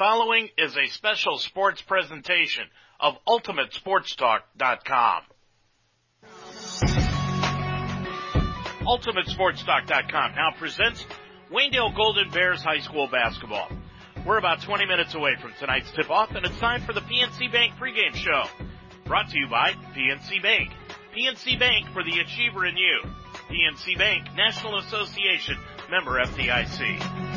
following is a special sports presentation of UltimateSportsTalk.com. UltimateSportsTalk.com now presents Waynedale Golden Bears High School basketball. We're about 20 minutes away from tonight's tip-off, and it's time for the PNC Bank pregame show. Brought to you by PNC Bank. PNC Bank for the achiever in you. PNC Bank, National Association, member FDIC.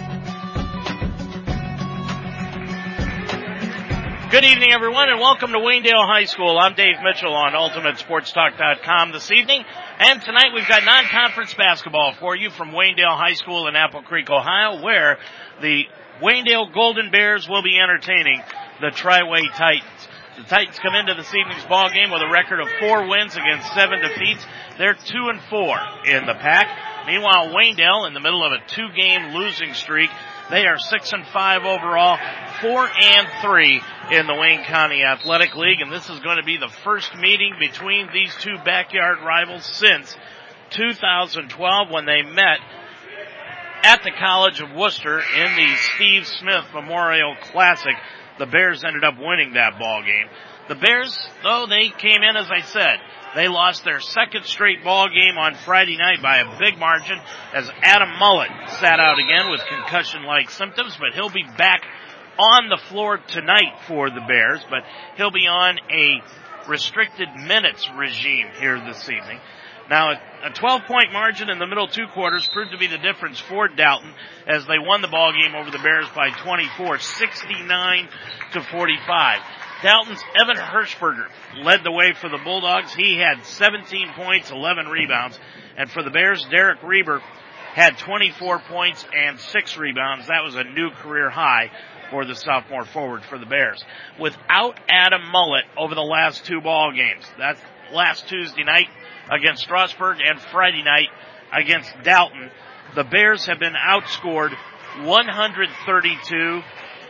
Good evening, everyone, and welcome to Waynedale High School. I'm Dave Mitchell on UltimateSportsTalk.com this evening, and tonight we've got non-conference basketball for you from Waynedale High School in Apple Creek, Ohio, where the Waynedale Golden Bears will be entertaining the Triway Titans. The Titans come into this evening's ball game with a record of four wins against seven defeats. They're two and four in the pack. Meanwhile, Waynedale in the middle of a two-game losing streak. They are six and five overall, four and three in the Wayne County Athletic League, and this is going to be the first meeting between these two backyard rivals since 2012 when they met at the College of Wooster in the Steve Smith Memorial Classic. The Bears ended up winning that ball game. The Bears, though, they came in, as I said, they lost their second straight ball game on Friday night by a big margin as Adam Mullet sat out again with concussion-like symptoms, but he'll be back on the floor tonight for the Bears, but he'll be on a restricted minutes regime here this evening. Now, a 12 point margin in the middle two quarters proved to be the difference for Dalton as they won the ball game over the Bears by 24, 69 to 45. Dalton's Evan Hirschberger led the way for the Bulldogs. He had 17 points, 11 rebounds. And for the Bears, Derek Reber had 24 points and 6 rebounds. That was a new career high for the sophomore forward for the Bears. Without Adam Mullet over the last two ball games, that's last Tuesday night against Strasburg and Friday night against Dalton, the Bears have been outscored 132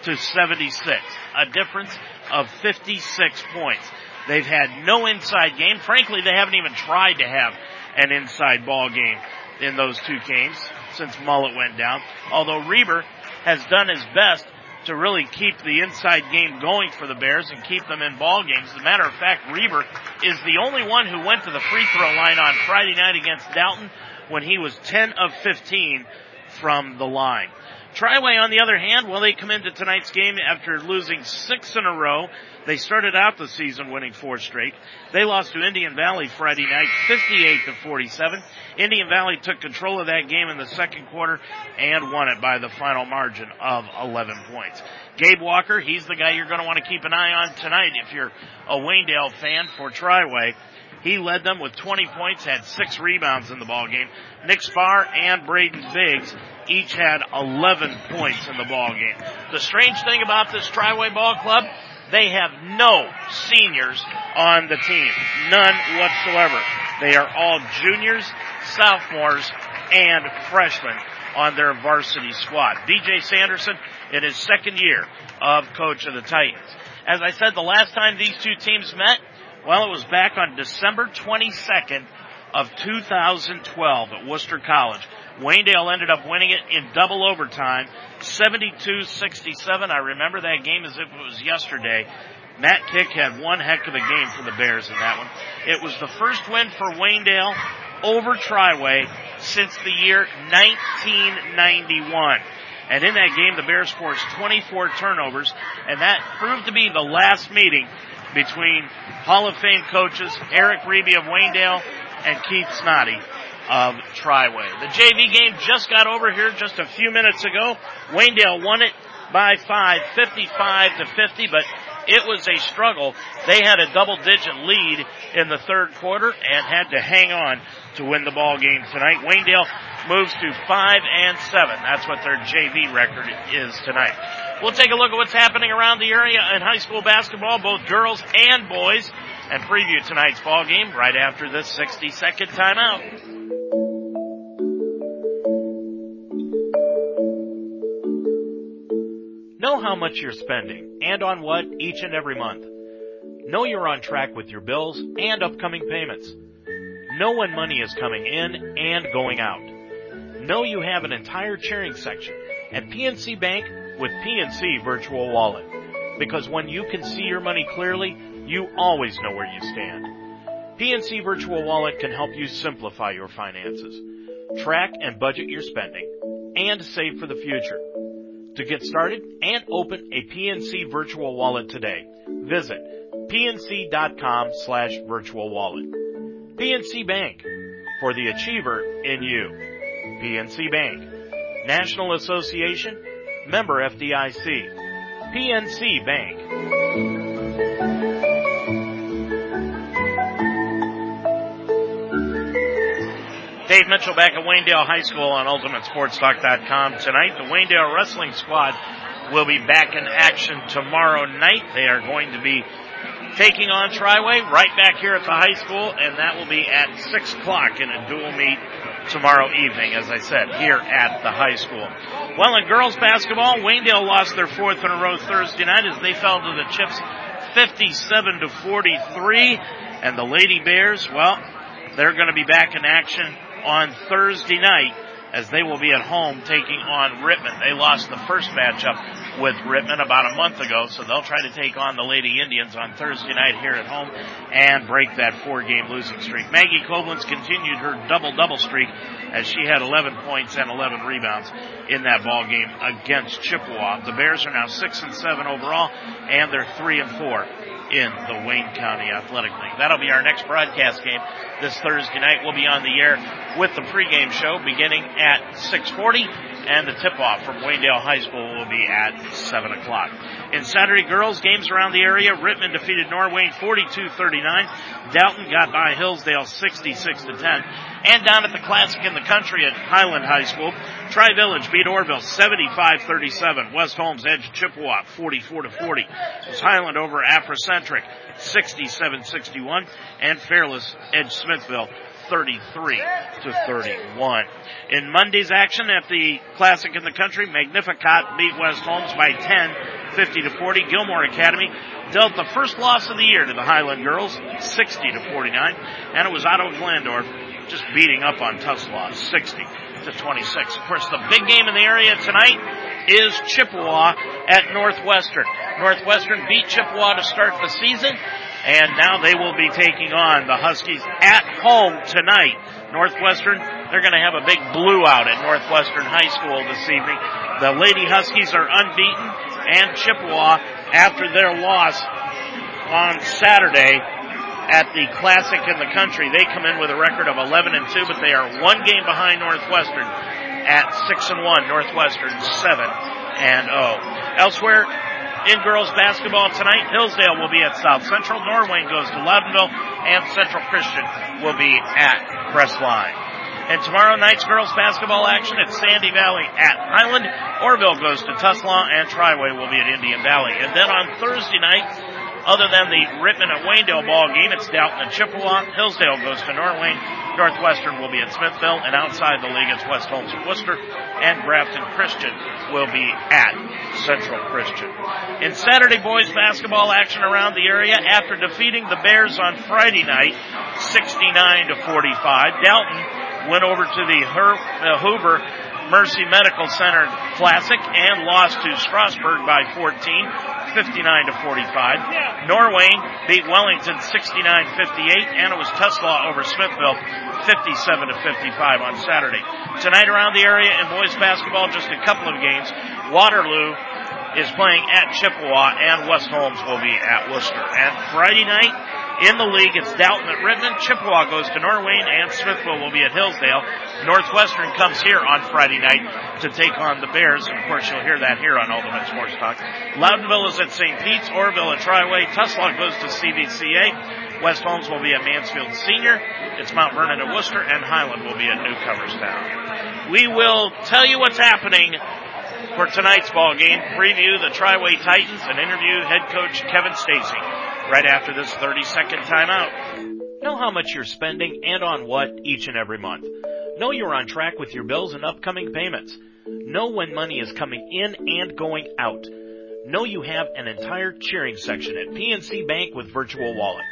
to 76. A difference of 56 points. They've had no inside game. Frankly, they haven't even tried to have an inside ball game in those two games since Mullet went down. Although Reber has done his best to really keep the inside game going for the Bears and keep them in ball games. As a matter of fact, Reber is the only one who went to the free throw line on Friday night against Dalton when he was 10 of 15 from the line. Triway, on the other hand, well, they come into tonight's game after losing six in a row. They started out the season winning four straight. They lost to Indian Valley Friday night, 58 to 47. Indian Valley took control of that game in the second quarter and won it by the final margin of 11 points. Gabe Walker, he's the guy you're going to want to keep an eye on tonight if you're a Waynedale fan for Triway. He led them with 20 points, had six rebounds in the ball game. Nick Spar and Braden Biggs each had 11 points in the ball game. The strange thing about this Triway Ball Club, they have no seniors on the team. None whatsoever. They are all juniors, sophomores, and freshmen on their varsity squad. DJ Sanderson in his second year of coach of the Titans. As I said, the last time these two teams met, well, it was back on December 22nd of 2012 at Wooster College. Waynedale ended up winning it in double overtime, 72-67. I remember that game as if it was yesterday. Matt Kick had one heck of a game for the Bears in that one. It was the first win for Waynedale over Triway since the year 1991. And in that game, the Bears forced 24 turnovers, and that proved to be the last meeting between Hall of Fame coaches Eric Reeby of Waynedale and Keith Snoddy of Triway. The JV game just got over here just a few minutes ago. Waynedale won it by five, 55 to 50, but it was a struggle. They had a double digit lead in the third quarter and had to hang on to win the ball game tonight. Waynedale moves to five and seven. That's what their JV record is tonight. We'll take a look at what's happening around the area in high school basketball, both girls and boys, and preview tonight's ball game right after this 60 second timeout. Know how much you're spending and on what each and every month. Know you're on track with your bills and upcoming payments. Know when money is coming in and going out. Know you have an entire cheering section. At PNC Bank, with PNC Virtual Wallet. Because when you can see your money clearly, you always know where you stand. PNC Virtual Wallet can help you simplify your finances, track and budget your spending, and save for the future. To get started and open a PNC Virtual Wallet today, visit pnc.com slash virtual wallet. PNC Bank, for the achiever in you. PNC Bank, National Association, member FDIC. PNC Bank. Dave Mitchell back at Waynedale High School on UltimateSportsTalk.com tonight. The Waynedale Wrestling Squad will be back in action tomorrow night. They are going to be taking on Triway right back here at the high school, and that will be at 6 o'clock in a dual meet tomorrow evening, as I said, here at the high school. Well, in girls basketball, Waynedale lost their fourth in a row Thursday night as they fell to the Chips 57 to 43. And the Lady Bears, well, they're going to be back in action on Thursday night as they will be at home taking on Rittman. They lost the first matchup with Rittman about a month ago, so they'll try to take on the Lady Indians on Thursday night here at home and break that four game losing streak. Maggie Koblenz continued her double double streak as she had 11 points and 11 rebounds in that ball game against Chippewa. The Bears are now six and seven overall and they're three and four in the Wayne County Athletic League. That'll be our next broadcast game this Thursday night. We'll be on the air with the pregame show beginning at 640 and the tip-off from Waynedale High School will be at 7 o'clock. In Saturday girls games around the area, Rittman defeated Norwayne 42-39. Dalton got by Hillsdale 66 to 10. And down at the Classic in the Country at Highland High School, Tri Village beat Orrville 75-37. West Holmes edged Chippewa 44 to 40. It was Highland over Africentric 67-61 and Fairless edged Smithville 33 to 31. In Monday's action at the Classic in the Country, Magnificat beat West Holmes by 10, 50 to 40. Gilmour Academy dealt the first loss of the year to the Highland girls, 60 to 49, and it was Otto Glandorf just beating up on Tuslaw, 60 to 26. Of course, the big game in the area tonight is Chippewa at Northwestern. Northwestern beat Chippewa to start the season and now they will be taking on the Huskies at home tonight. Northwestern, they're going to have a big blue out at Northwestern High School this evening. The Lady Huskies are unbeaten and Chippewa, after their loss on Saturday at the Classic in the country, they come in with a record of 11 and 2, but they are one game behind Northwestern at 6 and 1. Northwestern 7 and 0. Elsewhere, in girls basketball tonight, Hillsdale will be at South Central, Norwayne goes to Loudonville, and Central Christian will be at Crestline. And tomorrow night's girls basketball action at Sandy Valley at Highland. Orrville goes to Tuslaw and Triway will be at Indian Valley. And then on Thursday night, other than the Rittman at Waynedale ball game, it's Dalton and Chippewa. Hillsdale goes to Norwayne. Northwestern will be at Smithville, and outside the league, it's West Holmes and Wooster, and Grafton Christian will be at Central Christian. In Saturday boys basketball action around the area, after defeating the Bears on Friday night, 69 to 45, Dalton went over to the Her- uh, Hoover Mercy Medical Center Classic and lost to Strasburg by 14, 59 to 45. Norway beat Wellington 69-58 and it was Tuslaw over Smithville 57 to 55 on Saturday. Tonight around the area in boys basketball, just a couple of games. Waterloo is playing at Chippewa and West Holmes will be at Wooster. And Friday night, in the league, it's Dalton at Rittman. Chippewa goes to Norwayne, and Smithville will be at Hillsdale. Northwestern comes here on Friday night to take on the Bears. And of course, you'll hear that here on Ultimate Sports Talk. Loudonville is at St. Pete's. Orrville at Triway. Tuslaw goes to CVCA. West Holmes will be at Mansfield Senior. It's Mount Vernon at Wooster, and Highland will be at Newcomerstown. We will tell you what's happening for tonight's ball game. Preview the Triway Titans and interview head coach Kevin Stacy right after this 30 second timeout. Know how much you're spending and on what each and every month. Know you're on track with your bills and upcoming payments. Know when money is coming in and going out. Know you have an entire cheering section at PNC Bank with Virtual Wallet.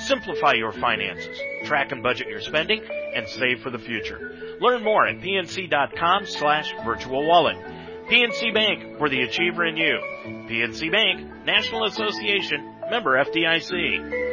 Simplify your finances, track and budget your spending, and save for the future. Learn more at pnc.com slash virtual wallet. PNC Bank for the achiever in you. PNC Bank, National Association, member FDIC.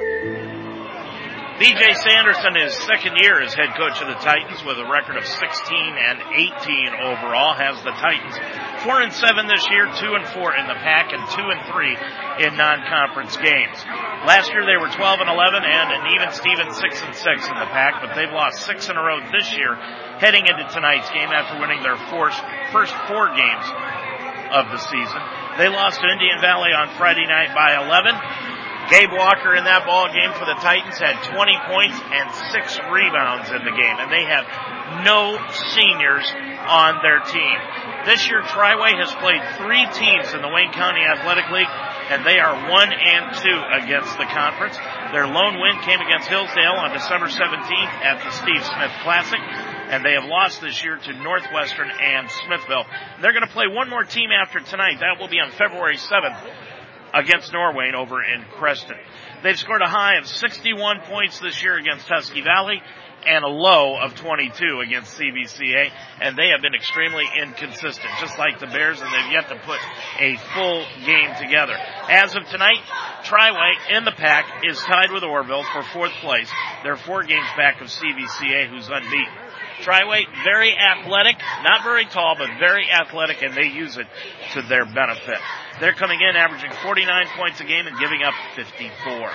BJ Sanderson, his second year as head coach of the Titans with a record of 16 and 18 overall, has the Titans four and seven this year, two and four in the pack, and two and three in non-conference games. Last year they were 12 and 11 and an even Steven six and six in the pack, but they've lost six in a row this year, heading into tonight's game after winning their first first four games of the season. They lost to Indian Valley on Friday night by 11. Gabe Walker in that ball game for the Titans had 20 points and six rebounds in the game, and they have no seniors on their team. This year, Triway has played three teams in the Wayne County Athletic League, and they are one and two against the conference. Their lone win came against Hillsdale on December 17th at the Steve Smith Classic and they have lost this year to Northwestern and Smithville. They're going to play one more team after tonight. That will be on February 7th against Norwayne over in Creston. They've scored a high of 61 points this year against Husky Valley and a low of 22 against CVCA, and they have been extremely inconsistent, just like the Bears, and they've yet to put a full game together. As of tonight, Triway in the pack is tied with Orrville for fourth place. They're four games back of CVCA, who's unbeaten. Triway, very athletic, not very tall, but very athletic, and they use it to their benefit. They're coming in averaging 49 points a game and giving up 54.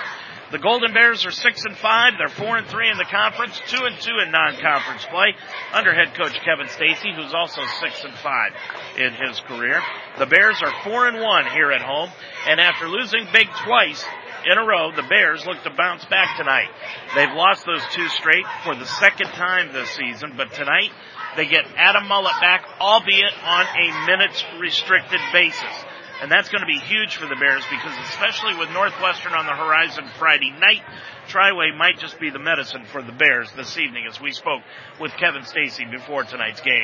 The Golden Bears are six and five. They're four and three in the conference, two and two in non-conference play under head coach Kevin Stacy, who's also six and five in his career. The Bears are four and one here at home, and after losing big twice in a row, the Bears look to bounce back tonight. They've lost those two straight for the second time this season, but tonight they get Adam Mullet back, albeit on a minutes restricted basis. And that's going to be huge for the Bears because especially with Northwestern on the horizon Friday night, Triway might just be the medicine for the Bears this evening as we spoke with Kevin Stacy before tonight's game.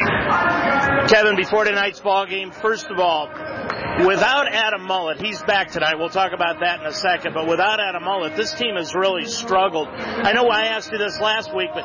Kevin, before tonight's ball game, first of all, without Adam Mullet, he's back tonight. We'll talk about that in a second. But without Adam Mullet, this team has really struggled. I know I asked you this last week, but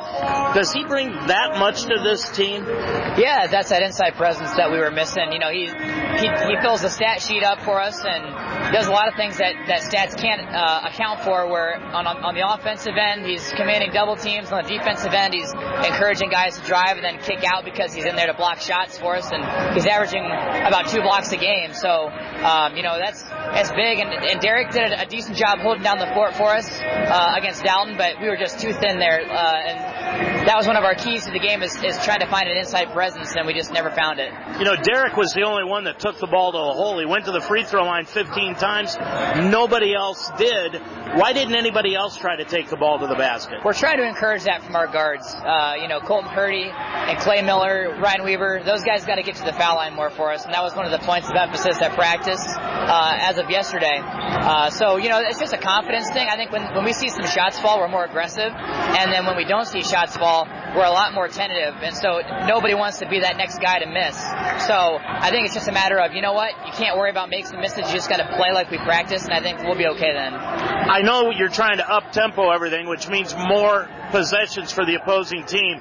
does he bring that much to this team? Yeah, that's that inside presence that we were missing. You know, he he, he fills the stat sheet up for us and does a lot of things that that stats can't uh, account for. Where on on the offensive end, he's commanding double teams. On the defensive end, he's encouraging guys to drive and then kick out because he's in there to block shots for us, and he's averaging about two blocks a game. So, um, you know, that's that's big. And, and Derek did a, a, decent job holding down the fort for us uh, against Dalton, but we were just too thin there. Uh, and that was one of our keys to the game is, is trying to find an inside presence, and we just never found it. You know, Derek was the only one that took the ball to a hole. He went to the free throw line 15 times. Nobody else did. Why didn't anybody else try to take the ball to the basket? We're trying to encourage that from our guards. Uh, you know, Colton Purdy and Clay Miller, Ryan Weaver, those guys got to get to the foul line more for us, and that was one of the points of emphasis at practice uh, as of yesterday. Uh, so, you know, it's just a confidence thing. I think when, when we see some shots fall, we're more aggressive, and then when we don't see shots fall, we're a lot more tentative, and so nobody wants to be that next guy to miss. So I think it's just a matter of, you know what, you can't worry about making misses, you just got to play like we practice, and I think we'll be okay then. I know you're trying to up tempo everything, which means more possessions for the opposing team.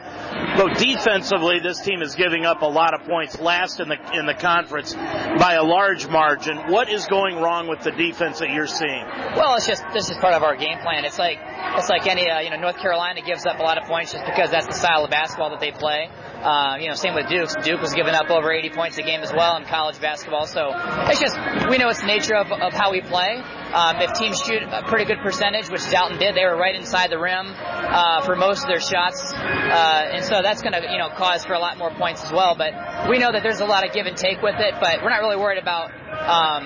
But defensively, this team is giving up a lot of points, last in the in the conference by a large margin. What is going wrong with the defense that you're seeing? Well, it's just this is part of our game plan. It's like it's like any uh, you know North Carolina gives up a lot of points just because that's the style of basketball that they play. Uh, you know, same with Duke. Duke was giving up over 80 points a game as well in college basketball. So it's just we know it's the nature of, of how we play. Um, if teams shoot a pretty good percentage, which Dalton did, they were right inside the rim uh, for most of their shots, uh, and so that's going to you know cause for a lot more points as well. But we know that there's a lot of give and take with it, but we're not really worried about um,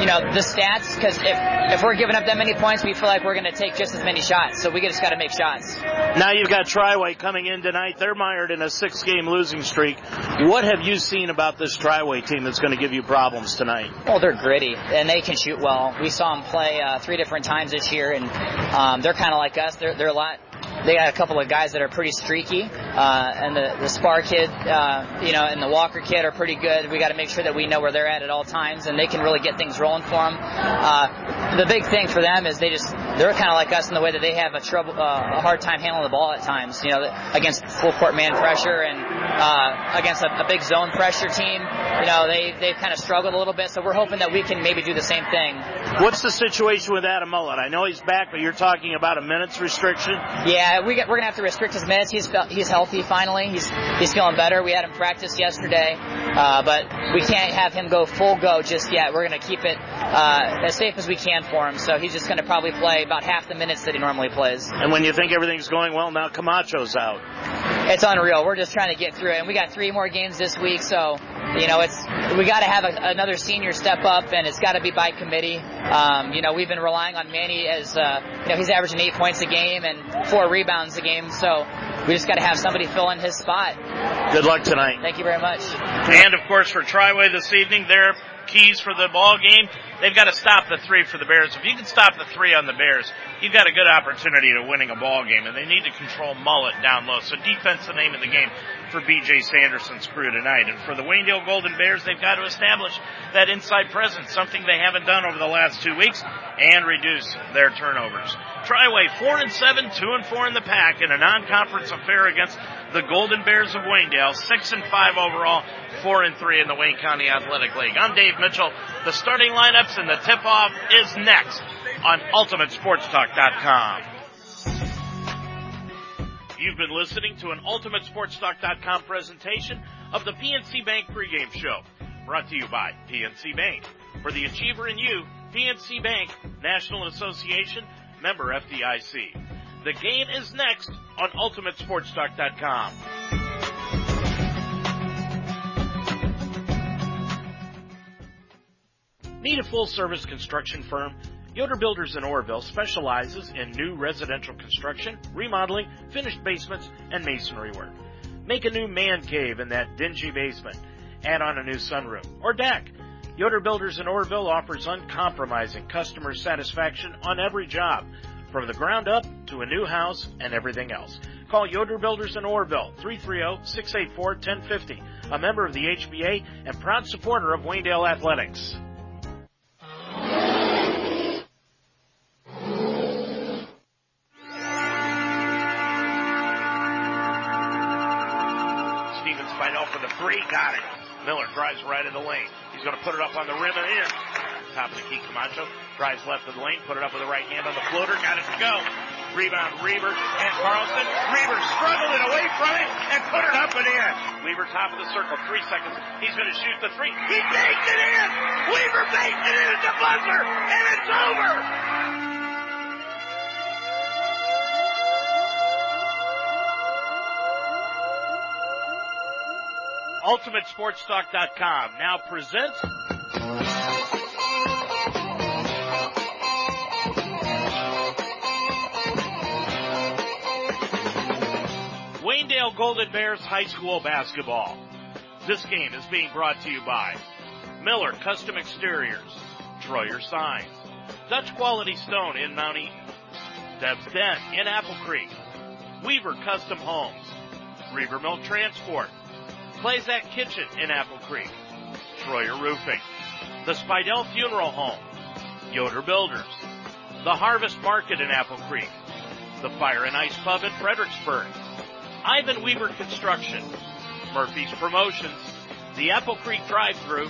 you know, the stats, because if, if we're giving up that many points, we feel like we're going to take just as many shots. So we just got to make shots. Now you've got Triway coming in tonight. They're mired in a six game losing streak. What have you seen about this Triway team that's going to give you problems tonight? Well, they're gritty and they can shoot well. We saw them play uh, three different times this year, and um, they're kind of like us. They're, they're a lot they got a couple of guys that are pretty streaky, uh, and the the Spar kid, uh, you know, and the Walker kid are pretty good. We got to make sure that we know where they're at at all times, and they can really get things rolling for them. Uh, the big thing for them is they just they're kind of like us in the way that they have a trouble, uh, a hard time handling the ball at times. You know, against full court man pressure and uh, against a, a big zone pressure team. You know, they they've kind of struggled a little bit. So we're hoping that we can maybe do the same thing. What's the situation with Adam Mullet? I know he's back, but you're talking about a minutes restriction. Yeah, we get, we're gonna have to restrict his minutes. He's he's healthy finally. He's he's feeling better. We had him practice yesterday, uh, but we can't have him go full go just yet. We're gonna keep it uh, as safe as we can for him. So he's just gonna probably play about half the minutes that he normally plays. And when you think everything's going well, now Camacho's out. It's unreal. We're just trying to get through it, and we got three more games this week, so you know it's we got to have a, another senior step up, and it's got to be by committee. Um, you know, we've been relying on Manny as uh, you know he's averaging eight points a game and four rebounds a game, so we just got to have somebody fill in his spot. Good luck tonight. Thank you very much. And of course for Triway this evening, their keys for the ball game, they've got to stop the three for the Bears. If you can stop the three on the Bears, you've got a good opportunity to winning a ball game, and they need to control Mullet down low. So defense, the name of the game for BJ Sanderson's crew tonight. And for the Waynedale Golden Bears, they've got to establish that inside presence, something they haven't done over the last two weeks, and reduce their turnovers. Triway four and seven, two and four in the pack in a non-conference affair against the Golden Bears of Waynedale, six and five overall, four and three in the Wayne County Athletic League. I'm Dave Mitchell. The starting lineups and the tip-off is next on UltimateSportsTalk.com. You've been listening to an UltimateSportsTalk.com presentation of the PNC Bank pregame show, brought to you by PNC Bank. For the achiever in you, PNC Bank, National Association, member FDIC. The game is next on UltimateSportsTalk.com. Need a full service construction firm? Yoder Builders in Orrville specializes in new residential construction, remodeling, finished basements, and masonry work. Make a new man cave in that dingy basement. Add on a new sunroom or deck. Yoder Builders in Orrville offers uncompromising customer satisfaction on every job, from the ground up to a new house and everything else. Call Yoder Builders in Orrville, 330-684-1050, a member of the HBA and proud supporter of Waynedale Athletics. Three, got it. Miller drives right in the lane. He's going to put it up on the rim and in. Top of the key, Camacho drives left of the lane, put it up with the right hand on the floater, got it to go. Rebound, Reber and Carlson. Reber struggling away from it and put it up and in. Weaver top of the circle, three seconds. He's going to shoot the three. He baked it in. Weaver baked it in at the buzzer, and it's over. UltimateSportsTalk.com now presents Waynedale Golden Bears High School Basketball. This game is being brought to you by Miller Custom Exteriors, Troyer Signs, Dutch Quality Stone in Mount Eaton, Deb's Den in Apple Creek, Weaver Custom Homes, Reaver Milk Transport, Clayzak Kitchen in Apple Creek, Troyer Roofing, the Spidell Funeral Home, Yoder Builders, the Harvest Market in Apple Creek, the Fire and Ice Pub in Fredericksburg, Ivan Weaver Construction, Murphy's Promotions, the Apple Creek Drive-Thru,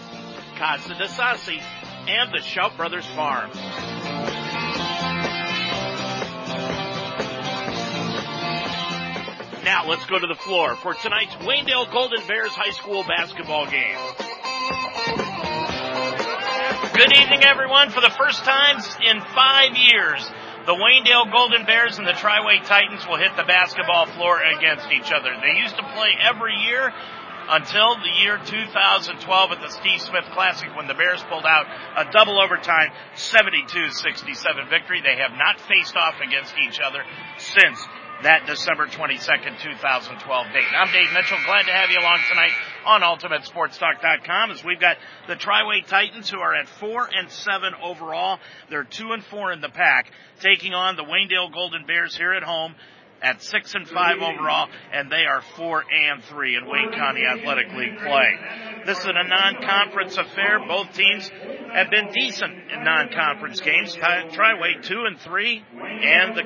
Casa de Sassi, and the Shout Brothers Farms. Now let's go to the floor for tonight's Waynedale Golden Bears High School basketball game. Good evening, everyone. For the first time in five years, the Waynedale Golden Bears and the Triway Titans will hit the basketball floor against each other. They used to play every year until the year 2012 at the Steve Smith Classic when the Bears pulled out a double overtime 72-67 victory. They have not faced off against each other since that December 22nd, 2012 date. I'm Dave Mitchell. Glad to have you along tonight on UltimateSportsTalk.com as we've got the Triway Titans who are at four and seven overall. They're two and four in the pack, taking on the Waynedale Golden Bears here at home at six and five overall, and they are four and three in Wayne County Athletic League play. This is a non-conference affair. Both teams have been decent in non-conference games. Triway two and three, and the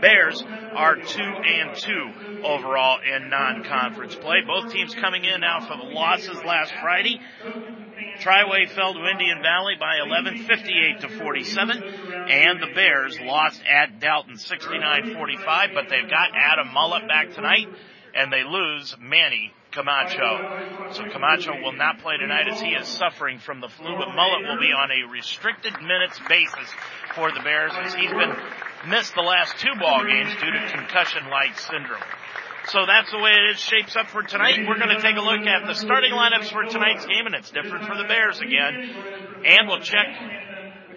Bears are two and two overall in non-conference play. Both teams coming in off of losses last Friday. Triway fell to Indian Valley by 11, 58 to 47, and the Bears lost at Dalton 69-45, but they've got Adam Mullet back tonight, and they lose Manny Camacho. So Camacho will not play tonight as he is suffering from the flu, but Mullet will be on a restricted minutes basis for the Bears as he's been missed the last two ball games due to concussion-like syndrome. So that's the way it shapes up for tonight. We're going to take a look at the starting lineups for tonight's game, and it's different for the Bears again. And we'll check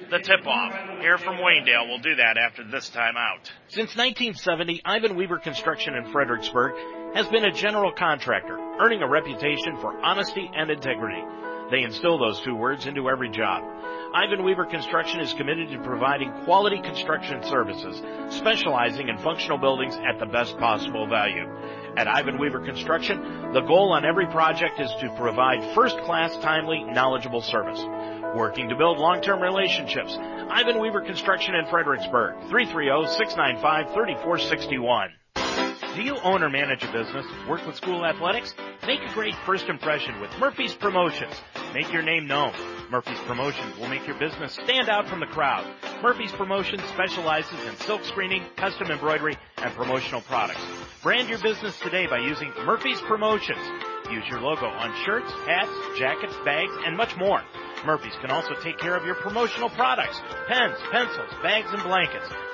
the tip-off here from Waynedale. We'll do that after this time out. Since 1970, Ivan Weaver Construction in Fredericksburg has been a general contractor, earning a reputation for honesty and integrity. They instill those two words into every job. Ivan Weaver Construction is committed to providing quality construction services, specializing in functional buildings at the best possible value. At Ivan Weaver Construction, the goal on every project is to provide first-class, timely, knowledgeable service. Working to build long-term relationships. Ivan Weaver Construction in Fredericksburg, 330-695-3461. Do you own or manage a business? Work with school athletics? Make a great first impression with Murphy's Promotions. Make your name known. Murphy's Promotions will make your business stand out from the crowd. Murphy's Promotions specializes in silk screening, custom embroidery, and promotional products. Brand your business today by using Murphy's Promotions. Use your logo on shirts, hats, jackets, bags, and much more. Murphy's can also take care of your promotional products, pens, pencils, bags, and blankets.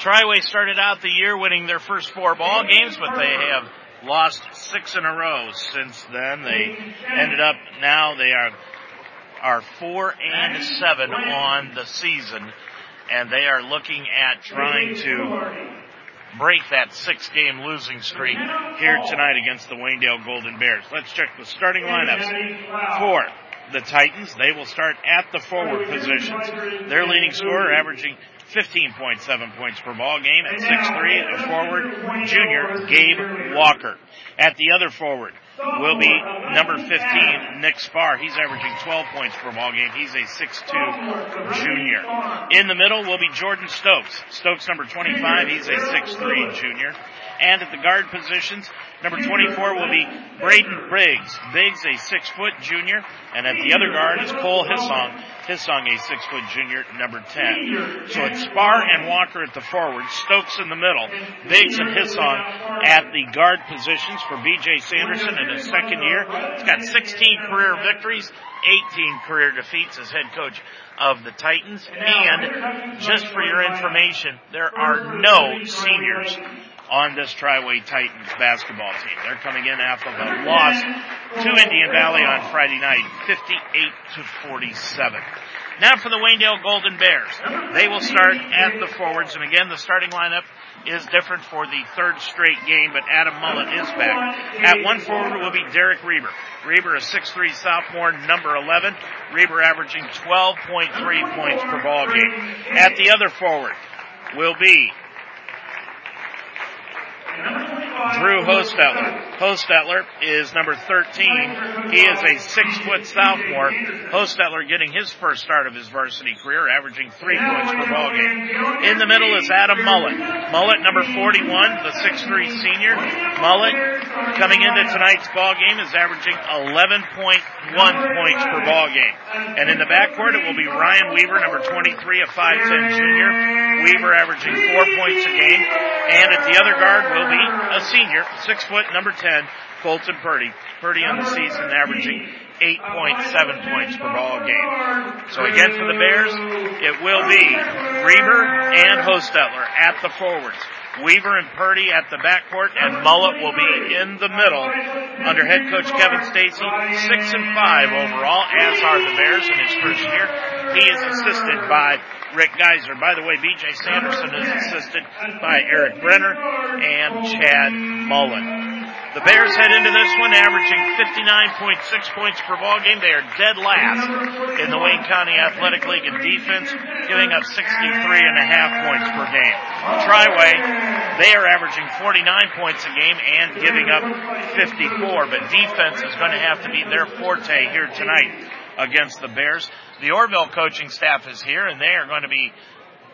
Triway started out the year winning their first four ball games, but they have lost six in a row since then. They ended up now they are are four and seven on the season, and they are looking at trying to break that six game losing streak here tonight against the Waynedale Golden Bears. Let's check the starting lineups for the Titans. They will start at the forward positions. Their leading scorer averaging 15.7 points per ball game at 6'3", a forward, junior Gabe Walker. At the other forward will be number 15, Nick Spar. He's averaging 12 points per ball game. He's a 6'2 junior. In the middle will be Jordan Stokes. Stokes number 25, he's a 6'3 junior. And at the guard positions, number 24 will be Braden Briggs. Briggs, a six foot junior. And at the other guard is Cole Hissong. Hissong, a six foot junior, number 10. So it's Spar and Walker at the forward, Stokes in the middle, Biggs and Hissong at the guard positions for BJ Sanderson in his second year. He's got 16 career victories, 18 career defeats as head coach of the Titans. And just for your information, there are no seniors on this Triway Titans basketball team. They're coming in after the loss to Indian Valley on Friday night, 58 to 47. Now for the Waynedale Golden Bears. They will start at the forwards, and again, the starting lineup is different for the third straight game, but Adam Mullet is back. At one forward will be Derek Reber. Reber, a 6'3 sophomore, number 11. Reber averaging 12.3 points per ball game. At the other forward will be Drew Hostetler. Hostetler is number 13. He is a six foot sophomore. Hostetler getting his first start of his varsity career, averaging three points per ball game. In the middle is Adam Mullet. Mullet, number 41, the 6'3 senior. Mullet, coming into tonight's ball game, is averaging 11.1 points per ball game. And in the backcourt, it will be Ryan Weaver, number 23, a 5'10 junior. Weaver averaging four points a game. And at the other guard will be a senior, six foot, number 10, Colton Purdy. Purdy on the season averaging 8.7 points per ball game. So again for the Bears, it will be Reber and Hostetler at the forwards. Weaver and Purdy at the backcourt, and Mullet will be in the middle under head coach Kevin Stacy. Six and five overall, as are the Bears in his first year. He is assisted by Rick Geiser. By the way, BJ Sanderson is assisted by Eric Brenner and Chad Mullen. The Bears head into this one averaging 59.6 points per ball game. They are dead last in the Wayne County Athletic League in defense, giving up 63 and a half points per game. Triway, they are averaging 49 points a game and giving up 54, but defense is going to have to be their forte here tonight against the Bears. The Orrville coaching staff is here and they are going to be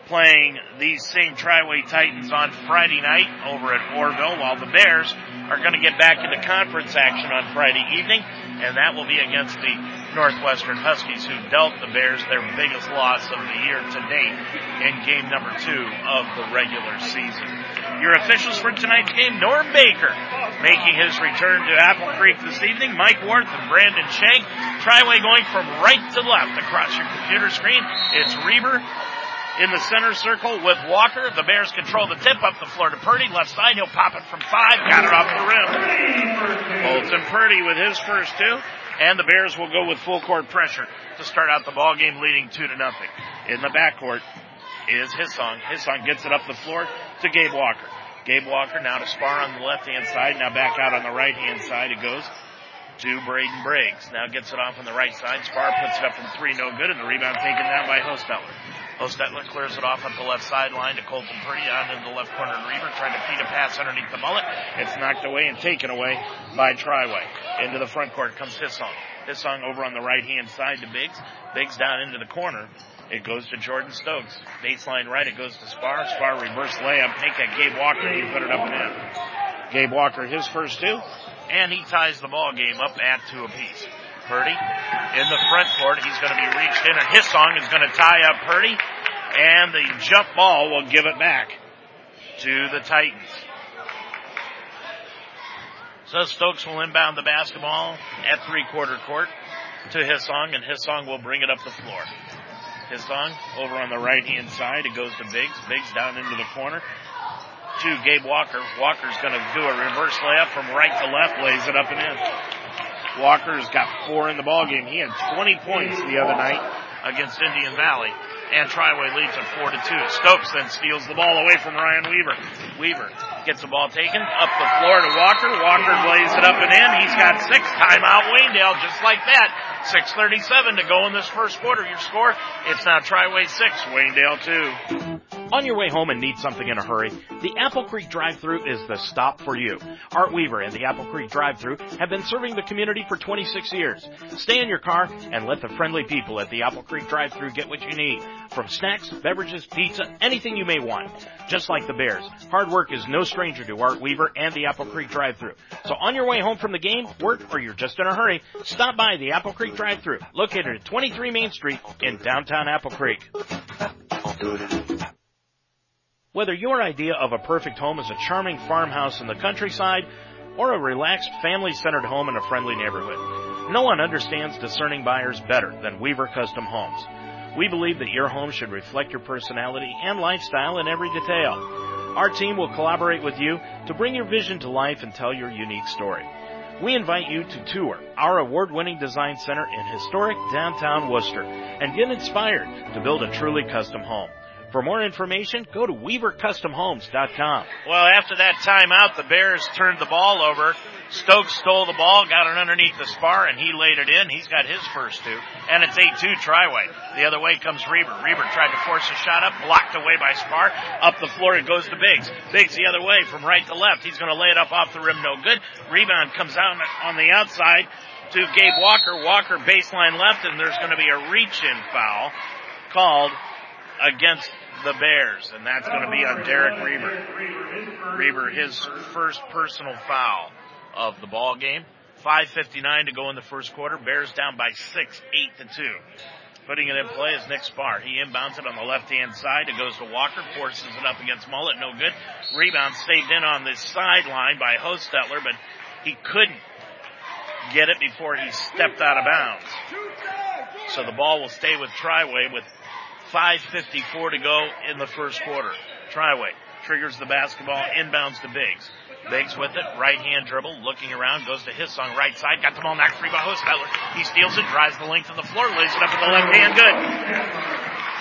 playing these same Triway Titans on Friday night over at Orrville, while the Bears are going to get back into conference action on Friday evening, and that will be against the Northwestern Huskies, who dealt the Bears their biggest loss of the year to date in game number two of the regular season. Your officials for tonight's game, Norm Baker, making his return to Apple Creek this evening, Mike Worth and Brandon Shank. Triway going from right to left across your computer screen. It's Reber, in the center circle with Walker. The Bears control the tip up the floor to Purdy. Left side, he'll pop it from five. Got it off the rim. Colton Purdy with his first two. And the Bears will go with full court pressure to start out the ball game leading two to nothing. In the backcourt is Hissong. His song gets it up the floor to Gabe Walker. Gabe Walker now to Spar on the left hand side. Now back out on the right hand side it goes to Braden Briggs. Now gets it off on the right side. Spar puts it up from three, no good, and the rebound taken down by Hostetler. Hostetler clears it off on the left sideline to Colton Purdy on in the left corner and Reber trying to feed a pass underneath the mullet. It's knocked away and taken away by Triway. Into the front court comes Hissong. Hissong over on the right hand side to Biggs. Biggs down into the corner. It goes to Jordan Stokes. Baseline right, it goes to Spar. Spar reverse layup. Make that Gabe Walker. You put it up and in. Gabe Walker, his first two. And he ties the ball game up at two apiece. Purdy in the front court. He's going to be reached in, and Hissong is going to tie up Purdy, and the jump ball will give it back to the Titans. So Stokes will inbound the basketball at three quarter court to Hissong, and Hissong will bring it up the floor. Hissong over on the right hand side. It goes to Biggs. Biggs down into the corner to Gabe Walker. Walker's going to do a reverse layup from right to left, lays it up and in. Walker's got four in the ball game. He had 20 points the other night against Indian Valley. And Triway leads at four to two. Stokes then steals the ball away from Ryan Weaver. Weaver gets the ball taken up the floor to Walker. Walker lays it up and in. He's got six. Timeout Waynedale just like that. 6.37 to go in this first quarter. Your score, it's now Triway six, Waynedale two. On your way home and need something in a hurry, the Apple Creek drive-thru is the stop for you. Art Weaver and the Apple Creek drive-thru have been serving the community for 26 years. Stay in your car and let the friendly people at the Apple Creek drive-thru get what you need. From snacks, beverages, pizza, anything you may want. Just like the Bears, hard work is no stranger to Art Weaver and the Apple Creek drive-thru. So on your way home from the game, work, or you're just in a hurry, stop by the Apple Creek drive-thru, located at 23 Main Street in downtown Apple Creek. Whether your idea of a perfect home is a charming farmhouse in the countryside or a relaxed family-centered home in a friendly neighborhood, no one understands discerning buyers better than Weaver Custom Homes. We believe that your home should reflect your personality and lifestyle in every detail. Our team will collaborate with you to bring your vision to life and tell your unique story. We invite you to tour our award-winning design center in historic downtown Wooster and get inspired to build a truly custom home. For more information, go to WeaverCustomHomes.com. Well, after that timeout, the Bears turned the ball over. Stokes stole the ball, got it underneath the spar, and he laid it in. He's got his first two. And it's 8-2 Triway. The other way comes Reber. Reber tried to force a shot up, blocked away by Spar. Up the floor it goes to Biggs. Biggs the other way from right to left. He's going to lay it up off the rim, no good. Rebound comes out on the outside to Gabe Walker. Walker baseline left, and there's going to be a reach-in foul called against the Bears, and that's going to be on Derek Reber. Reber, his first personal foul of the ball game. 5.59 to go in the first quarter. Bears down by six, eight to two. Putting it in play is Nick Spar. He inbounds it on the left hand side. It goes to Walker, forces it up against Mullet, no good. Rebound saved in on the sideline by Hostetler, but he couldn't get it before he stepped out of bounds. So the ball will stay with Triway with 5.54 to go in the first quarter. Triway triggers the basketball, inbounds to Biggs. Biggs with it, right hand dribble, looking around, goes to Hissong right side, got the ball knocked free by Hostetler. He steals it, drives the length of the floor, lays it up with the left hand, good.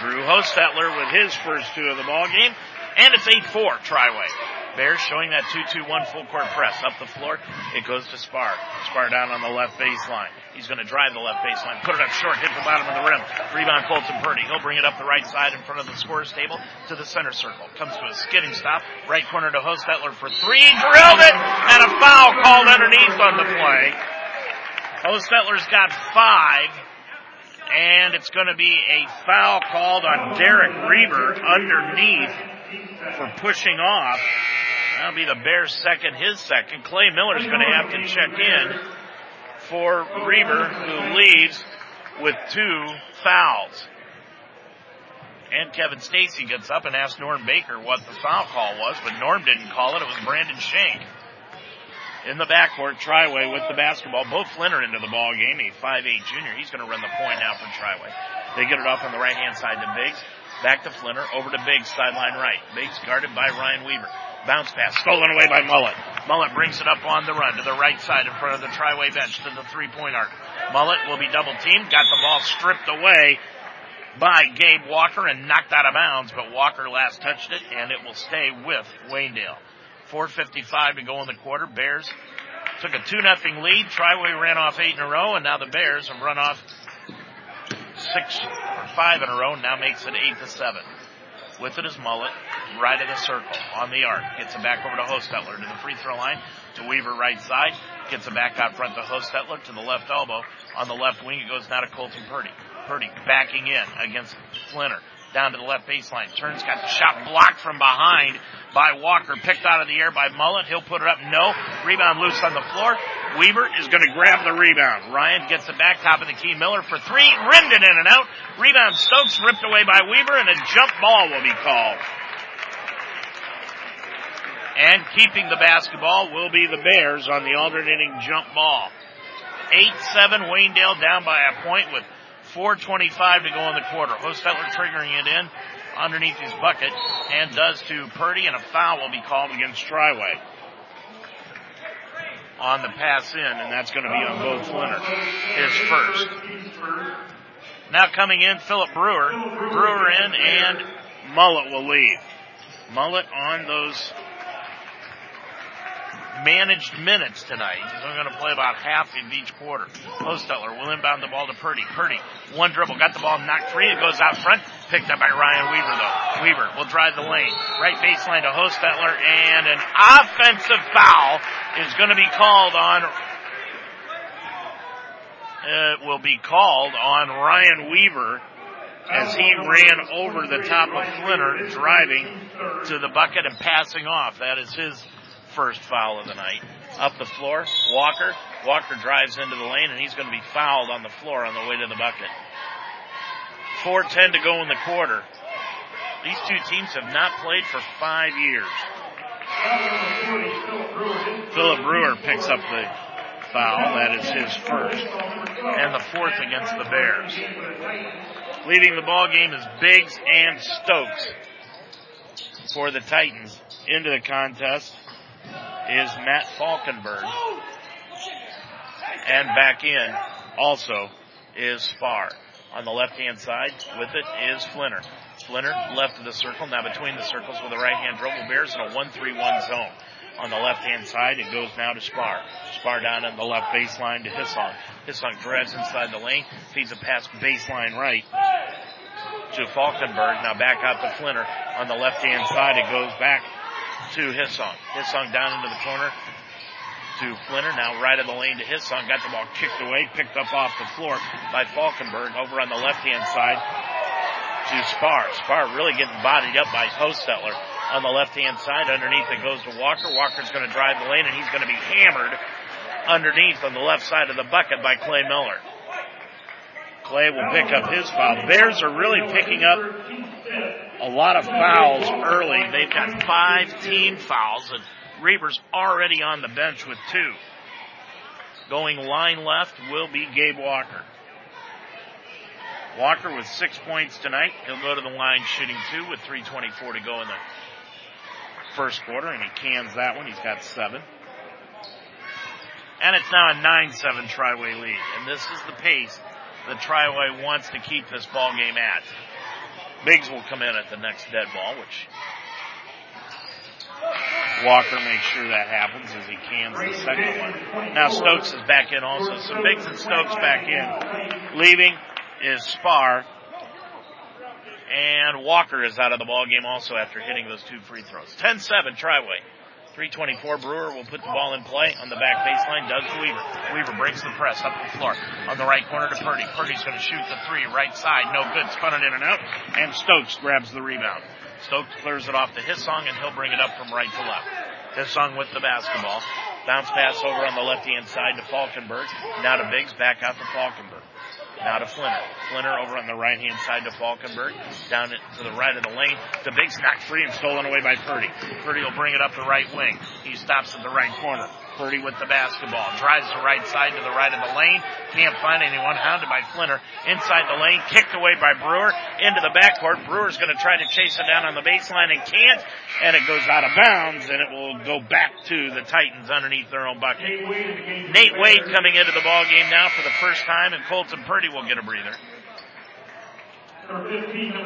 Drew Hostetler with his first two of the ball game, and it's 8-4 Triway. Bears showing that 2-2-1 full court press up the floor. It goes to Spar. Spar down on the left baseline. He's going to drive the left baseline, put it up short, hit the bottom of the rim. Rebound Colton Purdy. He'll bring it up the right side in front of the scorer's table to the center circle. Comes to a skidding stop. Right corner to Hostetler for three. Drilled it! And a foul called underneath on the play. Hostetler's got five. And it's going to be a foul called on Derek Reber underneath for pushing off. That'll be the Bears' second, his second. Clay Miller's going to have to check in for Reber, who leaves with two fouls. And Kevin Stacy gets up and asks Norm Baker what the foul call was, but Norm didn't call it. It was Brandon Shank. In the backcourt, Triway with the basketball. Bo Flinner into the ball game. A 5'8 junior. He's going to run the point now for Triway. They get it off on the right hand side to Biggs. Back to Flinner. Over to Biggs, sideline right. Biggs guarded by Ryan Weaver. Bounce pass stolen away by Mullet. Mullet brings it up on the run to the right side in front of the Triway bench to the three point arc. Mullet will be double teamed. Got the ball stripped away by Gabe Walker and knocked out of bounds, but Walker last touched it and it will stay with Waynedale. 4.55 to go in the quarter. Bears took a 2 nothing lead. Triway ran off eight in a row and now the Bears have run off six or five in a row. Now makes it eight to seven. With it is Mullet, right of the circle, on the arc. Gets it back over to Hostetler to the free throw line, to Weaver right side. Gets it back out front to Hostetler to the left elbow. On the left wing, it goes now to Colton Purdy. Purdy backing in against Flinner. Down to the left baseline. Turns, got the shot blocked from behind by Walker. Picked out of the air by Mullet. He'll put it up. No. Rebound loose on the floor. Weaver is going to grab the rebound. Ryan gets it back. Top of the key. Miller for three. Rimmed it in and out. Rebound Stokes ripped away by Weaver and a jump ball will be called. And keeping the basketball will be the Bears on the alternating jump ball. 8-7 Waynedale down by a point with 4.25 to go in the quarter. Hostetler triggering it in underneath his bucket and does to Purdy and a foul will be called against Triway on the pass in and that's going to be on both Flinner. His first. Now coming in, Philip Brewer. Brewer in and Mullet will leave. Mullet on those managed minutes tonight. He's only going to play about half in each quarter. Hostetler will inbound the ball to Purdy. Purdy, one dribble, got the ball knocked free. It goes out front. Picked up by Ryan Weaver though. Weaver will drive the lane. Right baseline to Hostetler and an offensive foul is going to be called on it will be called on Ryan Weaver as he ran over the top of Flinner, driving to the bucket and passing off. That is his first foul of the night. Up the floor, Walker. Walker drives into the lane and he's going to be fouled on the floor on the way to the bucket. 4.10 to go in the quarter. These two teams have not played for five years. Philip Brewer picks up the foul. That is his first. And the fourth against the Bears. Leading the ball game is Biggs and Stokes for the Titans. Into the contest is Matt Falkenberg. And back in also is Spar. On the left hand side with it is Flinner. Flinner left of the circle, now between the circles with a right hand dribble. Bears in a 1-3-1 zone. On the left hand side, it goes now to Spar. Spar down on the left baseline to Hissong. Hissong drives inside the lane, feeds a pass baseline right to Falkenberg. Now back out to Flinner. On the left hand side, it goes back to Hissong. Hissong down into the corner to Flinner. Now right of the lane to Hissong. Got the ball kicked away, picked up off the floor by Falkenberg. Over on the left hand side to Spar. Spar really getting bodied up by Hostetler. On the left hand side, underneath it goes to Walker. Walker's going to drive the lane and he's going to be hammered underneath on the left side of the bucket by Clay Miller. Clay will pick up his foul. Bears are really picking up a lot of fouls early. They've got five team fouls and Reber's already on the bench with two. Going line left will be Gabe Walker. Walker with six points tonight. He'll go to the line shooting two with 3.24 to go in the first quarter, and he cans that one. He's got seven. And it's now a 9-7 Triway lead. And this is the pace that Triway wants to keep this ball game at. Biggs will come in at the next dead ball, which Walker makes sure that happens as he cans the second one. Now Stokes is back in also. So Biggs and Stokes back in. Leaving is Spar. And Walker is out of the ball game also after hitting those two free throws. 10-7 Triway. 324 Brewer will put the ball in play on the back baseline. Doug Weaver. Weaver breaks the press up the floor on the right corner to Purdy. Purdy's going to shoot the three right side. No good. Spun it in and out. And Stokes grabs the rebound. Stokes clears it off to Hissong and he'll bring it up from right to left. Hissong with the basketball. Bounce pass over on the left hand side to Falkenberg. Now to Biggs. Back out to Falkenberg. Now to Flinner. Flinner over on the right hand side to Falkenberg. Down to the right of the lane. The Biggs knocked free and stolen away by Purdy. Purdy will bring it up the right wing. He stops at the right corner. Purdy with the basketball. Drives the right side to the right of the lane. Can't find anyone. Hounded by Flinner. Inside the lane. Kicked away by Brewer. Into the backcourt. Brewer's going to try to chase it down on the baseline and can't. And it goes out of bounds and it will go back to the Titans underneath their own bucket. Nate Wade coming into the ball game now for the first time and Colton Purdy will get a breather.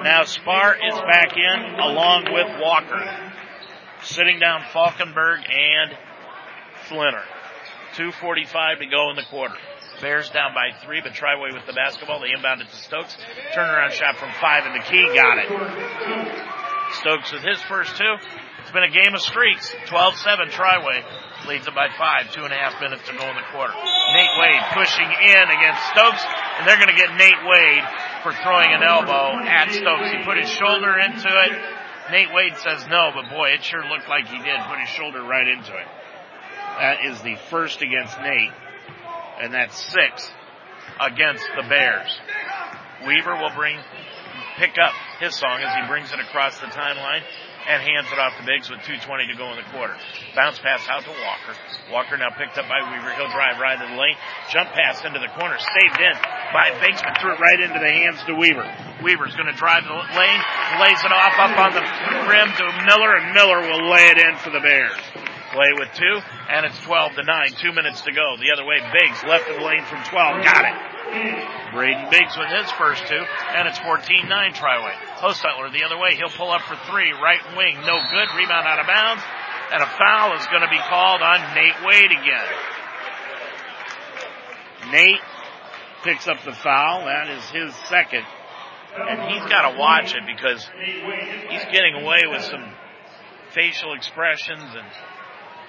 Now Spar is back in along with Walker. Sitting down Falkenberg and Flinner. 2.45 to go in the quarter. Bears down by three, but Triway with the basketball. They inbound it to Stokes. Turnaround shot from five and the key. Got it. Stokes with his first two. It's been a game of streaks. 12-7 Triway leads it by five. Two and a half minutes to go in the quarter. Nate Wade pushing in against Stokes, and they're going to get Nate Wade for throwing an elbow at Stokes. He put his shoulder into it. Nate Wade says no, but boy, it sure looked like he did. Put his shoulder right into it. That is the first against Nate, and that's six against the Bears. Weaver will bring, pick up Hissong as he brings it across the timeline and hands it off to Biggs with 2.20 to go in the quarter. Bounce pass out to Walker. Walker now picked up by Weaver. He'll drive right in the lane. Jump pass into the corner. Saved in by Biggs, but threw it right into the hands to Weaver. Weaver's going to drive the lane, lays it off up on the rim to Miller, and Miller will lay it in for the Bears. Play with two, and it's 12 to 9. Two minutes to go. The other way, Biggs left of the lane from 12. Got it. Braden Biggs with his first two, and it's 14-9 Triway. Hostetler the other way. He'll pull up for three. Right wing, no good. Rebound out of bounds. And a foul is going to be called on Nate Wade again. Nate picks up the foul. That is his second. And he's got to watch it because he's getting away with some facial expressions and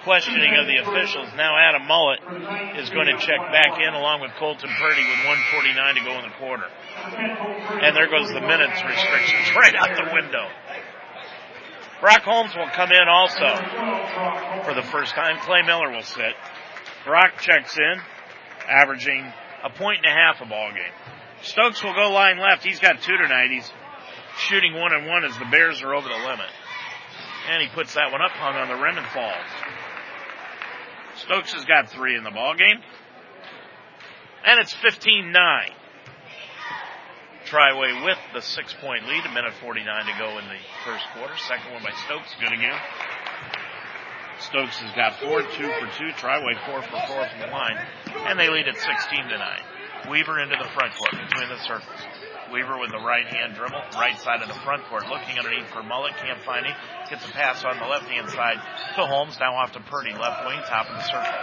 questioning of the officials. Now Adam Mullet is going to check back in along with Colton Purdy with 149 to go in the quarter. And there goes the minutes restrictions right out the window. Brock Holmes will come in also for the first time. Clay Miller will sit. Brock checks in, averaging a point and a half a ball game. Stokes will go line left. He's got two tonight. He's shooting one and one as the Bears are over the limit. And he puts that one up, hung on the rim and falls. Stokes has got three in the ball game. And it's 15-9. Triway with the six point lead, a minute 49 to go in the first quarter. Second one by Stokes, good again. Stokes has got four, two for two. Triway four for four from the line. And they lead at 16 to 9. Weaver into the front court between the circles. Weaver with the right hand dribble, right side of the front court, looking underneath for Mullet, can't find him. Gets a pass on the left hand side to Holmes, now off to Purdy, left wing, top of the circle.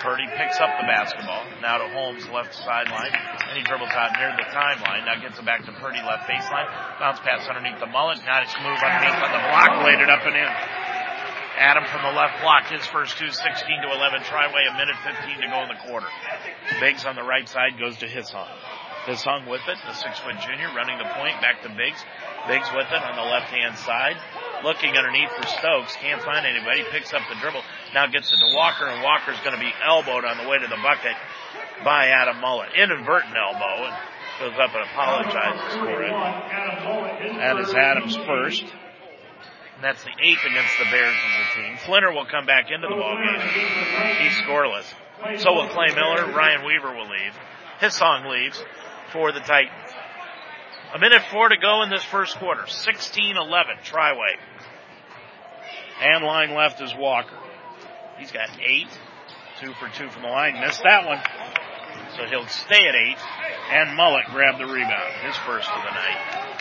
Purdy picks up the basketball, now to Holmes, left sideline, and he dribbles out near the timeline, now gets it back to Purdy, left baseline, bounce pass underneath the Mullet, nice move underneath on the block, laid it up and in. Adam from the left block, his first two, 16 to 11, Triway, a minute 15 to go in the quarter. Biggs on the right side goes to Hissong. Hissong with it, the six foot junior running the point back to Biggs. Biggs with it on the left hand side. Looking underneath for Stokes, can't find anybody, picks up the dribble, now gets it to Walker, and Walker's going to be elbowed on the way to the bucket by Adam Mullet. Inadvertent elbow, and goes up and apologizes for it. That is Adams first. And that's the eighth against the Bears as a team. Flinner will come back into the ball game. He's scoreless. So will Clay Miller. Ryan Weaver will leave. Hissong leaves for the Titans. A minute four to go in this first quarter. 16-11, Triway. And line left is Walker. He's got eight. Two for two from the line. Missed that one. So he'll stay at eight. And Mullet grabbed the rebound. His first of the night.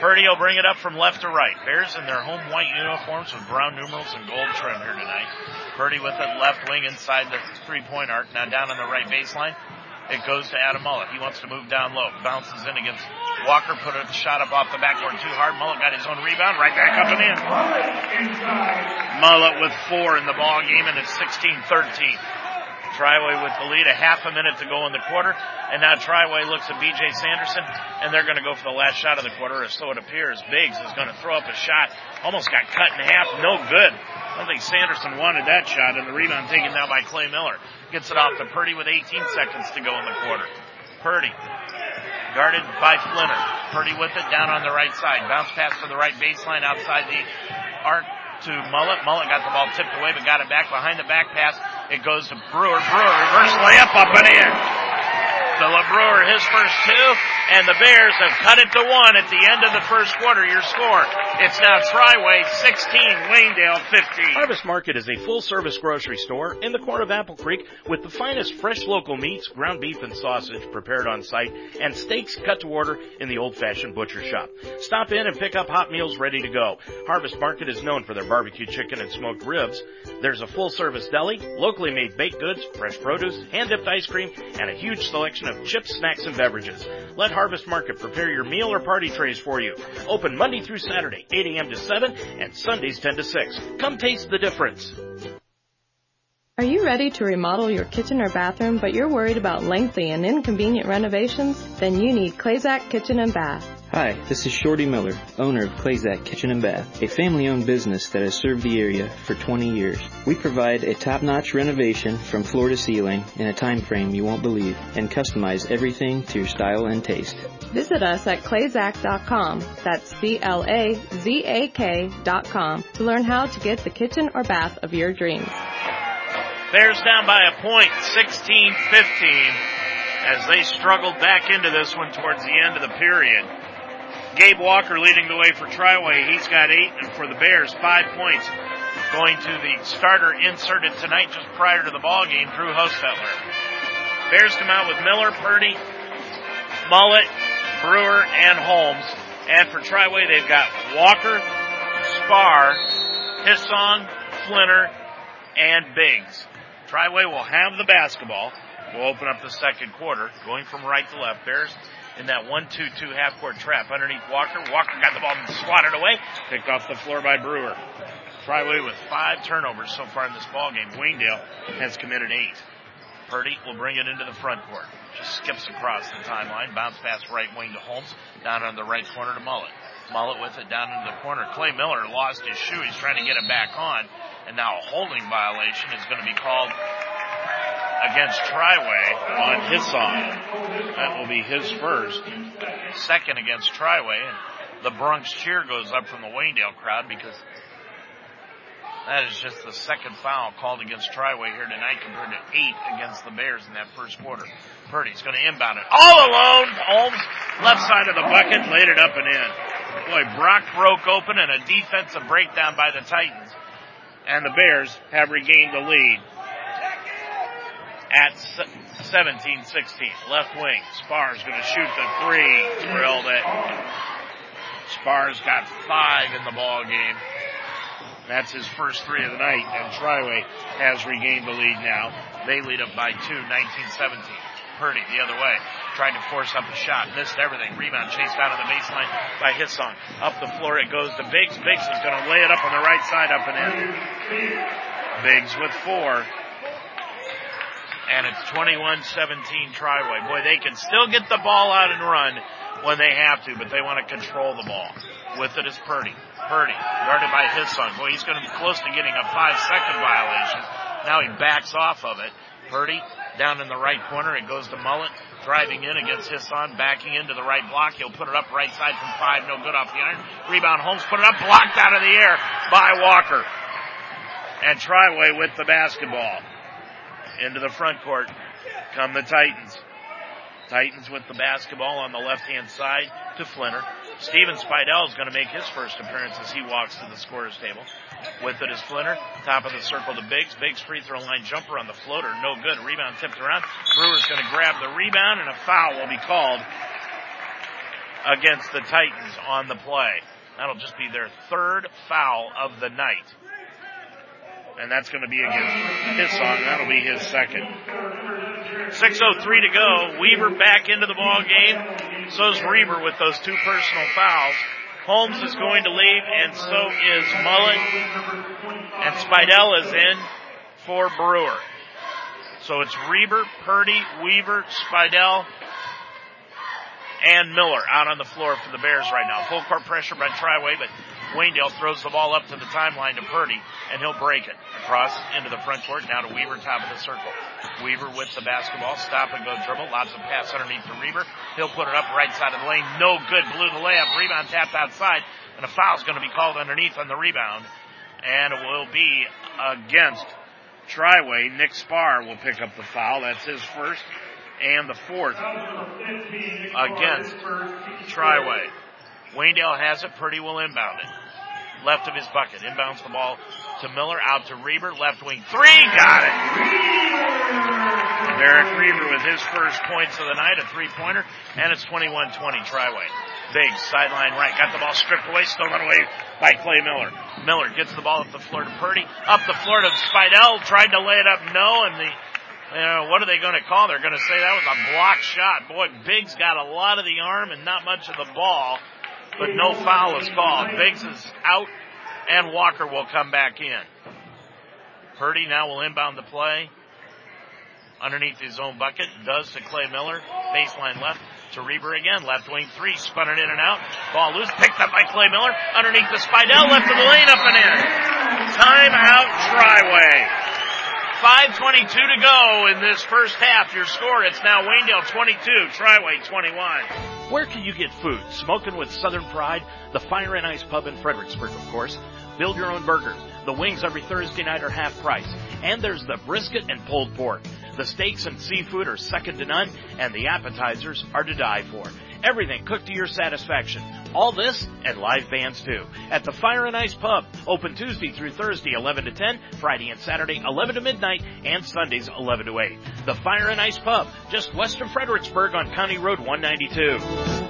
Purdy will bring it up from left to right. Bears in their home white uniforms with brown numerals and gold trim here tonight. Purdy with it left wing inside the three point arc. Now down on the right baseline. It goes to Adam Mullet. He wants to move down low. Bounces in against Walker. Put a shot up off the backboard too hard. Mullet got his own rebound. Right back up and in. Mullet with four in the ball game and it's 16-13. Triway with the lead, a half a minute to go in the quarter, and now Triway looks at BJ Sanderson, and they're going to go for the last shot of the quarter, or so it appears. Biggs is going to throw up a shot, almost got cut in half, no good. I don't think Sanderson wanted that shot, and the rebound taken down by Clay Miller. Gets it off to Purdy with 18 seconds to go in the quarter. Purdy, guarded by Flinner. Purdy with it down on the right side. Bounce pass to the right baseline outside the arc to Mullet. Mullet got the ball tipped away, but got it back behind the back pass. It goes to Brewer. Brewer reverse layup up and in. Philip Brewer, his first two, and the Bears have cut it to one at the end of the first quarter. Your score. It's now Triway 16, Waynedale 15. Harvest Market is a full service grocery store in the corner of Apple Creek with the finest fresh local meats, ground beef and sausage prepared on site, and steaks cut to order in the old fashioned butcher shop. Stop in and pick up hot meals ready to go. Harvest Market is known for their barbecue chicken and smoked ribs. There's a full service deli, locally made baked goods, fresh produce, hand dipped ice cream, and a huge selection of chips, snacks, and beverages. Let Harvest Market prepare your meal or party trays for you. Open Monday through Saturday, 8 a.m. to 7, and Sundays 10 to 6. Come taste the difference. Are you ready to remodel your kitchen or bathroom, but you're worried about lengthy and inconvenient renovations? Then you need Clazak Kitchen and Bath. Hi, this is Shorty Miller, owner of Clazak Kitchen and Bath, a family-owned business that has served the area for 20 years. We provide a top-notch renovation from floor to ceiling in a time frame you won't believe and customize everything to your style and taste. Visit us at clazak.com, that's C-L-A-Z-A-K dot com, to learn how to get the kitchen or bath of your dreams. Bears down by a point, 16-15, as they struggled back into this one towards the end of the period. Gabe Walker leading the way for Triway. He's got eight, and for the Bears, five points. Going to the starter inserted tonight just prior to the ball game, Drew Hostetler. Bears come out with Miller, Purdy, Mullet, Brewer, and Holmes. And for Triway, they've got Walker, Spar, Hissong, Flinner, and Biggs. Triway will have the basketball. We'll open up the second quarter, going from right to left. Bears in that 1-2-2 half-court trap underneath Walker. Walker got the ball and swatted away. Picked off the floor by Brewer. Triway with five turnovers so far in this ball game. Waynedale has committed eight. Purdy will bring it into the front court. Just skips across the timeline. Bounce pass right wing to Holmes. Down on the right corner to Mullet. Mullet with it down into the corner. Clay Miller lost his shoe. He's trying to get it back on. And now a holding violation is going to be called against Triway on his side. That will be his first. Second against Triway. And the Bronx cheer goes up from the Waynedale crowd because that is just the second foul called against Triway here tonight compared to eight against the Bears in that first quarter. Purdy's going to inbound it all alone. Holmes, left side of the bucket, laid it up and in. Boy, Brock broke open and a defensive breakdown by the Titans. And the Bears have regained the lead at 17-16. Left wing. Spar's going to shoot the three. Drilled it. Spar's got five in the ball game. That's his first three of the night, and Triway has regained the lead now. They lead up by two, 19-17. Purdy the other way. Tried to force up a shot. Missed everything. Rebound chased out of the baseline by Hissong. Up the floor it goes to Biggs. Biggs is going to lay it up on the right side up and in. Biggs with four. And it's 21-17 Triway. Boy, they can still get the ball out and run when they have to, but they want to control the ball. With it is Purdy. Purdy, guarded by Hissong. Boy, he's going to be close to getting a five second violation. Now he backs off of it. Purdy down in the right corner. It goes to Mullet. Driving in against Hissong, backing into the right block. He'll put it up right side from five. No good off the iron. Rebound Holmes put it up, blocked out of the air by Walker. And Triway with the basketball. Into the front court come the Titans. Titans with the basketball on the left hand side to Flinner. Steven Spidell is going to make his first appearance as he walks to the scorer's table. With it is Flinner. Top of the circle to Biggs. Biggs free throw line jumper on the floater. No good. Rebound tipped around. Brewer's going to grab the rebound and a foul will be called against the Titans on the play. That'll just be their third foul of the night. And that's going to be against Hissong. That'll be his second. 6.03 to go. Weaver back into the ball game. So's Reber with those two personal fouls. Holmes is going to leave, and so is Mullet. And Spidell is in for Brewer. So it's Reber, Purdy, Weaver, Spidell, and Miller out on the floor for the Bears right now. Full court pressure by Triway, but Waynedale throws the ball up to the timeline to Purdy, and he'll break it. Across into the front court, now to Weaver, top of the circle. Weaver with the basketball, stop and go dribble, lots of pass underneath to Reber. He'll put it up right side of the lane, no good, blew the layup, rebound tapped outside, and a foul's going to be called underneath on the rebound, and it will be against Triway. Nick Spar will pick up the foul, that's his first and the fourth against Triway. Waynedale has it. Purdy will inbound it. Left of his bucket. Inbounds the ball to Miller. Out to Reber. Left wing three. Got it. Derek Reber with his first points of the night. A three pointer. And it's 21-20 Triway. Big sideline right. Got the ball stripped away. Stolen away by Clay Miller. Miller gets the ball up the floor to Purdy. Up the floor to Spidell. Tried to lay it up. No. And the you know, what are they going to call? They're going to say that was a block shot. Boy, Biggs got a lot of the arm and not much of the ball, but no foul is called. Biggs is out and Walker will come back in. Purdy now will inbound the play underneath his own bucket. Does to Clay Miller. Baseline left to Reber again. Left wing three. Spun it in and out. Ball loose. Picked up by Clay Miller. Underneath the Spidell. Left of the lane. Up and in. Timeout Triway. 5.22 to go in this first half. Your score, it's now Waynedale 22, Triway 21. Where can you get food? Smoking with Southern Pride? The Fire and Ice Pub in Fredericksburg, of course. Build your own burgers. The wings every Thursday night are half price. And there's the brisket and pulled pork. The steaks and seafood are second to none, and the appetizers are to die for. Everything cooked to your satisfaction. All this and live bands too. At the Fire and Ice Pub. Open Tuesday through Thursday 11 to 10, Friday and Saturday 11 to midnight, and Sundays 11 to 8. The Fire and Ice Pub, just west of Fredericksburg on County Road 192.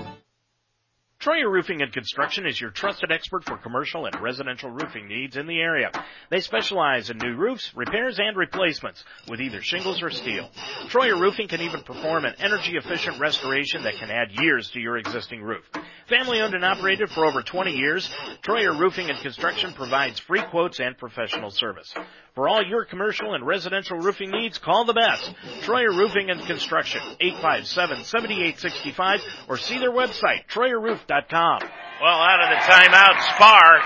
Troyer Roofing and Construction is your trusted expert for commercial and residential roofing needs in the area. They specialize in new roofs, repairs, and replacements with either shingles or steel. Troyer Roofing can even perform an energy efficient restoration that can add years to your existing roof. Family owned and operated for over 20 years, Troyer Roofing and Construction provides free quotes and professional service. For all your commercial and residential roofing needs, call the best. Troyer Roofing and Construction, 857-7865, or see their website, troyerroof.com. Well, out of the timeout, Spar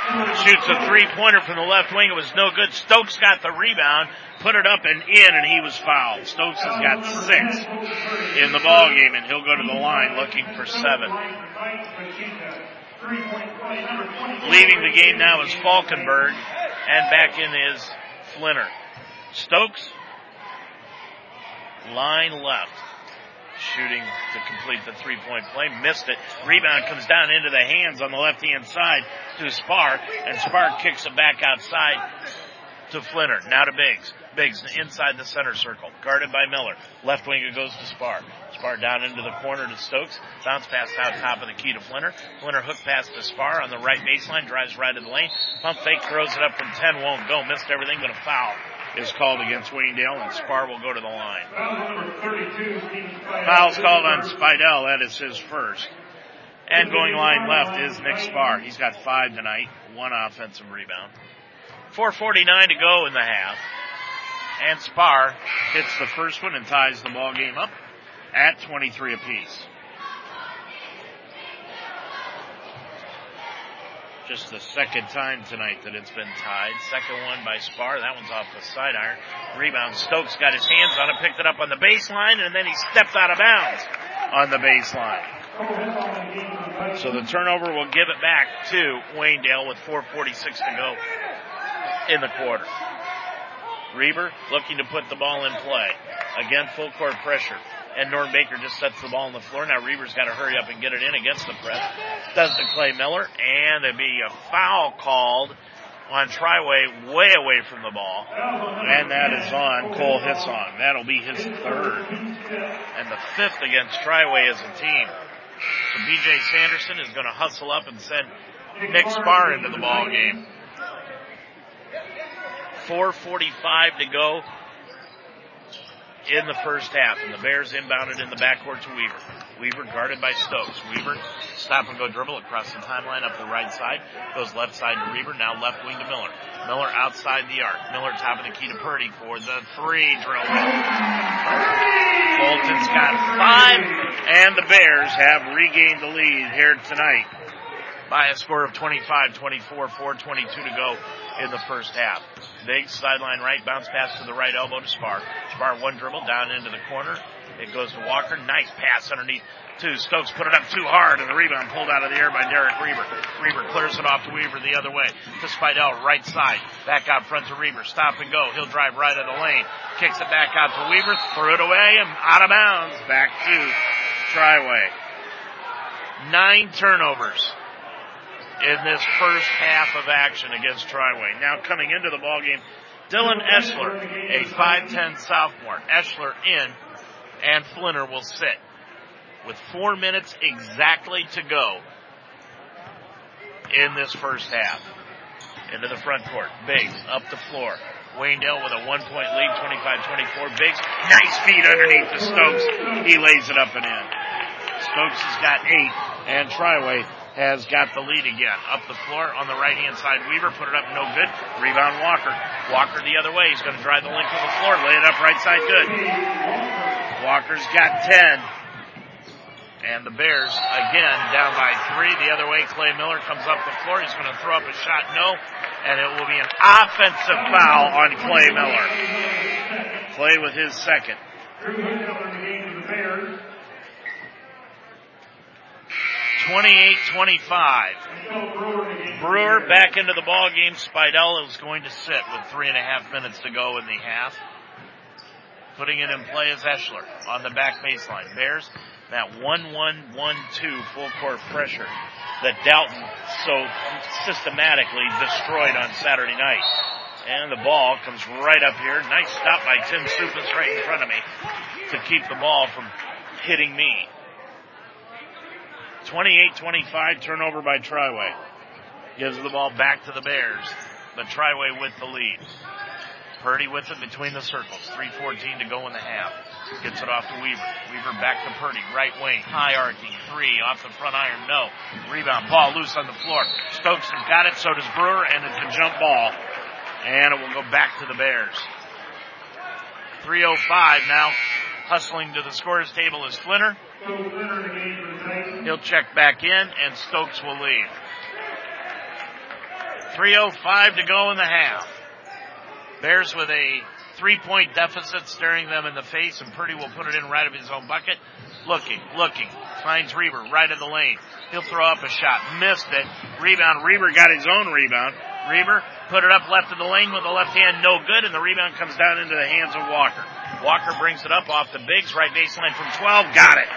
shoots a three-pointer from the left wing. It was no good. Stokes got the rebound, put it up and in, and he was fouled. Stokes has got six in the ball game, and he'll go to the line looking for seven. Leaving the game now is Falkenberg, and back in is Flinner. Stokes, line left. Shooting to complete the three point play. Missed it. Rebound comes down into the hands on the left hand side to Spar, and Spar kicks it back outside to Flinner. Now to Biggs. Biggs inside the center circle, guarded by Miller. Left wing it goes to Spar. Spar down into the corner to Stokes. Bounce pass out top of the key to Flinner. Flinner hook pass to Spar on the right baseline, drives right to the lane. Pump fake throws it up from 10, won't go. Missed everything but a foul is called against Waynedale and Spar will go to the line. Foul's called on Spidell. That is his first. And going line left is Nick Spar. He's got five tonight, one offensive rebound. 4.49 to go in the half. And Spar hits the first one and ties the ball game up at 23 apiece. Just the second time tonight that it's been tied. Second one by Spar. That one's off the side iron. Rebound. Stokes got his hands on it, picked it up on the baseline, and then he stepped out of bounds on the baseline. So the turnover will give it back to Waynedale with 4.46 to go in the quarter. Reber looking to put the ball in play. Again, full court pressure. And Norm Baker just sets the ball on the floor. Now Reber's got to hurry up and get it in against the press. Does to Clay Miller. And there'll be a foul called on Triway way away from the ball. And that is on Cole Hissong. That'll be his third. And the fifth against Triway as a team. So BJ Sanderson is going to hustle up and send Nick Spar into the ball game. 4.45 to go in the first half, and the Bears inbounded in the backcourt to Weaver. Weaver guarded by Stokes. Weaver stop and go dribble across the timeline up the right side. Goes left side to Weaver, Now left wing to Miller. Miller outside the arc. Miller top of the key to Purdy for the three drill. Colton's got five, and the Bears have regained the lead here tonight by a score of 25-24, 4.22 to go in the first half. Big sideline right, bounce pass to the right elbow to Spar. Spar one dribble down into the corner. It goes to Walker. Nice pass underneath to Stokes. Put it up too hard, and the rebound pulled out of the air by Derek Reber. Reber clears it off to Weaver the other way to Spidell, right side. Back out front to Reber. Stop and go. He'll drive right of the lane. Kicks it back out to Weaver. Threw it away and out of bounds. Back to Triway. Nine turnovers in this first half of action against Triway. Now coming into the ball game, Dylan Eschler, a 5'10 sophomore. Eschler in, and Flinner will sit. With four minutes exactly to go in this first half. Into the front court. Biggs up the floor. Waynedale with a one point lead, 25-24. Biggs, nice feed underneath the Stokes. He lays it up and in. Stokes has got eight, and Triway has got the lead again. Up the floor on the right hand side. Weaver put it up, no good. Rebound Walker. Walker the other way. He's going to drive the length of the floor. Lay it up right side, good. Walker's got 10. And the Bears, again, down by three. The other way, Clay Miller comes up the floor. He's going to throw up a shot, no. And it will be an offensive foul on Clay Miller. Clay with his second. 28-25. Brewer back into the ball game. Spidell is going to sit with three and a half minutes to go in the half. Putting it in play is Eschler on the back baseline. Bears that 1-1-1-2 full court pressure that Dalton so systematically destroyed on Saturday night. And the ball comes right up here. Nice stop by Tim Supas right in front of me to keep the ball from hitting me. 28-25 turnover by Triway. Gives the ball back to the Bears. But Triway with the lead. Purdy with it between the circles. 3.14 to go in the half. Gets it off to Weaver. Weaver back to Purdy. Right wing. High arcing. Three off the front iron. No. Rebound. Ball loose on the floor. Stokes has got it. So does Brewer. And it's a jump ball. And it will go back to the Bears. 3.05 now. Hustling to the scorer's table is Flinner. He'll check back in and Stokes will leave. 3.05 to go in the half. Bears with a three point deficit staring them in the face and Purdy will put it in right of his own bucket. Looking, looking, finds Reber right in the lane. He'll throw up a shot. Missed it. Rebound. Reber got his own rebound. Reber put it up left of the lane with the left hand, no good, and the rebound comes down into the hands of Walker. Walker brings it up off the Biggs, right baseline from 12, got it.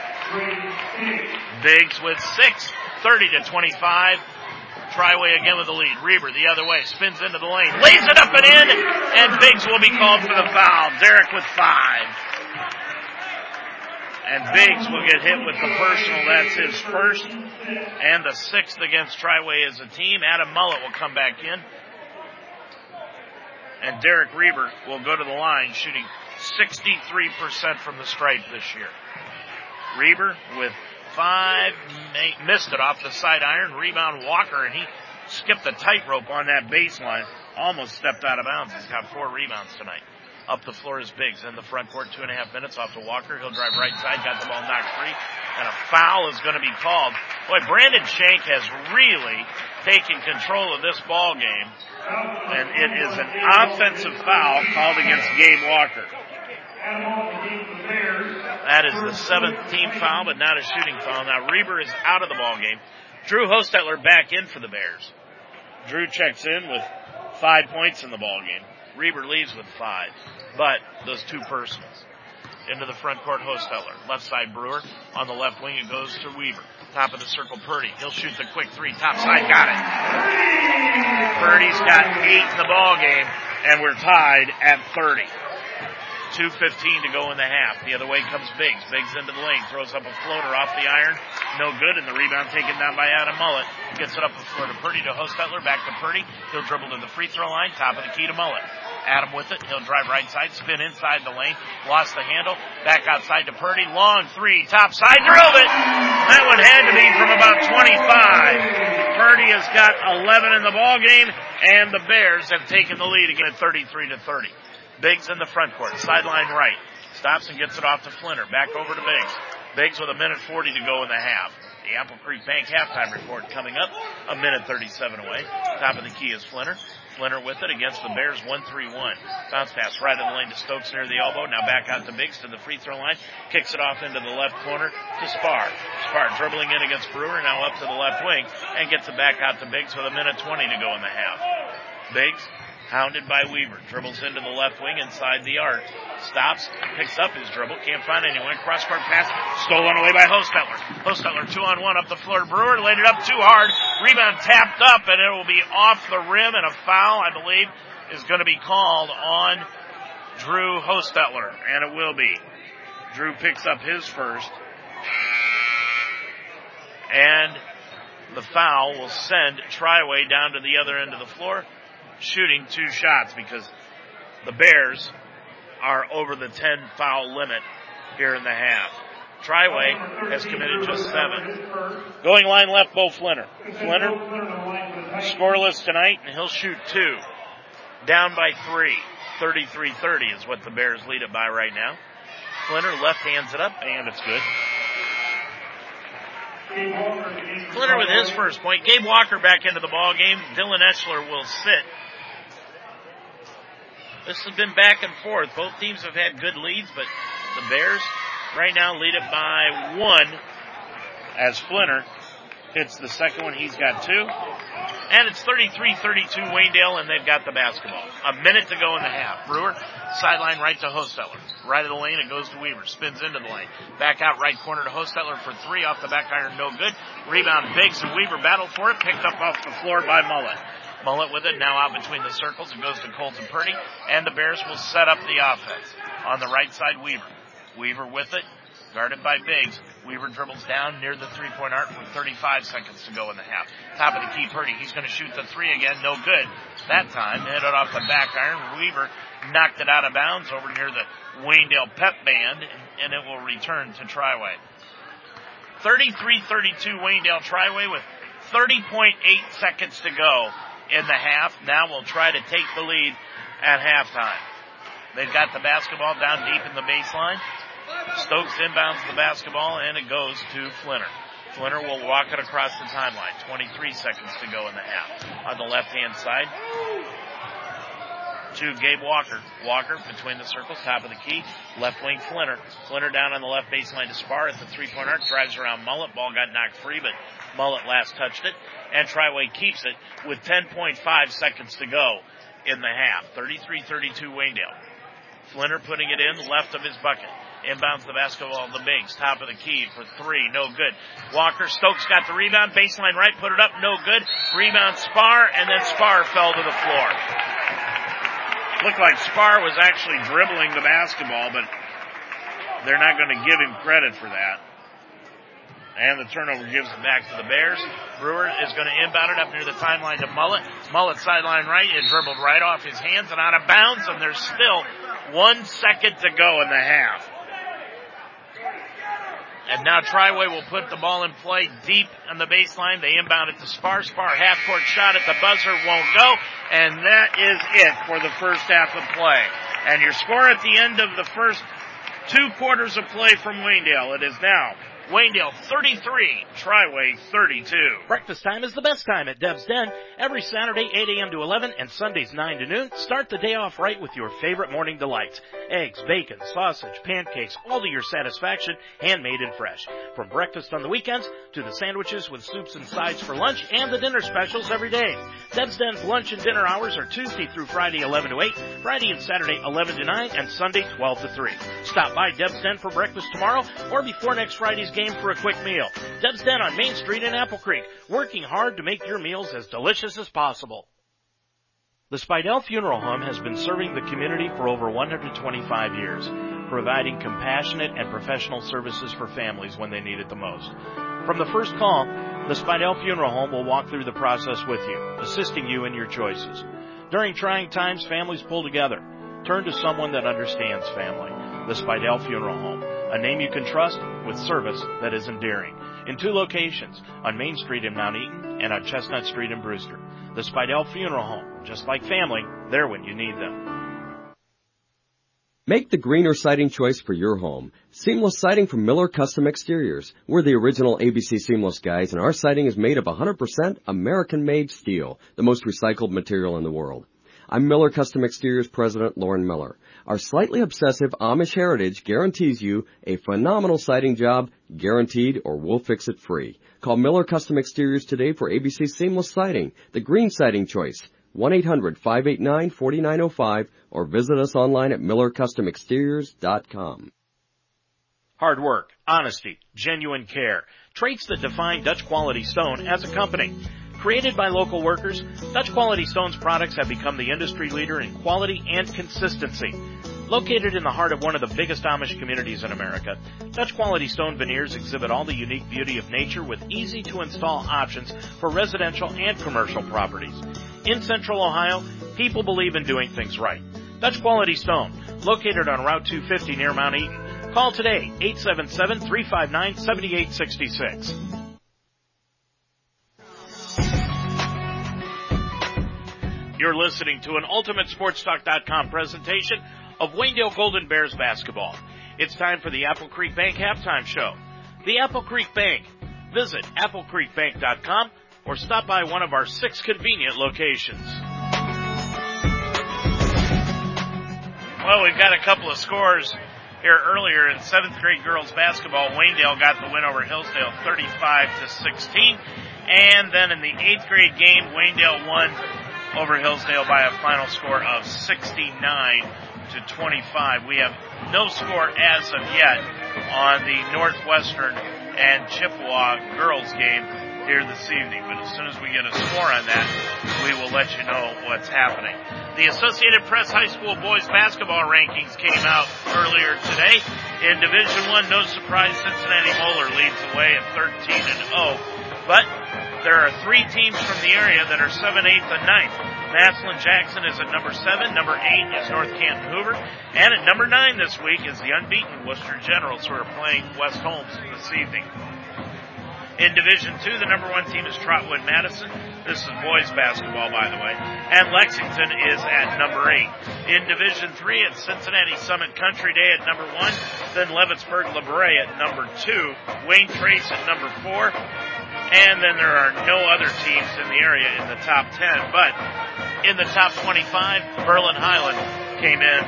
Biggs with six, 30 to 25. Triway again with the lead. Reber the other way, spins into the lane, lays it up and in, and Biggs will be called for the foul. Derek with five. And Biggs will get hit with the personal. That's his first and the sixth against Triway as a team. Adam Mullet will come back in. And Derek Reber will go to the line shooting 63% from the stripe this year. Reber with five, missed it off the side iron, rebound Walker, and he skipped the tightrope on that baseline, almost stepped out of bounds. He's got four rebounds tonight. Up the floor is Biggs in the front court, two and a half minutes off to Walker. He'll drive right side, got the ball knocked free, and a foul is going to be called. Boy, Brandon Shank has really taken control of this ball game, and it is an offensive foul called against Gabe Walker. That is the seventh team foul, but not a shooting foul. Now Reber is out of the ball game. Drew Hostetler back in for the Bears. Drew checks in with five points in the ball game. Reber leaves with five, but those two personals. Into the front court, Hostetler. Left side, Brewer. On the left wing, it goes to Weaver. Top of the circle, Purdy. He'll shoot the quick three. Top side, got it. Purdy's got eight in the ball game, and we're tied at 30. 2.15 to go in the half. The other way comes Biggs. Biggs into the lane, throws up a floater off the iron. No good, and the rebound taken down by Adam Mullet. Gets it up the floor to Purdy to Hostetler. Back to Purdy. He'll dribble to the free throw line. Top of the key to Mullet. Adam with it. He'll drive right side, spin inside the lane. Lost the handle. Back outside to Purdy. Long three. Top side. Drove it. That one had to be from about 25. Purdy has got 11 in the ball game, and the Bears have taken the lead again at 33 to 30. Biggs in the front court, sideline right. Stops and gets it off to Flinner. Back over to Biggs. Biggs with a minute 40 to go in the half. The Apple Creek Bank halftime report coming up. A minute 37 away. Top of the key is Flinner. Flinner with it against the Bears 1-3-1. Bounce pass right in the lane to Stokes near the elbow. Now back out to Biggs to the free throw line. Kicks it off into the left corner to Spar. Spar dribbling in against Brewer. Now up to the left wing and gets it back out to Biggs with a minute 20 to go in the half. Biggs Hounded by Weaver. Dribbles into the left wing inside the arc. Stops, picks up his dribble, can't find anyone. Cross court pass, stolen away by Hostetler. Hostetler two on one up the floor. Brewer laid it up too hard. Rebound tapped up and it will be off the rim and a foul, I believe, is going to be called on Drew Hostetler. And it will be. Drew picks up his first. And the foul will send Triway down to the other end of the floor shooting two shots because the Bears are over the 10 foul limit here in the half. Triway has committed just seven. Going line left, Bo Flinner. Flinner, scoreless tonight, and he'll shoot two. Down by three. 33-30 is what the Bears lead it by right now. Flinner left hands it up, and it's good. Flinner with his first point. Gabe Walker back into the ball game. Dylan Eschler will sit this has been back and forth. Both teams have had good leads, but the Bears right now lead it by one as Flinner hits the second one. He's got two. And it's 33-32 Waynedale, and they've got the basketball. A minute to go in the half. Brewer, sideline right to Hostetler. Right of the lane, it goes to Weaver. Spins into the lane. Back out right corner to Hostetler for three. Off the back iron, no good. Rebound, Biggs, and Weaver battle for it. Picked up off the floor by Mullet. Mullet with it now out between the circles. It goes to Colton Purdy, and the Bears will set up the offense. On the right side, Weaver. Weaver with it, guarded by Biggs. Weaver dribbles down near the three-point arc with 35 seconds to go in the half. Top of the key, Purdy. He's going to shoot the three again. No good. That time, hit it off the back iron. Weaver knocked it out of bounds over near the Waynedale Pep Band, and it will return to Triway. 33-32 Waynedale Triway with 30.8 seconds to go in the half. Now we'll try to take the lead at halftime. They've got the basketball down deep in the baseline. Stokes inbounds the basketball and it goes to Flinner. Flinner will walk it across the timeline. 23 seconds to go in the half. On the left hand side, to Gabe Walker. Walker between the circles, top of the key, left wing Flinner. Flinner down on the left baseline to Spar at the three point arc, drives around Mullet. Ball got knocked free, but Mullet last touched it. And Triway keeps it with 10.5 seconds to go in the half. 33-32 Waynedale. Flinner putting it in left of his bucket. Inbounds the basketball the Biggs. Top of the key for three. No good. Walker Stokes got the rebound. Baseline right. Put it up. No good. Rebound Spar. And then Spar fell to the floor. Looked like Spar was actually dribbling the basketball, but they're not going to give him credit for that. And the turnover gives it back to the Bears. Brewer is going to inbound it up near the timeline to Mullet. Mullet sideline right. It dribbled right off his hands and out of bounds, and there's still one second to go in the half. And now Triway will put the ball in play deep on the baseline. They inbound it to Spar. Spar half court shot at the buzzer won't go. And that is it for the first half of play. And your score at the end of the first two quarters of play from Waynedale. It is now Waynedale 33, Triway 32. Breakfast time is the best time at Deb's Den. Every Saturday, 8 a.m. to 11 and Sundays, 9 to noon. Start the day off right with your favorite morning delights. Eggs, bacon, sausage, pancakes, all to your satisfaction, handmade and fresh. From breakfast on the weekends to the sandwiches with soups and sides for lunch and the dinner specials every day. Deb's Den's lunch and dinner hours are Tuesday through Friday, 11 to 8, Friday and Saturday, 11 to 9, and Sunday, 12 to 3. Stop by Deb's Den for breakfast tomorrow or before next Friday's game game for a quick meal. Deb's Den on Main Street in Apple Creek, working hard to make your meals as delicious as possible. The Spidell Funeral Home has been serving the community for over 125 years, providing compassionate and professional services for families when they need it the most. From the first call, the Spidell Funeral Home will walk through the process with you, assisting you in your choices. During trying times, families pull together. Turn to someone that understands family. The Spidell Funeral Home a name you can trust with service that is endearing. In two locations, on Main Street in Mount Eaton and on Chestnut Street in Brewster. The Spidell Funeral Home, just like family, there when you need them. Make the greener siding choice for your home. Seamless siding from Miller Custom Exteriors. We're the original ABC Seamless guys and our siding is made of 100% American made steel, the most recycled material in the world. I'm Miller Custom Exteriors President Lauren Miller. Our slightly obsessive Amish heritage guarantees you a phenomenal siding job, guaranteed or we'll fix it free. Call Miller Custom Exteriors today for ABC Seamless Siding, the green siding choice. 1-800-589-4905 or visit us online at millercustomexteriors.com. Hard work, honesty, genuine care, traits that define Dutch Quality Stone as a company. Created by local workers, Dutch Quality Stones products have become the industry leader in quality and consistency. Located in the heart of one of the biggest Amish communities in America, Dutch Quality Stone veneers exhibit all the unique beauty of nature with easy to install options for residential and commercial properties. In Central Ohio, people believe in doing things right. Dutch Quality Stone, located on Route 250 near Mount Eaton. Call today, 877-359-7866. You're listening to an UltimateSportsTalk.com presentation of Waynedale Golden Bears basketball. It's time for the Apple Creek Bank halftime show. The Apple Creek Bank. Visit applecreekbank.com or stop by one of our six convenient locations. Well, we've got a couple of scores here earlier in seventh grade girls basketball. Waynedale got the win over Hillsdale 35 to 16. And then in the eighth grade game, Waynedale won over Hillsdale by a final score of 69 to 25. We have no score as of yet on the Northwestern and Chippewa girls game here this evening. But as soon as we get a score on that, we will let you know what's happening. The Associated Press High School boys basketball rankings came out earlier today. In Division One, no surprise, Cincinnati Moeller leads the way at 13 and 0. But there are three teams from the area that are 7, 8, and 9. Massillon Jackson is at number 7. Number 8 is North Canton Hoover. And at number 9 this week is the unbeaten Wooster Generals who are playing West Holmes this evening. In Division 2, the number 1 team is Trotwood Madison. This is boys basketball, by the way. And Lexington is at number 8. In Division 3, it's Cincinnati Summit Country Day at number 1. Then Leavittsburg LaBrae at number 2. Wayne Trace at number 4. And then there are no other teams in the area in the top 10. But in the top 25, Berlin Highland came in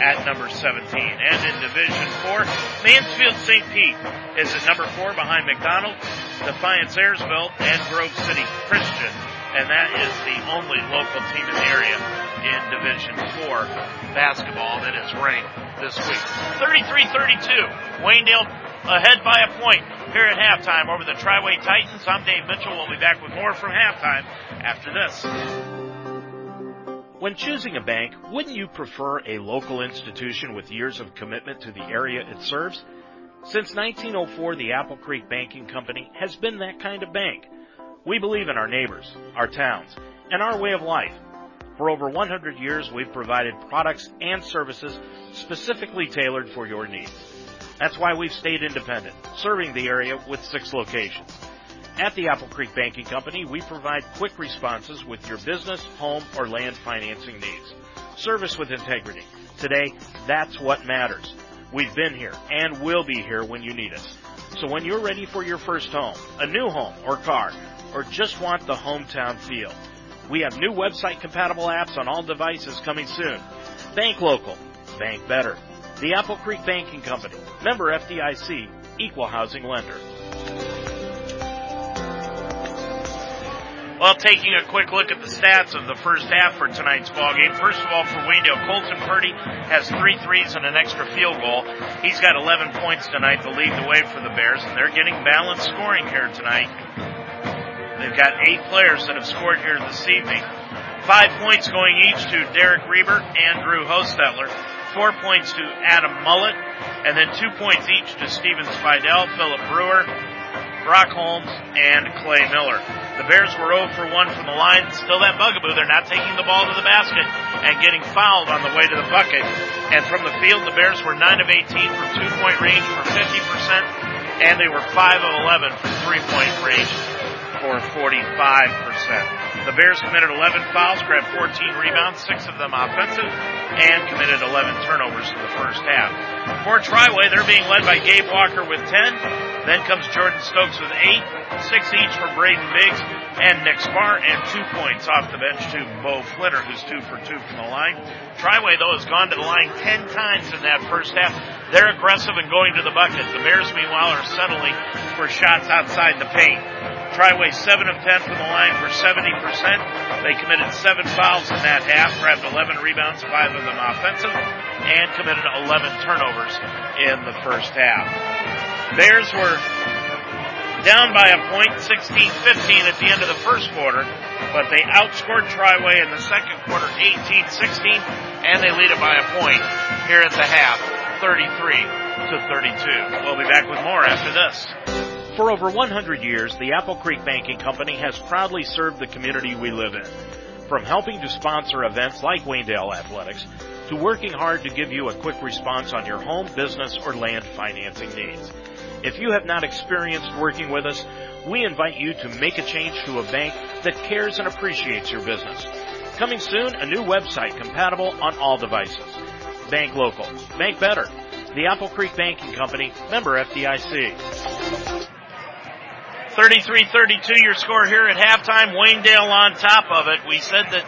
at number 17. And in Division 4, Mansfield St. Pete is at number 4 behind McDonald, Defiance Ayersville, and Grove City Christian. And that is the only local team in the area in Division 4 basketball that is ranked this week. 33-32. Waynedale ahead by a point here at halftime over the Triway Titans. I'm Dave Mitchell. We'll be back with more from halftime after this. When choosing a bank, wouldn't you prefer a local institution with years of commitment to the area it serves? Since 1904, the Apple Creek Banking Company has been that kind of bank. We believe in our neighbors, our towns, and our way of life. For over 100 years, we've provided products and services specifically tailored for your needs. That's why we've stayed independent, serving the area with six locations. At the Apple Creek Banking Company, we provide quick responses with your business, home, or land financing needs. Service with integrity. Today, that's what matters. We've been here and will be here when you need us. So when you're ready for your first home, a new home or car, or just want the hometown feel, we have new website compatible apps on all devices coming soon. Bank local, bank better. The Apple Creek Banking Company, member FDIC, equal housing lender. Well, taking a quick look at the stats of the first half for tonight's ball game. First of all, for Waynedale, Colton Purdy has three threes and an extra field goal. He's got 11 points tonight to lead the way for the Bears, and they're getting balanced scoring here tonight. They've got eight players that have scored here this evening. Five points going each to Derek Reber and Drew Hostetler. Four points to Adam Mullet, and then two points each to Steven Spidell, Philip Brewer, Brock Holmes, and Clay Miller. The Bears were 0 for 1 from the line. Still that bugaboo. They're not taking the ball to the basket and getting fouled on the way to the bucket. And from the field, the Bears were 9 of 18 from two point range for 50%, and they were 5 of 11 from three point range for 45%. The Bears committed 11 fouls, grabbed 14 rebounds, six of them offensive, and committed 11 turnovers in the first half. For Triway, they're being led by Gabe Walker with 10. Then comes Jordan Stokes with eight, six each for Braden Biggs and Nick Spar, and two points off the bench to Bo Flinner, who's two for two from the line. Triway, though, has gone to the line ten times in that first half. They're aggressive and going to the bucket. The Bears, meanwhile, are settling for shots outside the paint. Triway 7 of 10 from the line for 70%. They committed 7 fouls in that half, grabbed 11 rebounds, 5 of them offensive, and committed 11 turnovers in the first half. Bears were down by a point, 16-15 at the end of the first quarter, but they outscored Triway in the second quarter 18-16, and they lead it by a point here at the half, 33 to 32. We'll be back with more after this. For over 100 years, the Apple Creek Banking Company has proudly served the community we live in. From helping to sponsor events like Waynedale Athletics, to working hard to give you a quick response on your home, business, or land financing needs. If you have not experienced working with us, we invite you to make a change to a bank that cares and appreciates your business. Coming soon, a new website compatible on all devices. Bank local. Bank better. The Apple Creek Banking Company, member FDIC. 33-32 your score here at halftime. Waynedale on top of it. We said that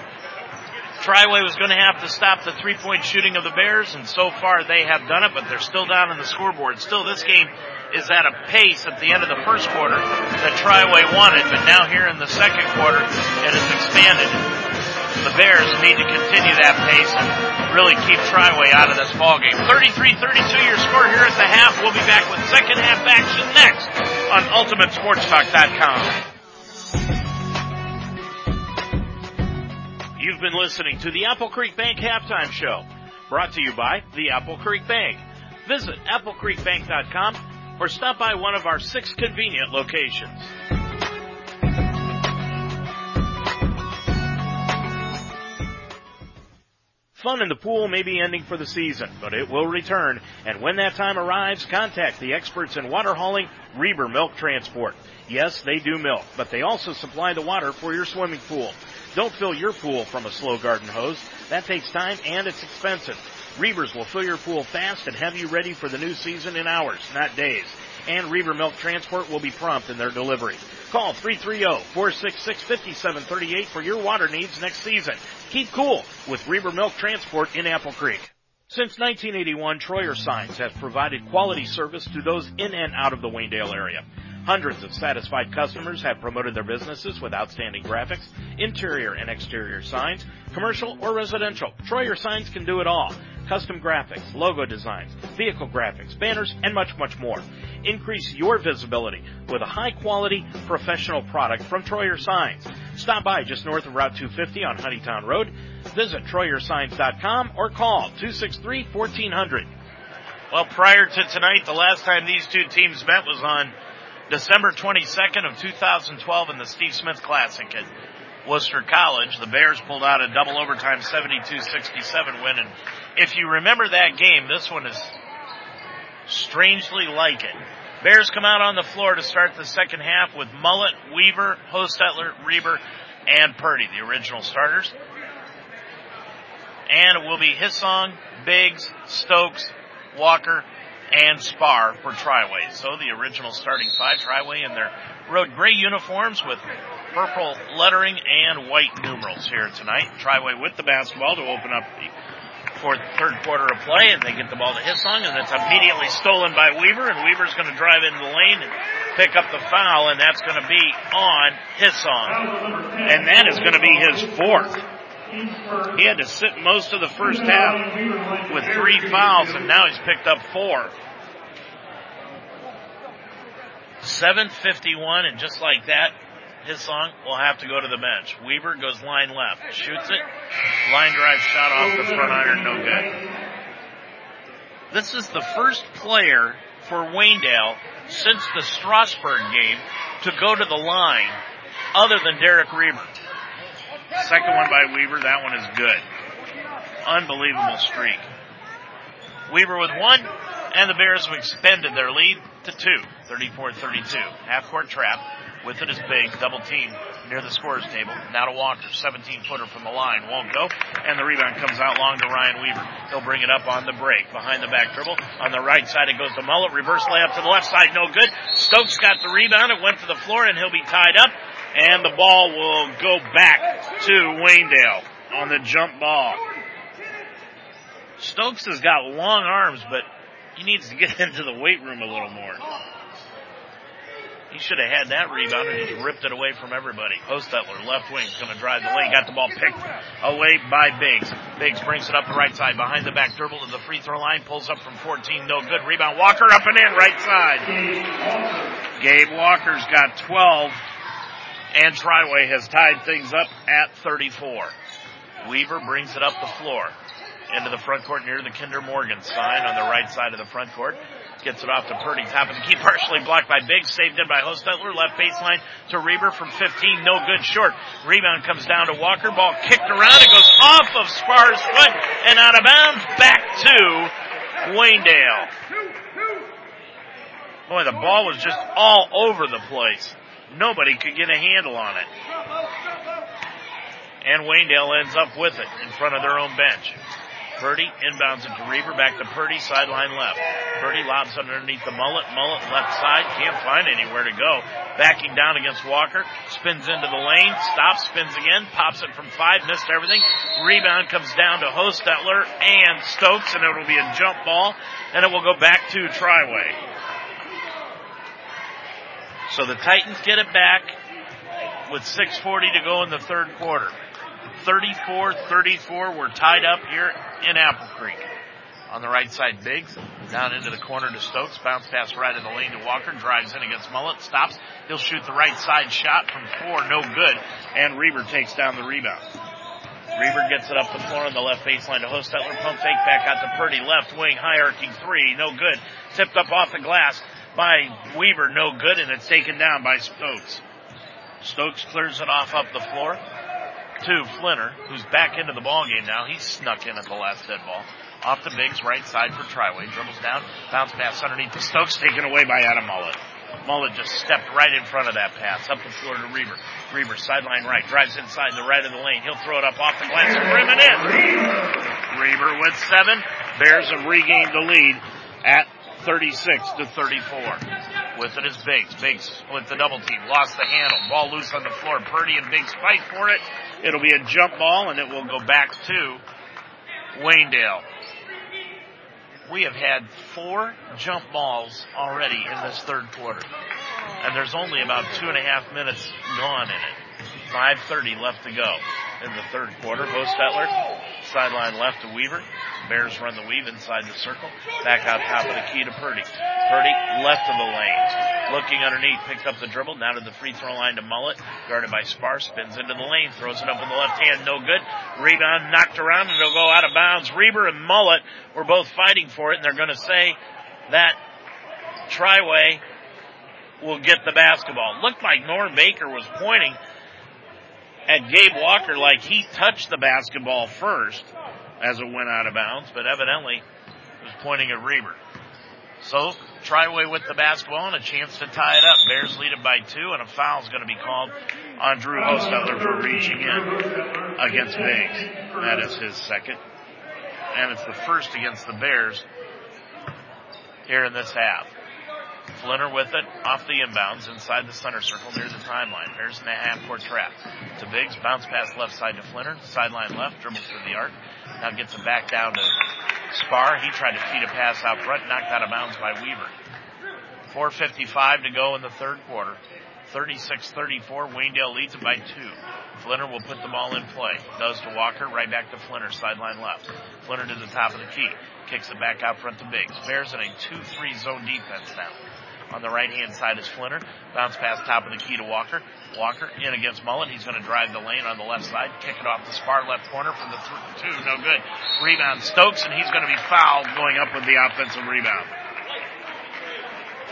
Triway was going to have to stop the three-point shooting of the Bears, and so far they have done it, but they're still down on the scoreboard. Still, this game is at a pace at the end of the first quarter that Triway wanted, but now here in the second quarter, it has expanded. The Bears need to continue that pace and really keep Triway out of this ball game. 33-32 your score here at the half. We'll be back with second half action next on UltimateSportsTalk.com. You've been listening to the Apple Creek Bank Halftime Show, brought to you by the Apple Creek Bank. Visit applecreekbank.com or stop by one of our six convenient locations. Fun in the pool may be ending for the season, but it will return. And when that time arrives, contact the experts in water hauling, Reber Milk Transport. Yes, they do milk, but they also supply the water for your swimming pool. Don't fill your pool from a slow garden hose. That takes time and it's expensive. Rebers will fill your pool fast and have you ready for the new season in hours, not days. And Reber Milk Transport will be prompt in their delivery. Call 330-466-5738 for your water needs next season. Keep cool with Reber Milk Transport in Apple Creek. Since 1981, Troyer Signs has provided quality service to those in and out of the Waynedale area. Hundreds of satisfied customers have promoted their businesses with outstanding graphics, interior and exterior signs, commercial or residential. Troyer Signs can do it all. Custom graphics, logo designs, vehicle graphics, banners, and much, much more. Increase your visibility with a high quality professional product from Troyer Signs. Stop by just north of Route 250 on Honeytown Road. Visit TroyerSigns.com or call 263-1400. Well, prior to tonight, the last time these two teams met was on December 22nd of 2012 in the Steve Smith Classic at Wooster College. The Bears pulled out a double overtime 72-67 win. And if you remember that game, this one is strangely like it. Bears come out on the floor to start the second half with Mullet, Weaver, Hostetler, Reber, and Purdy, the original starters. And it will be Hissong, Biggs, Stokes, Walker, and Spar for Triway. So the original starting five, Triway in their road gray uniforms with purple lettering and white numerals here tonight. Triway with the basketball to open up the fourth, third quarter of play, and they get the ball to Hissong, and it's immediately stolen by Weaver, and Weaver's going to drive into the lane and pick up the foul, and that's going to be on Hissong. And that is going to be his fourth. He had to sit most of the first half with three fouls, and now he's picked up four. 751, and just like that, Hissong will have to go to the bench. Weaver goes line left, shoots it, line drive shot off the front iron, no good. This is the first player for Waynedale since the Strasburg game to go to the line other than Derek Reber. Second one by Weaver, that one is good. Unbelievable streak. Weaver with one, and the Bears have extended their lead to two, 34-32. Half court trap. With it is big, double team near the scorers table. Now to Walker, 17 footer from the line, won't go, and the rebound comes out long to Ryan Weaver. He'll bring it up on the break, behind the back dribble. On the right side it goes to Mullet, reverse layup to the left side, no good. Stokes got the rebound, it went to the floor, and he'll be tied up, and the ball will go back to Waynedale on the jump ball. Stokes has got long arms, but he needs to get into the weight room a little more. He should have had that rebound and just ripped it away from everybody. Hostetler, left wing, going to drive the lane. Got the ball picked away by Biggs. Biggs brings it up the right side, behind the back dribble to the free throw line. Pulls up from 14, no good. Rebound, Walker up and in, right side. Gabe Walker's got 12, and Triway has tied things up at 34. Weaver brings it up the floor into the front court near the Kinder Morgan sign on the right side of the front court. Gets it off to Purdy. Top of the key, partially blocked by Biggs. Saved in by Hostetler. Left baseline to Reber from 15. No good short. Rebound comes down to Walker. Ball kicked around. It goes off of Spar's foot and out of bounds back to Waynedale. Boy, the ball was just all over the place. Nobody could get a handle on it. And Waynedale ends up with it in front of their own bench. Purdy inbounds to Reber, back to Purdy, sideline left. Purdy lobs underneath the Mullet, Mullet left side, can't find anywhere to go. Backing down against Walker, spins into the lane, stops, spins again, pops it from five, missed everything. Rebound comes down to Hostetler and Stokes, and it'll be a jump ball, and it will go back to Triway. So the Titans get it back with 6.40 to go in the third quarter. 34-34. We're tied up here in Apple Creek. On the right side, Biggs down into the corner to Stokes. Bounce pass right in the lane to Walker. Drives in against Mullet. Stops. He'll shoot the right side shot from four. No good. And Reber takes down the rebound. Reber gets it up the floor on the left baseline to Hostetler. Pump fake back out to Purdy. Left wing hierarchy three. No good. Tipped up off the glass by Weaver. No good. And it's taken down by Stokes. Stokes clears it off up the floor to Flinner, who's back into the ball game now. He's snuck in at the last dead ball. Off the Biggs, right side for Triway. Dribbles down, bounce pass underneath the Stokes, taken away by Adam Mullet. Mullet just stepped right in front of that pass, up the floor to Reber. Reber, sideline right, drives inside the right of the lane. He'll throw it up off the glass and rim it in. Reber with seven. Bears have regained the lead at 36 to 34. With it is Biggs. Biggs with the double team. Lost the handle. Ball loose on the floor. Purdy and Biggs fight for it. It'll be a jump ball and it will go back to Waynedale. We have had four jump balls already in this third quarter. And there's only about two and a half minutes gone in it. 5.30 left to go in the third quarter. Hostetler, sideline left to Weaver. Bears run the weave inside the circle. Back out top of the key to Purdy. Purdy left of the lane. Looking underneath, picked up the dribble, now to the free throw line to Mullet. Guarded by Spar, spins into the lane, throws it up with the left hand, no good. Rebound knocked around and it'll go out of bounds. Reber and Mullet were both fighting for it and they're going to say that Triway will get the basketball. Looked like Norm Baker was pointing at Gabe Walker like he touched the basketball first as it went out of bounds, but evidently was pointing at Reber. So Triway with the basketball and a chance to tie it up. Bears lead it by two, and a foul is going to be called on Drew Hostetler for reaching in against Biggs. That is his second, and it's the first against the Bears here in this half. Flinner with it off the inbounds inside the center circle near the timeline. Bears in the half court trap. To Biggs, bounce pass left side to Flinner, sideline left, dribbles through the arc. Now gets it back down to Spar. He tried to feed a pass out front, knocked out of bounds by Weaver. 4.55 to go in the third quarter. 36-34, Waynedale leads it by two. Flinner will put the ball in play. Does to Walker, right back to Flinner, sideline left. Flinner to the top of the key. Kicks it back out front to Biggs. Bears in a 2-3 zone defense now. On the right hand side is Flinner. Bounce pass top of the key to Walker. Walker in against Mullet. He's going to drive the lane on the left side. Kick it off the far left corner from the th- two. No good. Rebound Stokes and he's going to be fouled going up with the offensive rebound.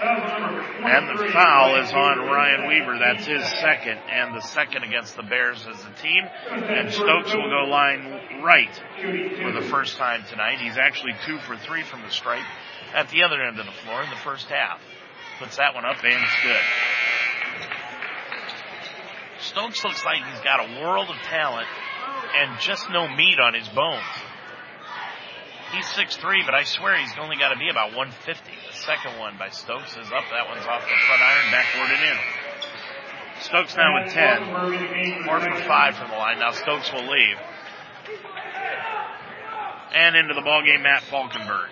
And the foul is on Ryan Weaver. That's his second, and the second against the Bears as a team. And Stokes will go line right for the first time tonight. He's actually two for three from the stripe at the other end of the floor in the first half. Puts that one up, and it's good. Stokes looks like he's got a world of talent and just no meat on his bones. He's 6'3", but I swear he's only got to be about 150. The second one by Stokes is up. That one's off the front iron, backward and in. Stokes now with 10. Four for five from the line. Now Stokes will leave. And into the ballgame, Matt Falkenberg.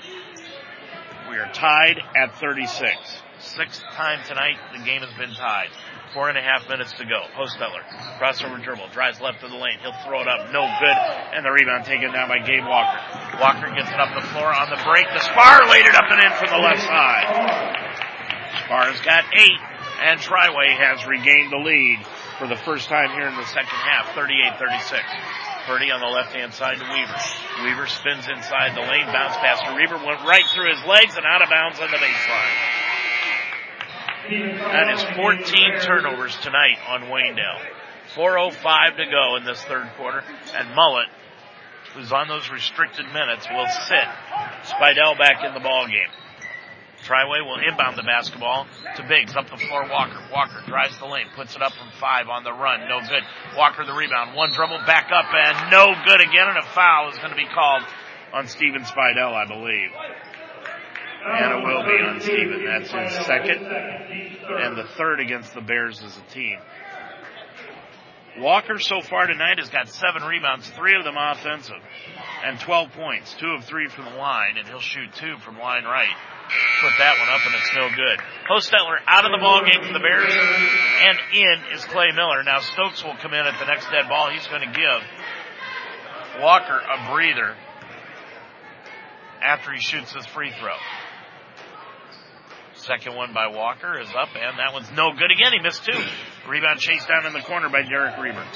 We are tied at 36. Sixth time tonight, the game has been tied. Four and a half minutes to go. Hostetler, crossover dribble, drives left of the lane. He'll throw it up, no good, and the rebound taken down by Gabe Walker. Walker gets it up the floor on the break. The Spar laid it up and in from the left side. Spar's got eight, and Triway has regained the lead for the first time here in the second half, 38-36. Purdy on the left hand side to Weaver. Weaver spins inside the lane, bounce pass to Reber, went right through his legs and out of bounds on the baseline. That is 14 turnovers tonight on Waynedale. 4.05 to go in this third quarter. And Mullet, who's on those restricted minutes, will sit. Spidell back in the ball game. Triway will inbound the basketball to Biggs up the floor. Walker. Walker drives the lane, puts it up from five on the run. No good. Walker the rebound. One dribble back up and no good again. And a foul is going to be called on Steven Spidell, I believe. And it will be on Steven. That's his second. And the third against the Bears as a team. Walker so far tonight has got seven rebounds, three of them offensive, and 12 points. Two of three from the line, and he'll shoot two from line right. Put that one up, and it's no good. Hostetler out of the ball game for the Bears, and in is Clay Miller. Now Stokes will come in at the next dead ball. He's going to give Walker a breather after he shoots his free throw. Second one by Walker is up, and that one's no good again. He missed two. Rebound chased down in the corner by Derek Reber.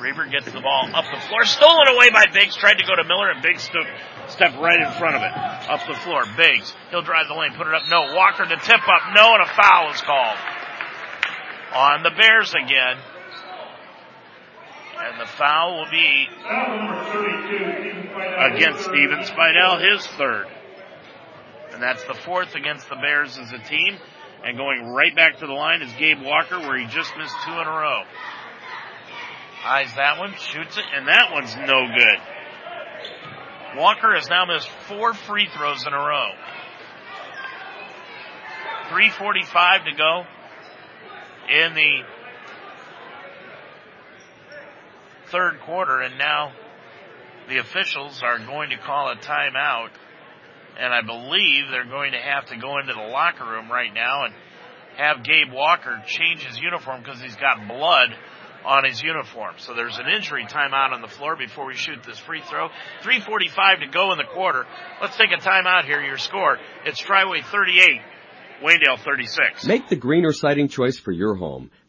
Reber gets the ball up the floor, stolen away by Biggs, tried to go to Miller, and Biggs stood, stepped right in front of it. Up the floor, Biggs. He'll drive the lane, put it up. No. Walker to tip up. No, and a foul is called. On the Bears again. And the foul will be against Steven Spidell, his third. And that's the fourth against the Bears as a team. And going right back to the line is Gabe Walker, where he just missed two in a row. Eyes that one, shoots it, and that one's no good. Walker has now missed four free throws in a row. 3.45 to go in the third quarter, and now the officials are going to call a timeout and I believe they're going to have to go into the locker room right now and have Gabe Walker change his uniform because he's got blood on his uniform. So there's an injury timeout on the floor before we shoot this free throw. 3.45 to go in the quarter. Let's take a timeout here. Your score. It's Triway 38, Waynedale 36. Make the greener siding choice for your home.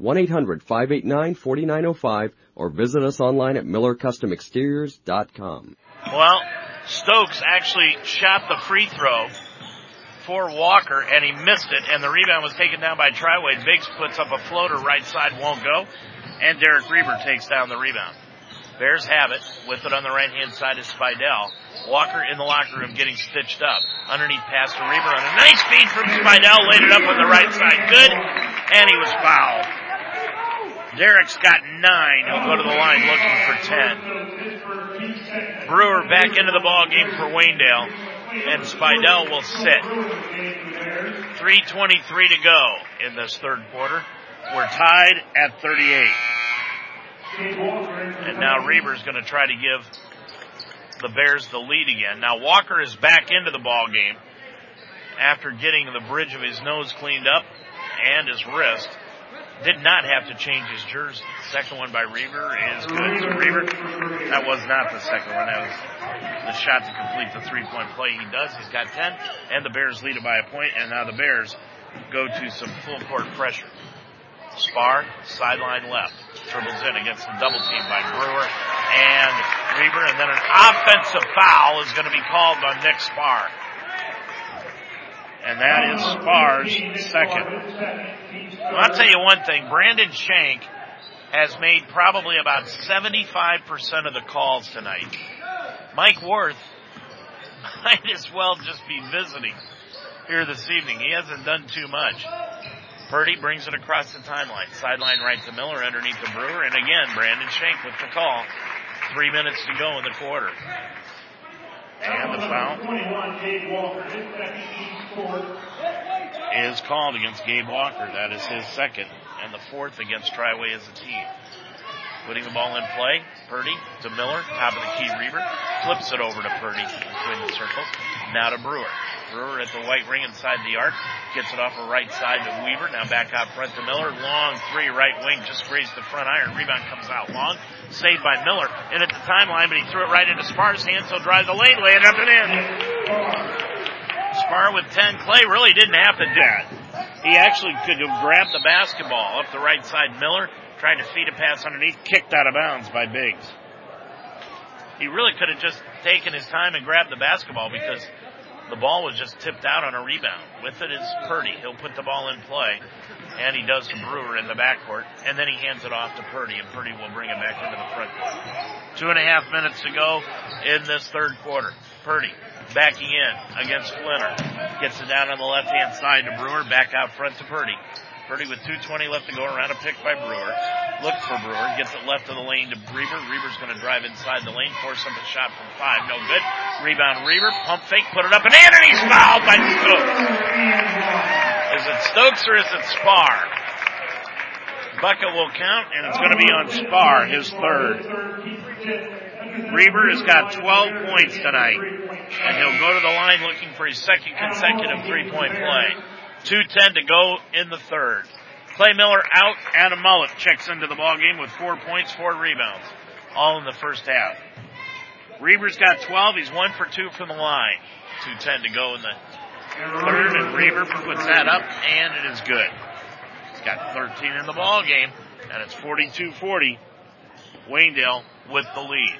1-800-589-4905 or visit us online at millercustomexteriors.com. Well, Stokes actually shot the free throw for Walker and he missed it and the rebound was taken down by Triway. Biggs puts up a floater right side, won't go. and Derek Reber takes down the rebound. Bears have it. With it on the right hand side is Spidell. Walker in the locker room getting stitched up. Underneath pass to Reber on a nice feed from Spidell. Laid it up on the right side. Good. And he was fouled. Derek's got nine. He'll go to the line looking for ten. Brewer back into the ball game for Waynedale. And Spidell will sit. 3.23 to go in this third quarter. We're tied at 38. And now Reber's going to try to give the Bears the lead again. Now Walker is back into the ball game after getting the bridge of his nose cleaned up and his wrist. Did not have to change his jersey. Second one by Reber is good. So Reber, that was not the second one. That was the shot to complete the three point play. He does. He's got 10 and the Bears lead it by a point. point and now the Bears go to some full court pressure. Spar, sideline left. Dribbles in against the double team by Brewer and Reber, and then an offensive foul is going to be called on Nick Spar. And that is Spar's second. Well, I'll tell you one thing. Brandon Shank has made probably about 75% of the calls tonight. Mike Worth might as well just be visiting here this evening. He hasn't done too much. Purdy brings it across the timeline. Sideline right to Miller underneath the Brewer. And again, Brandon Shank with the call. Three minutes to go in the quarter. And the foul is called against Gabe Walker. That is his second. And the fourth against Triway as a team. Putting the ball in play. Purdy to Miller. Top of the key Reber. Flips it over to Purdy between the circles. Now to Brewer. Brewer at the white ring inside the arc. Gets it off the right side to Weaver. Now back out front to Miller. Long three right wing. Just grazed the front iron. Rebound comes out long. Saved by Miller. In at the timeline, but he threw it right into Spar's hands. He'll drive the lane. Lay it up and in. Spar with 10. Clay really didn't have to do that. He actually could have grabbed the basketball up the right side. Miller tried to feed a pass underneath. Kicked out of bounds by Biggs. He really could have just taken his time and grabbed the basketball because the ball was just tipped out on a rebound. With it is Purdy. He'll put the ball in play, and he does to Brewer in the backcourt, and then he hands it off to Purdy, and Purdy will bring it back into the front court. Two and a half minutes to go in this third quarter. Purdy backing in against Flinner. Gets it down on the left hand side to Brewer, back out front to Purdy. Purdy with 2.20 left to go around a pick by Brewer. Looks for Brewer. Gets it left of the lane to Reber. Reber's going to drive inside the lane. Force up a shot from five. No good. Rebound Reber. Pump fake. Put it up and in and he's fouled by Stokes. Is it Stokes or is it Spar? Bucket will count and it's going to be on Spar, his third. Reber has got 12 points tonight and he'll go to the line looking for his second consecutive three point play. 2.10 to go in the third. Clay Miller out. Adam Mullet checks into the ball game with four points, four rebounds, all in the first half. Reber's got 12. He's one for two from the line. 2.10 to go in the third, and Reber puts that up, and it is good. He's got 13 in the ball game, and it's 42-40. Waynedale with the lead.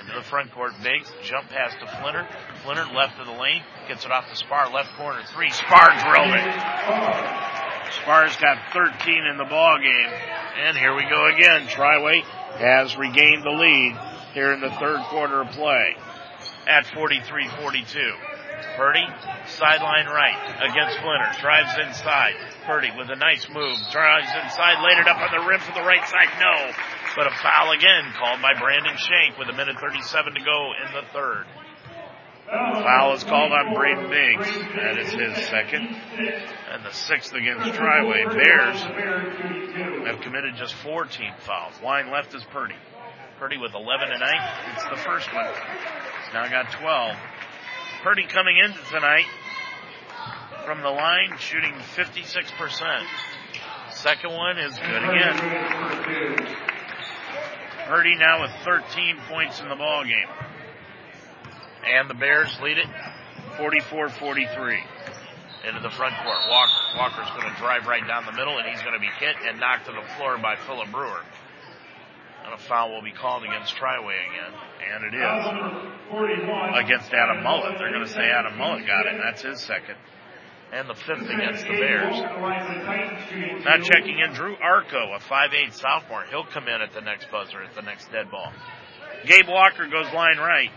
Into the front court, Biggs, jump pass to Flinner. Flinner left of the lane, gets it off the Spar, left corner, three. Spar drilled it. Spar's got 13 in the ball game. And here we go again. Triway has regained the lead here in the third quarter of play at 43-42. Purdy, sideline right against Flinner. Drives inside. Purdy with a nice move. Drives inside, laid it up on the rim for the right side. No. But a foul again called by Brandon Shank with a minute 37 to go in the third. Foul is called on Braden Biggs. That is his second. And the sixth against Triway. Bears have committed just four team fouls. Line left is Purdy. Purdy with 11 tonight. It's the first one. He's now got 12. Purdy coming into tonight from the line, shooting 56%. Second one is good again. Purdy now with 13 points in the ball game. And the Bears lead it 44-43 into the front court. Walker. Walker's going to drive right down the middle and he's going to be hit and knocked to the floor by Philip Brewer. And a foul will be called against Triway again. And it is. Against Adam Mullet. They're going to say Adam Mullet got it. And that's his second. And the fifth against the Bears. Now checking in Drew Arco, a 5'8 sophomore. He'll come in at the next buzzer, at the next dead ball. Gabe Walker goes line right.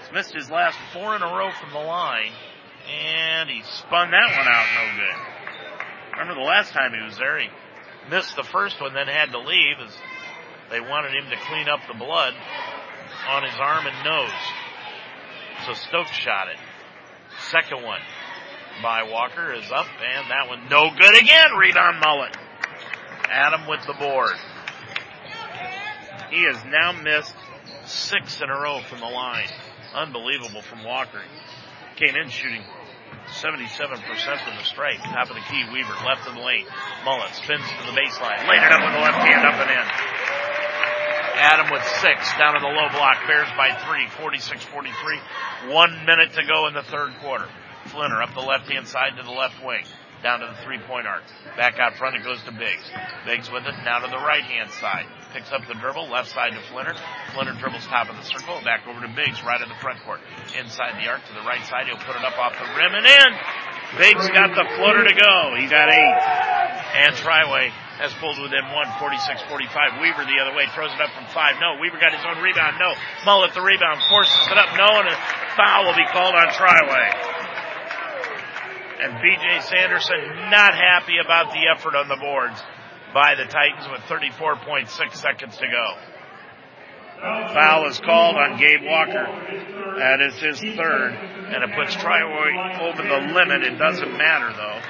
He's missed his last four in a row from the line, and he spun that one out no good. Remember the last time he was there, he missed the first one, then had to leave as they wanted him to clean up the blood on his arm and nose. So Stokes shot it. Second one by Walker is up, and that one no good again. Rebound Mullet. Adam with the board. He has now missed six in a row from the line. Unbelievable from Walker. Came in shooting 77% from the stripe. Top of the key, Weaver, left of the lane. Mullet spins to the baseline. Laid it up with the left hand up and in. Adam with six down in the low block. Bears by three, 46-43. One minute to go in the third quarter. Flinner up the left hand side to the left wing. Down to the three point arc. Back out front it goes to Biggs. Biggs with it now to the right hand side. Picks up the dribble, left side to Flinner. Flinner dribbles top of the circle, back over to Biggs, right at the front court. Inside the arc to the right side, he'll put it up off the rim and in! Biggs got the floater to go. He got eight. And Triway has pulled within one, 46-45. Weaver the other way, throws it up from five. No, Weaver got his own rebound. No. Mullet the rebound, forces it up. No, and a foul will be called on Triway. And BJ Sanderson not happy about the effort on the boards by the Titans with 34.6 seconds to go. Foul is called on Gabe Walker. That is his third, and it puts Triway over the limit. It doesn't matter though,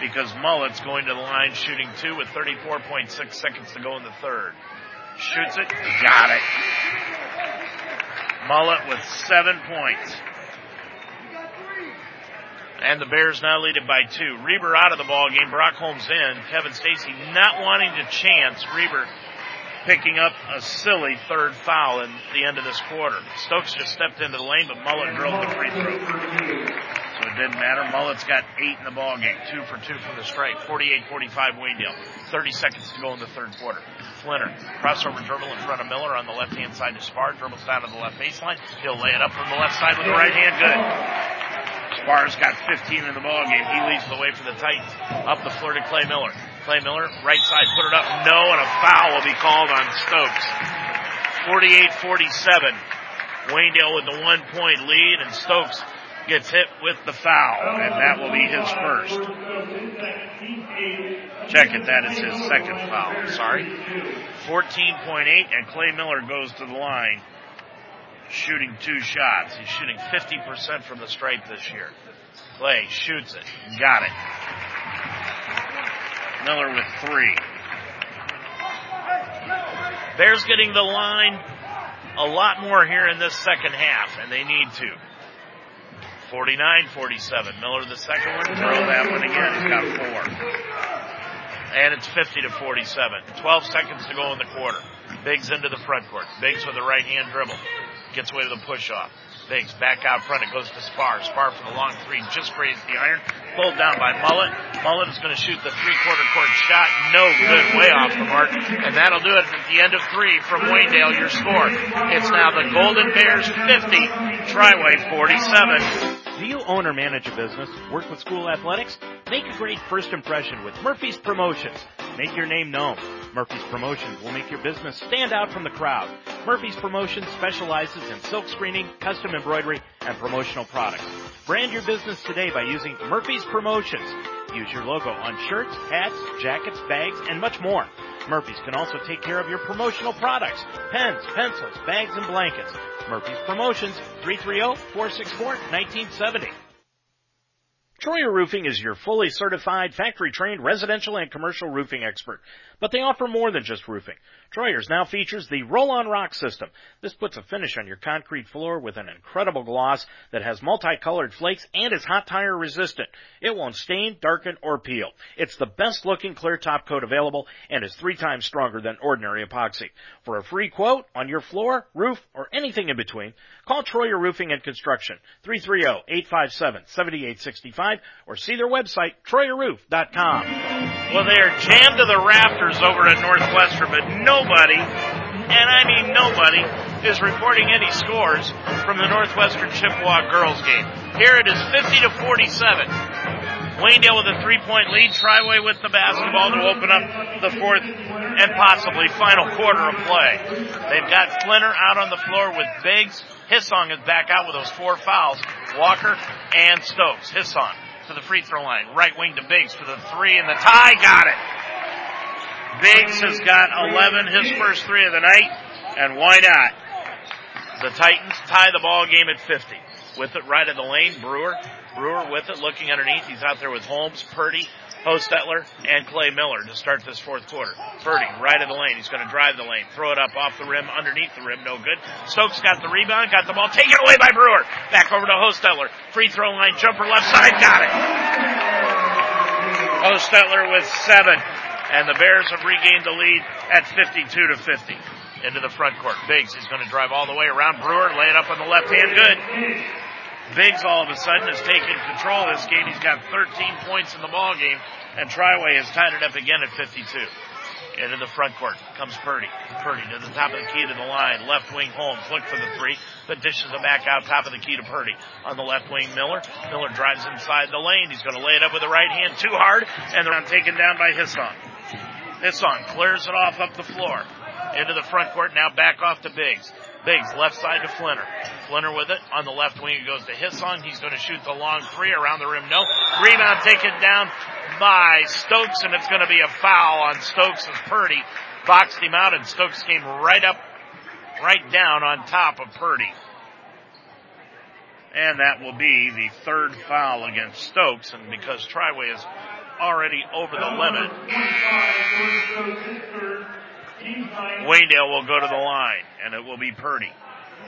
because Mullet's going to the line shooting two with 34.6 seconds to go in the third. Shoots it, got it. Mullet with seven points. And the Bears now lead it by two. Reber out of the ball game. Brock Holmes in. Kevin Stacy not wanting to chance. Reber picking up a silly third foul in the end of this quarter. Stokes just stepped into the lane, but Mullet drilled the free throw. So it didn't matter. Mullet's got eight in the ball game. Two for two from the strike. 48-45 Waynedale. 30 seconds to go in the third quarter. Flinner. Crossover dribble in front of Miller on the left hand side to Spar. Dribbles down to the left baseline. He'll lay it up from the left side with the right hand. Good. Spar's got 15 in the ball game. He leads the way for the Titans. Up the floor to Clay Miller. Clay Miller, right side, put it up. No, and a foul will be called on Stokes. 48-47. Waynedale with the one point lead and Stokes gets hit with the foul and that will be his first. Check it, that is his second foul. Sorry. 14.8 and Clay Miller goes to the line shooting two shots. He's shooting 50% from the stripe this year. Clay shoots it. Got it. Miller with three. Bears getting the line a lot more here in this second half, and they need to. 49-47. Miller the second one. Throw that one again. He's got four. And it's 50 to 47. 12 seconds to go in the quarter. Biggs into the front court. Biggs with a right hand dribble. Gets away to the push off. Biggs back out front. It goes to Spar. Spar from the long three. Just grazed the iron. Pulled down by Mullet. Mullet is going to shoot the three quarter court shot. No good. Way off the mark. And that'll do it at the end of three from Waynedale. Your score. It's now the Golden Bears 50. Triway 47. Do you own or manage a business? Work with school athletics? Make a great first impression with Murphy's Promotions. Make your name known. Murphy's Promotions will make your business stand out from the crowd. Murphy's Promotions specializes in silk screening, custom embroidery, and promotional products. Brand your business today by using Murphy's Promotions. Use your logo on shirts, hats, jackets, bags, and much more. Murphy's can also take care of your promotional products, pens, pencils, bags, and blankets. Murphy's Promotions, 330-464-1970. Troyer Roofing is your fully certified, factory trained residential and commercial roofing expert. But they offer more than just roofing. Troyer's now features the roll-on rock system. This puts a finish on your concrete floor with an incredible gloss that has multicolored flakes and is hot tire resistant. It won't stain, darken, or peel. It's the best looking clear top coat available and is three times stronger than ordinary epoxy. For a free quote on your floor, roof, or anything in between, call Troyer Roofing and Construction 330-857-7865 or see their website troyerroof.com. Well, they are jammed to the rafters over at Northwestern, but nobody, and I mean nobody, is reporting any scores from the Northwestern Chippewa girls game. Here it is 50 to 47. Waynedale with a three-point lead. Triway with the basketball to open up the fourth and possibly final quarter of play. They've got Flinner out on the floor with Biggs. Hissong is back out with those four fouls. Walker and Stokes. Hissong to the free throw line. Right wing to Biggs for the three and the tie. Got it. Biggs has got 11, his first three of the night, and why not? The Titans tie the ball game at 50. With it right in the lane, Brewer. Brewer with it, looking underneath. He's out there with Holmes, Purdy, Hostetler, and Clay Miller to start this fourth quarter. Purdy, right of the lane. He's going to drive the lane, throw it up off the rim, underneath the rim, no good. Stokes got the rebound, got the ball taken away by Brewer. Back over to Hostetler. Free throw line, jumper left side, got it. Hostetler with seven. And the Bears have regained the lead at 52 to 50 into the front court. Biggs is going to drive all the way around Brewer, lay it up on the left hand. Good. Biggs all of a sudden is taking control of this game. He's got 13 points in the ball game, and Triway has tied it up again at 52. Into the front court comes Purdy. Purdy to the top of the key to the line. Left wing Holmes. Look for the three. But dishes it back out top of the key to Purdy. On the left wing Miller. Miller drives inside the lane. He's going to lay it up with the right hand too hard. And they're taken down by Hissong. Hissong clears it off up the floor into the front court. Now back off to Biggs. Biggs left side to Flinner. Flinner with it on the left wing. It goes to Hissong. He's going to shoot the long three around the rim. No. Rebound taken down by Stokes and it's going to be a foul on Stokes as Purdy boxed him out and Stokes came right up, right down on top of Purdy. And that will be the third foul against Stokes and because Triway is already over the limit, Waynedale will go to the line, and it will be Purdy.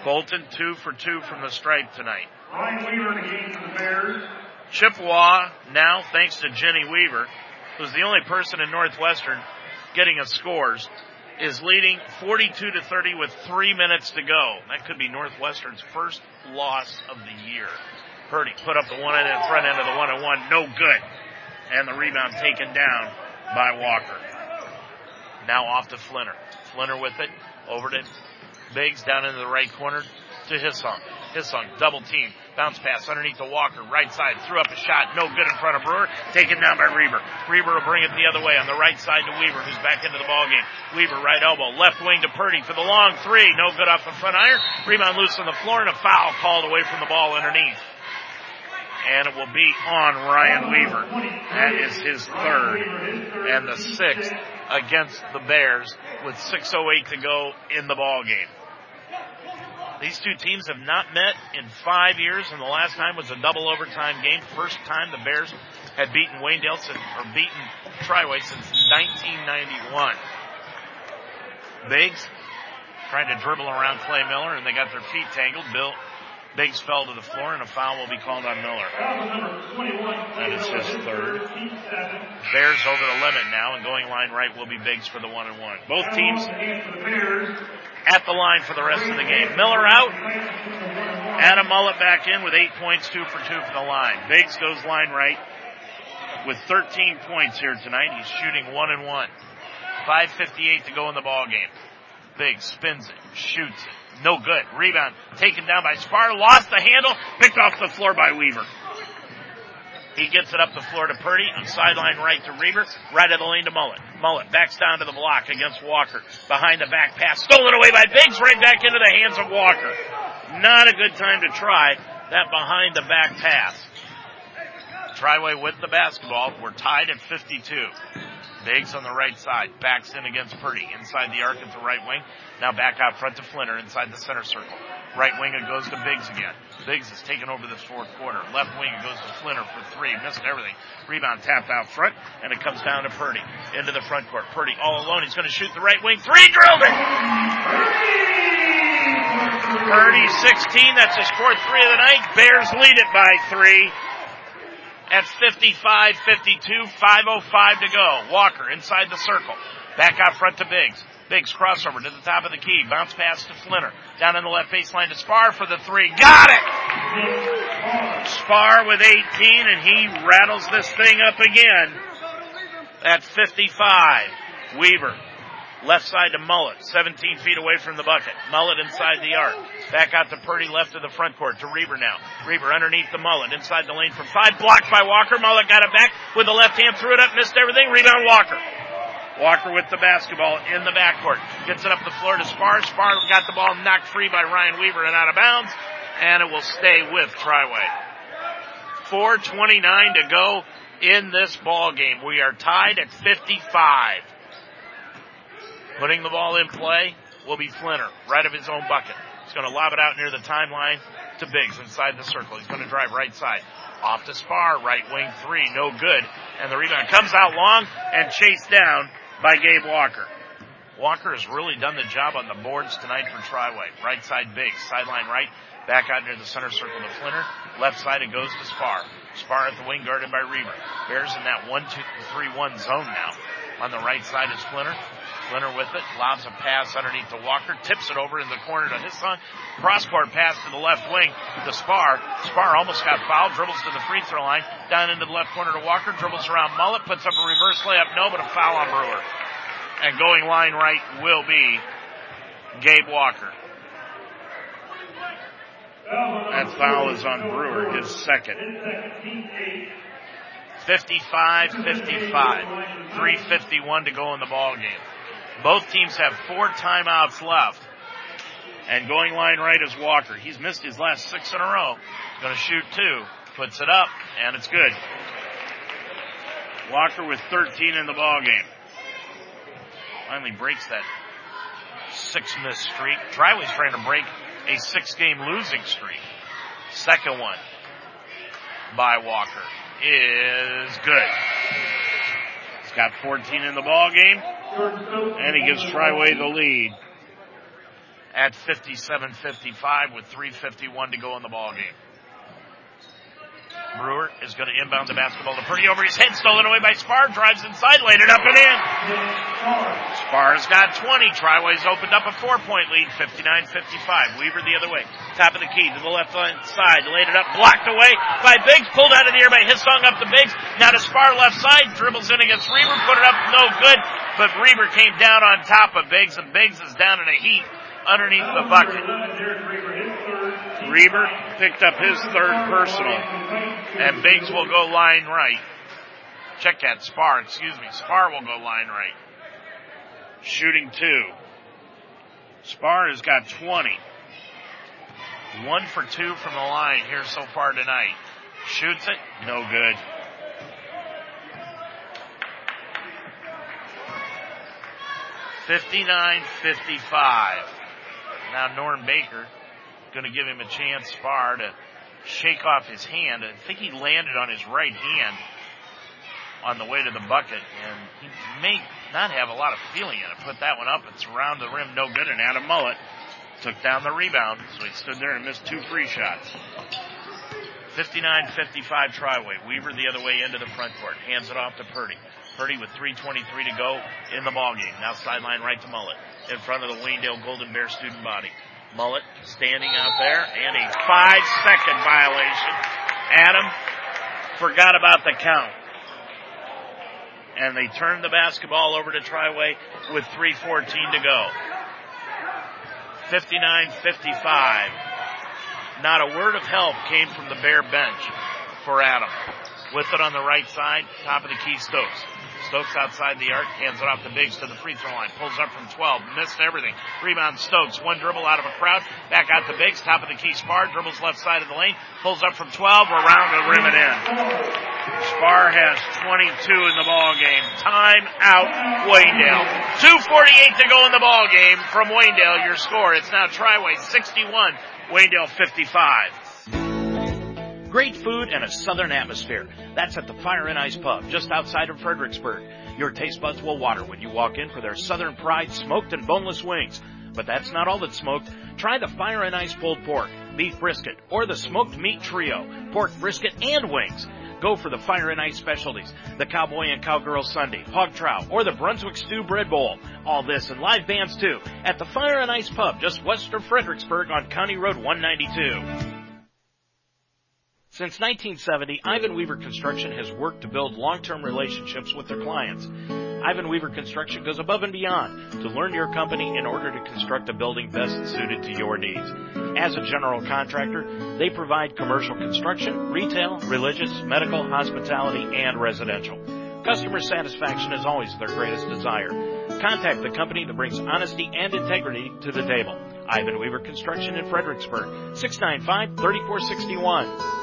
Colton two for two from the stripe tonight. Ryan Weaver in the for the Bears. Chippewa now, thanks to Jenny Weaver, who's the only person in Northwestern getting a scores, is leading 42 to 30 with three minutes to go. That could be Northwestern's first loss of the year. Purdy put up the one end and front end of the one and one, no good. And the rebound taken down by Walker. Now off to Flinner. Flinner with it. Over to Biggs down into the right corner to Hissong. Hissong double team. Bounce pass underneath the Walker. Right side. Threw up a shot. No good in front of Brewer. Taken down by Reber. Reber will bring it the other way on the right side to Weaver who's back into the ball game. Weaver right elbow. Left wing to Purdy for the long three. No good off the front iron. Rebound loose on the floor and a foul called away from the ball underneath and it will be on Ryan Weaver. That is his third and the sixth against the Bears with 6.08 to go in the ball game. These two teams have not met in five years, and the last time was a double overtime game. First time the Bears had beaten Waynedale since, or beaten Triway since 1991. Biggs trying to dribble around Clay Miller, and they got their feet tangled. Bill Biggs fell to the floor, and a foul will be called on Miller. That is his third. Bears over the limit now, and going line right will be Biggs for the one and one. Both teams at the line for the rest of the game. Miller out. Adam Mullet back in with eight points, two for two for the line. Biggs goes line right with 13 points here tonight. He's shooting one and one. 5.58 to go in the ball game. Biggs spins it, shoots it. No good. Rebound taken down by Spar. Lost the handle. Picked off the floor by Weaver. He gets it up the floor to Purdy on sideline right to Reber. Right of the lane to Mullet. Mullet backs down to the block against Walker. Behind the back pass. Stolen away by Biggs. Right back into the hands of Walker. Not a good time to try that behind the back pass. Triway with the basketball. We're tied at 52. Biggs on the right side, backs in against Purdy, inside the arc at the right wing. Now back out front to Flinner, inside the center circle. Right wing it goes to Biggs again. Biggs has taken over this fourth quarter. Left wing it goes to Flinner for three, missing everything. Rebound tapped out front, and it comes down to Purdy into the front court. Purdy all alone. He's going to shoot the right wing. Three drilled it. Purdy 16. That's his fourth three of the night. Bears lead it by three at 55 52, 5.05 to go. Walker inside the circle. Back out front to Biggs. Biggs crossover to the top of the key. Bounce pass to Flinner. Down in the left baseline to Spar for the three. Got it! Spar with 18 and he rattles this thing up again at 55. Weaver Left side to Mullet, 17 feet away from the bucket. Mullet inside the arc. Back out to Purdy, left of the front court to Reber now. Reber underneath the Mullet, inside the lane from five, blocked by Walker. Mullet got it back with the left hand, threw it up, missed everything. Rebound Walker. Walker with the basketball in the backcourt. Gets it up the floor to Spar. Spar got the ball knocked free by Ryan Weaver and out of bounds. And it will stay with Triway. 4.29 to go in this ball game. We are tied at 55. Putting the ball in play will be Flinner, right of his own bucket. He's going to lob it out near the timeline to Biggs inside the circle. He's going to drive right side. Off to Spar, right wing three, no good. And the rebound comes out long and chased down by Gabe Walker. Walker has really done the job on the boards tonight for Triway. Right side Biggs, sideline right, back out near the center circle to Flinner. Left side it goes to Spar. Spar at the wing guarded by Reber. Bears in that one, two, three, one zone now. On the right side is Flinner. Flinner with it, lobs a pass underneath to Walker, tips it over in the corner to Hissong. Cross court pass to the left wing to Spar. Spar almost got fouled, dribbles to the free throw line, down into the left corner to Walker, dribbles around Mullet, puts up a reverse layup, no, but a foul on Brewer. And going line right will be Gabe Walker. That foul is on Brewer, his second. 55-55. 351 to go in the ball game. Both teams have four timeouts left. And going line right is Walker. He's missed his last six in a row. Going to shoot two. Puts it up, and it's good. Walker with 13 in the ball game. Finally breaks that six miss streak. Triway's trying to break a six game losing streak. Second one by Walker is good. He's got 14 in the ball game. And he gives Triway the lead at 57-55 with 3.51 to go in the ball game. Brewer is going to inbound the basketball to Purdy over his head, stolen away by Spar, drives inside, laid it up and in. Spar's got 20. Triway's opened up a four point lead, 59-55. Weaver the other way. Top of the key to the left side, laid it up, blocked away by Biggs, pulled out of the air by Hissong up the Biggs. Now to Spar left side, dribbles in against Reber, put it up, no good, but Reber came down on top of Biggs and Biggs is down in a heap underneath the bucket. Reber picked up his third personal. And Biggs will go line right. Check that. Spar, excuse me. Spar will go line right. Shooting two. Spar has got 20. One for two from the line here so far tonight. Shoots it. No good. Fifty-nine, fifty-five. Now Norm Baker going to give him a chance, Spar, to shake off his hand. I think he landed on his right hand on the way to the bucket, and he may not have a lot of feeling in it. Put that one up, it's around the rim, no good, and Adam Mullet took down the rebound, so he stood there and missed two free shots. 59-55 Triway. Weaver the other way into the front court. Hands it off to Purdy. Purdy with 3.23 to go in the ball game. Now sideline right to Mullet. In front of the Waynedale Golden Bear student body. Mullet standing out there and a five second violation. Adam forgot about the count. And they turned the basketball over to Triway with 3.14 to go. 59-55. Not a word of help came from the Bear bench for Adam. With it on the right side, top of the key Stokes. Stokes outside the arc, hands it off to Biggs to the free throw line, pulls up from 12, missed everything. Rebound Stokes, one dribble out of a crowd, back out to Biggs, top of the key Spar, dribbles left side of the lane, pulls up from 12, around the rim and in. Spar has 22 in the ball game. Time out, Waynedale. 2.48 to go in the ball game from Waynedale. Your score, it's now Triway 61, Waynedale 55. Great food and a southern atmosphere. That's at the Fire and Ice Pub, just outside of Fredericksburg. Your taste buds will water when you walk in for their Southern Pride smoked and boneless wings. But that's not all that's smoked. Try the Fire and Ice pulled pork, beef brisket, or the smoked meat trio, pork brisket and wings. Go for the Fire and Ice specialties, the Cowboy and Cowgirl Sundae, hog trout, or the Brunswick Stew Bread Bowl. All this and live bands too at the Fire and Ice Pub just west of Fredericksburg on County Road 192. Since 1970, Ivan Weaver Construction has worked to build long-term relationships with their clients. Ivan Weaver Construction goes above and beyond to learn your company in order to construct a building best suited to your needs. As a general contractor, they provide commercial construction, retail, religious, medical, hospitality, and residential. Customer satisfaction is always their greatest desire. Contact the company that brings honesty and integrity to the table. Ivan Weaver Construction in Fredericksburg, 695-3461.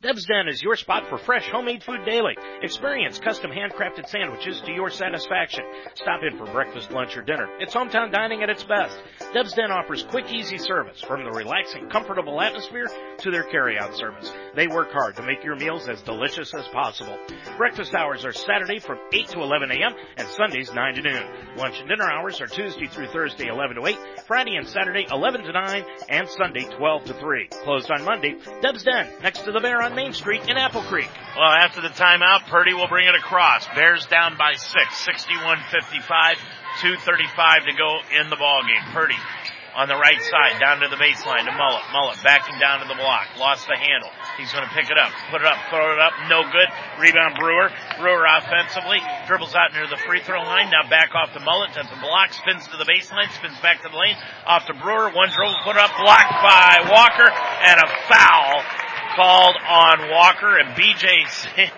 Deb's Den is your spot for fresh homemade food daily. Experience custom handcrafted sandwiches to your satisfaction. Stop in for breakfast, lunch, or dinner. It's hometown dining at its best. Deb's Den offers quick, easy service from the relaxing, comfortable atmosphere to their carryout service. They work hard to make your meals as delicious as possible. Breakfast hours are Saturday from 8 to 11 a.m. and Sundays 9 to noon. Lunch and dinner hours are Tuesday through Thursday 11 to 8, Friday and Saturday 11 to 9, and Sunday 12 to 3. Closed on Monday. Deb's Den, next to the Bear on Main Street in Apple Creek. Well, after the timeout, Purdy will bring it across. Bears down by six, 61-55, 2.35 to go in the ball game. Purdy on the right side, down to the baseline to Mullet. Mullet backing down to the block, lost the handle. He's going to pick it up, put it up, throw it up, no good. Rebound Brewer. Brewer offensively dribbles out near the free throw line. Now back off to Mullet at the block, spins to the baseline, spins back to the lane, off to Brewer. One dribble, put up, blocked by Walker, and a foul called on Walker and BJ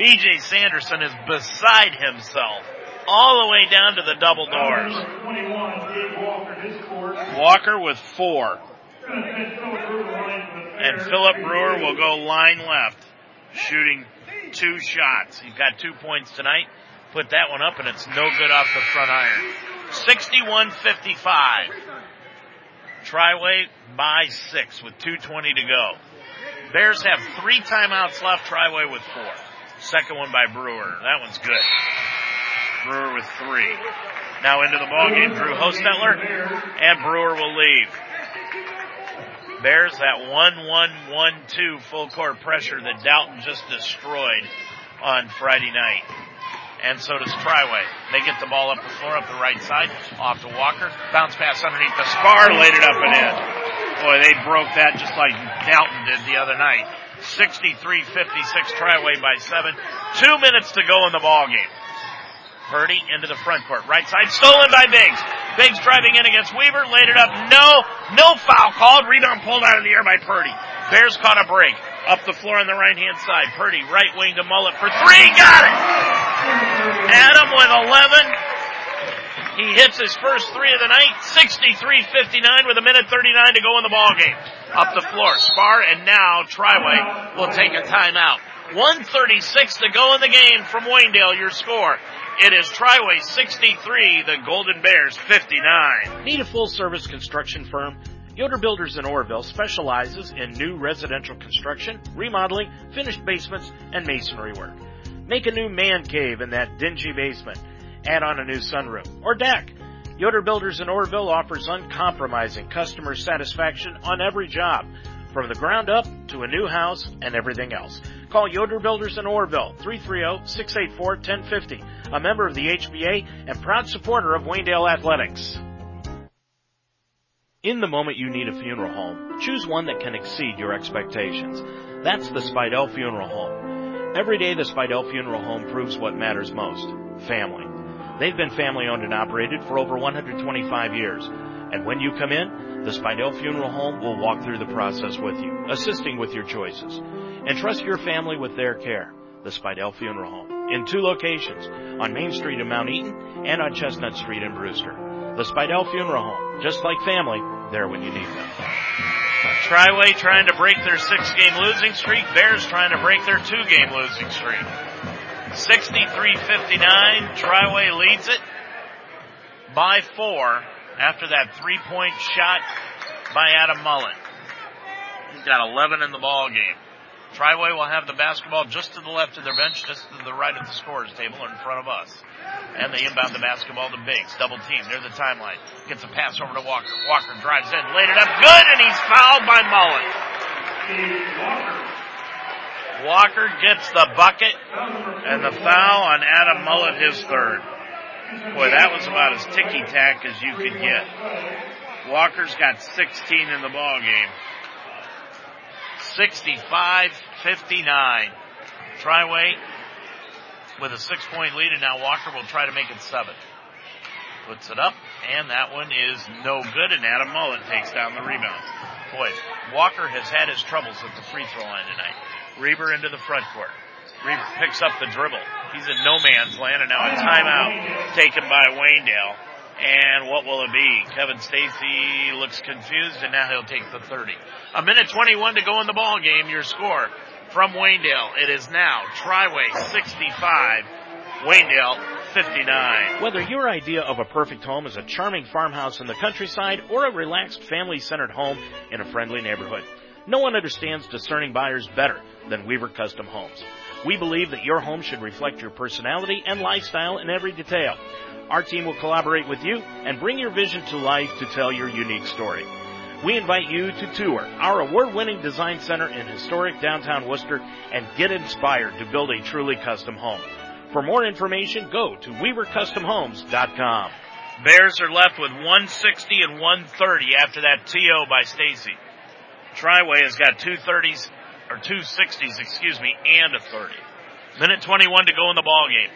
BJ Sanderson is beside himself all the way down to the double doors. Walker with four. And Philip Brewer will go line left, shooting two shots. He's got two points tonight. Put that one up and it's no good off the front iron. 61-55. Triway by six with 2.20 to go. Bears have three timeouts left, Triway with four. Second one by Brewer. That one's good. Brewer with three. Now into the ball game, Drew Hostetler, and Brewer will leave. Bears that 1-1-1-2 full court pressure that Dalton just destroyed on Friday night. And so does Triway. They get the ball up the floor, up the right side, off to Walker. Bounce pass underneath the spar, laid it up and in. Boy, they broke that just like Dalton did the other night. 63-56 Triway by seven. Two minutes to go in the ball game. Purdy into the front court. Right side stolen by Biggs. Biggs driving in against Weaver. Laid it up. No, no foul called. Rebound pulled out of the air by Purdy. Bears caught a break. Up the floor on the right hand side. Purdy right wing to Mullet for three. Got it! Adam with 11. He hits his first three of the night. 63-59 with a minute 39 to go in the ball game. Up the floor. Spar and now Triway will take a timeout. 136 to go in the game from Waynedale. Your score. It is Triway 63, the Golden Bears 59. Need a full service construction firm? Yoder Builders in Orrville specializes in new residential construction, remodeling, finished basements, and masonry work. Make a new man cave in that dingy basement. Add on a new sunroom or deck. Yoder Builders in Orrville offers uncompromising customer satisfaction on every job, from the ground up to a new house and everything else. Call Yoder Builders in Orrville, 330-684-1050, a member of the HBA and proud supporter of Waynedale Athletics. In the moment you need a funeral home, choose one that can exceed your expectations. That's the Spidell Funeral Home. Every day the Spidell Funeral Home proves what matters most. Family. They've been family owned and operated for over 125 years. And when you come in, the Spidell Funeral Home will walk through the process with you, assisting with your choices. Entrust your family with their care. The Spidell Funeral Home. In two locations, on Main Street in Mount Eaton and on Chestnut Street in Brewster. The Spidell Funeral Home. Just like family, there when you need them. Triway trying to break their six game losing streak. Bears trying to break their two game losing streak. 63-59. Triway leads it by four after that three point shot by Adam Mullet. He's got 11 in the ball game. Triway will have the basketball just to the left of their bench, just to the right of the scorers table in front of us. And they inbound the basketball to Biggs. Double team near the timeline. Gets a pass over to Walker. Walker drives in, laid it up good, and he's fouled by Mullet. Walker gets the bucket and the foul on Adam Mullet, his third. Boy, that was about as ticky tack as you could get. Walker's got 16 in the ball game. 65-59. Triway with a six point lead, and now Walker will try to make it seven. Puts it up, and that one is no good, and Adam Mullet takes down the rebound. Boy, Walker has had his troubles at the free throw line tonight. Reber into the front court. Reber picks up the dribble. He's in no man's land, and now a timeout taken by Waynedale. And what will it be? Kevin Stacy looks confused, and now he'll take the 30. A minute 21 to go in the ball game. Your score from Waynedale. It is now Triway 65, Waynedale 59. Whether your idea of a perfect home is a charming farmhouse in the countryside or a relaxed family-centered home in a friendly neighborhood, no one understands discerning buyers better than Weaver Custom Homes. We believe that your home should reflect your personality and lifestyle in every detail. Our team will collaborate with you and bring your vision to life to tell your unique story. We invite you to tour our award-winning design center in historic downtown Wooster and get inspired to build a truly custom home. For more information, go to WeaverCustomHomes.com. Bears are left with 160 and 130 after that TO by Stacy. Triway has got two thirties 30s or two 60s, excuse me, and a 30. Minute 21 to go in the ball game.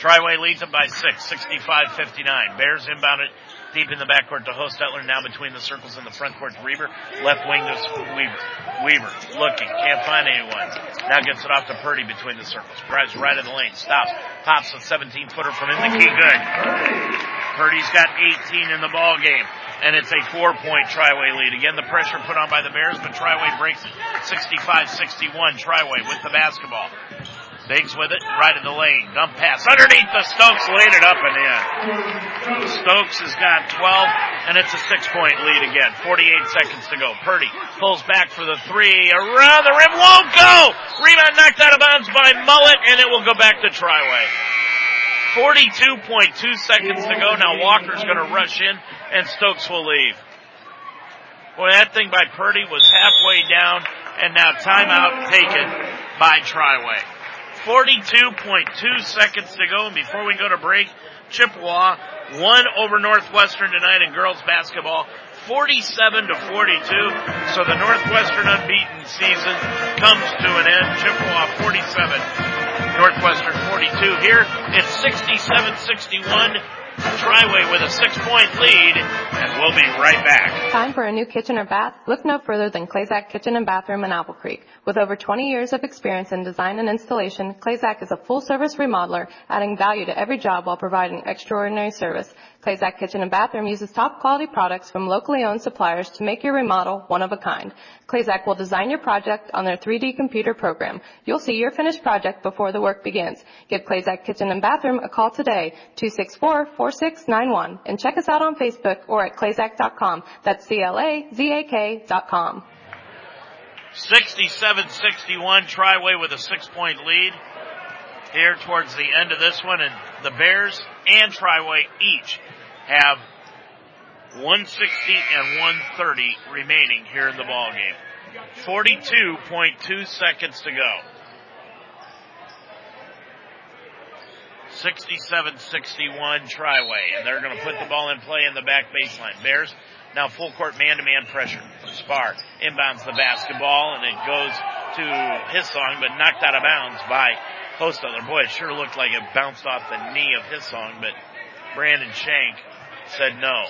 Triway leads them by six, 65-59. Bears inbound it deep in the backcourt to Hostetler. Now between the circles in the front court to Reber. Left wing to Weaver. Weaver looking. Can't find anyone. Now gets it off to Purdy between the circles. Drives right in the lane. Stops. Pops a 17 footer from in the key. Good. Purdy's got 18 in the ball game. And it's a four point Triway lead. Again, the pressure put on by the Bears, but Triway breaks it. 65-61. Triway with the basketball. Biggs with it, right in the lane. Dump pass underneath the Stokes, laid it up and in. Stokes has got 12, and it's a six point lead again. 48 seconds to go. Purdy pulls back for the three. Around the rim, won't go! Rebound knocked out of bounds by Mullet, and it will go back to Triway. 42.2 seconds to go. Now Walker's gonna rush in, and Stokes will leave. Boy, that thing by Purdy was halfway down, and now timeout taken by Triway. 42.2 seconds to go. And before we go to break, Chippewa won over Northwestern tonight in girls basketball. 47 to 42. So the Northwestern unbeaten season comes to an end. Chippewa 47, Northwestern 42. Here it's 67-61. Triway with a six point lead, and we'll be right back. Time for a new kitchen or bath? Look no further than Clazak Kitchen and Bathroom in Apple Creek. With over 20 years of experience in design and installation, Clazak is a full service remodeler, adding value to every job while providing extraordinary service. Clazak Kitchen and Bathroom uses top quality products from locally owned suppliers to make your remodel one of a kind. Clazak will design your project on their 3D computer program. You'll see your finished project before the work begins. Give Clazak Kitchen and Bathroom a call today, 264-4691, and check us out on Facebook or at clazak.com. That's C-L-A-Z-A-K dot com. 67-61, Triway with a six point lead here towards the end of this one, and the Bears and Triway each have 160 and 130 remaining here in the ball game. 42.2 seconds to go. 67-61 Triway, and they're going to put the ball in play in the back baseline. Bears now full court man-to-man pressure. Spar inbounds the basketball, and it goes to Hissong, but knocked out of bounds by Hostetler. Boy, it sure looked like it bounced off the knee of Hissong, but Brandon Shank said no.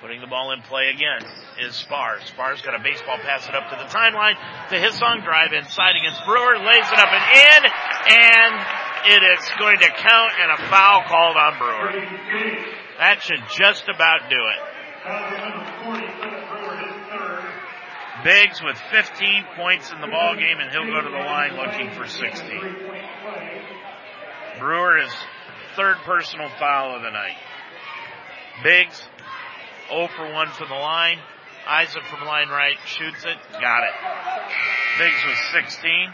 Putting the ball in play again is Spar. Spar's got a baseball pass it up to the timeline to Hissong drive inside against Brewer, lays it up and in, and it is going to count and a foul called on Brewer. That should just about do it. Biggs with 15 points in the ball game, and he'll go to the line looking for 16. Brewer is third personal foul of the night. Biggs 0 for 1 from the line. Isaac from line right shoots it, got it. Biggs was 16.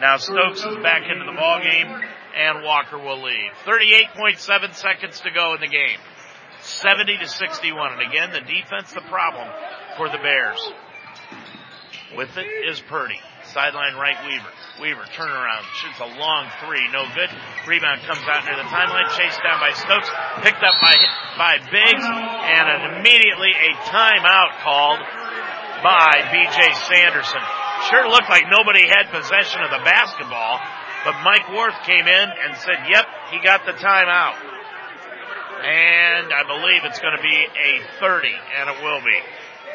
Now Stokes is back into the ball game, and Walker will leave. 38.7 seconds to go in the game. 70 to 61. And again, the defense the problem for the Bears. With it is Purdy. Sideline right Weaver. Weaver turnaround shoots a long three, no good. Rebound comes out near the timeline, chased down by Stokes, picked up by by Biggs, and immediately a timeout called by B.J. Sanderson. Sure looked like nobody had possession of the basketball, But Mike Worth came in and said, yep, he got the timeout. And I believe it's going to be a 30, and it will be.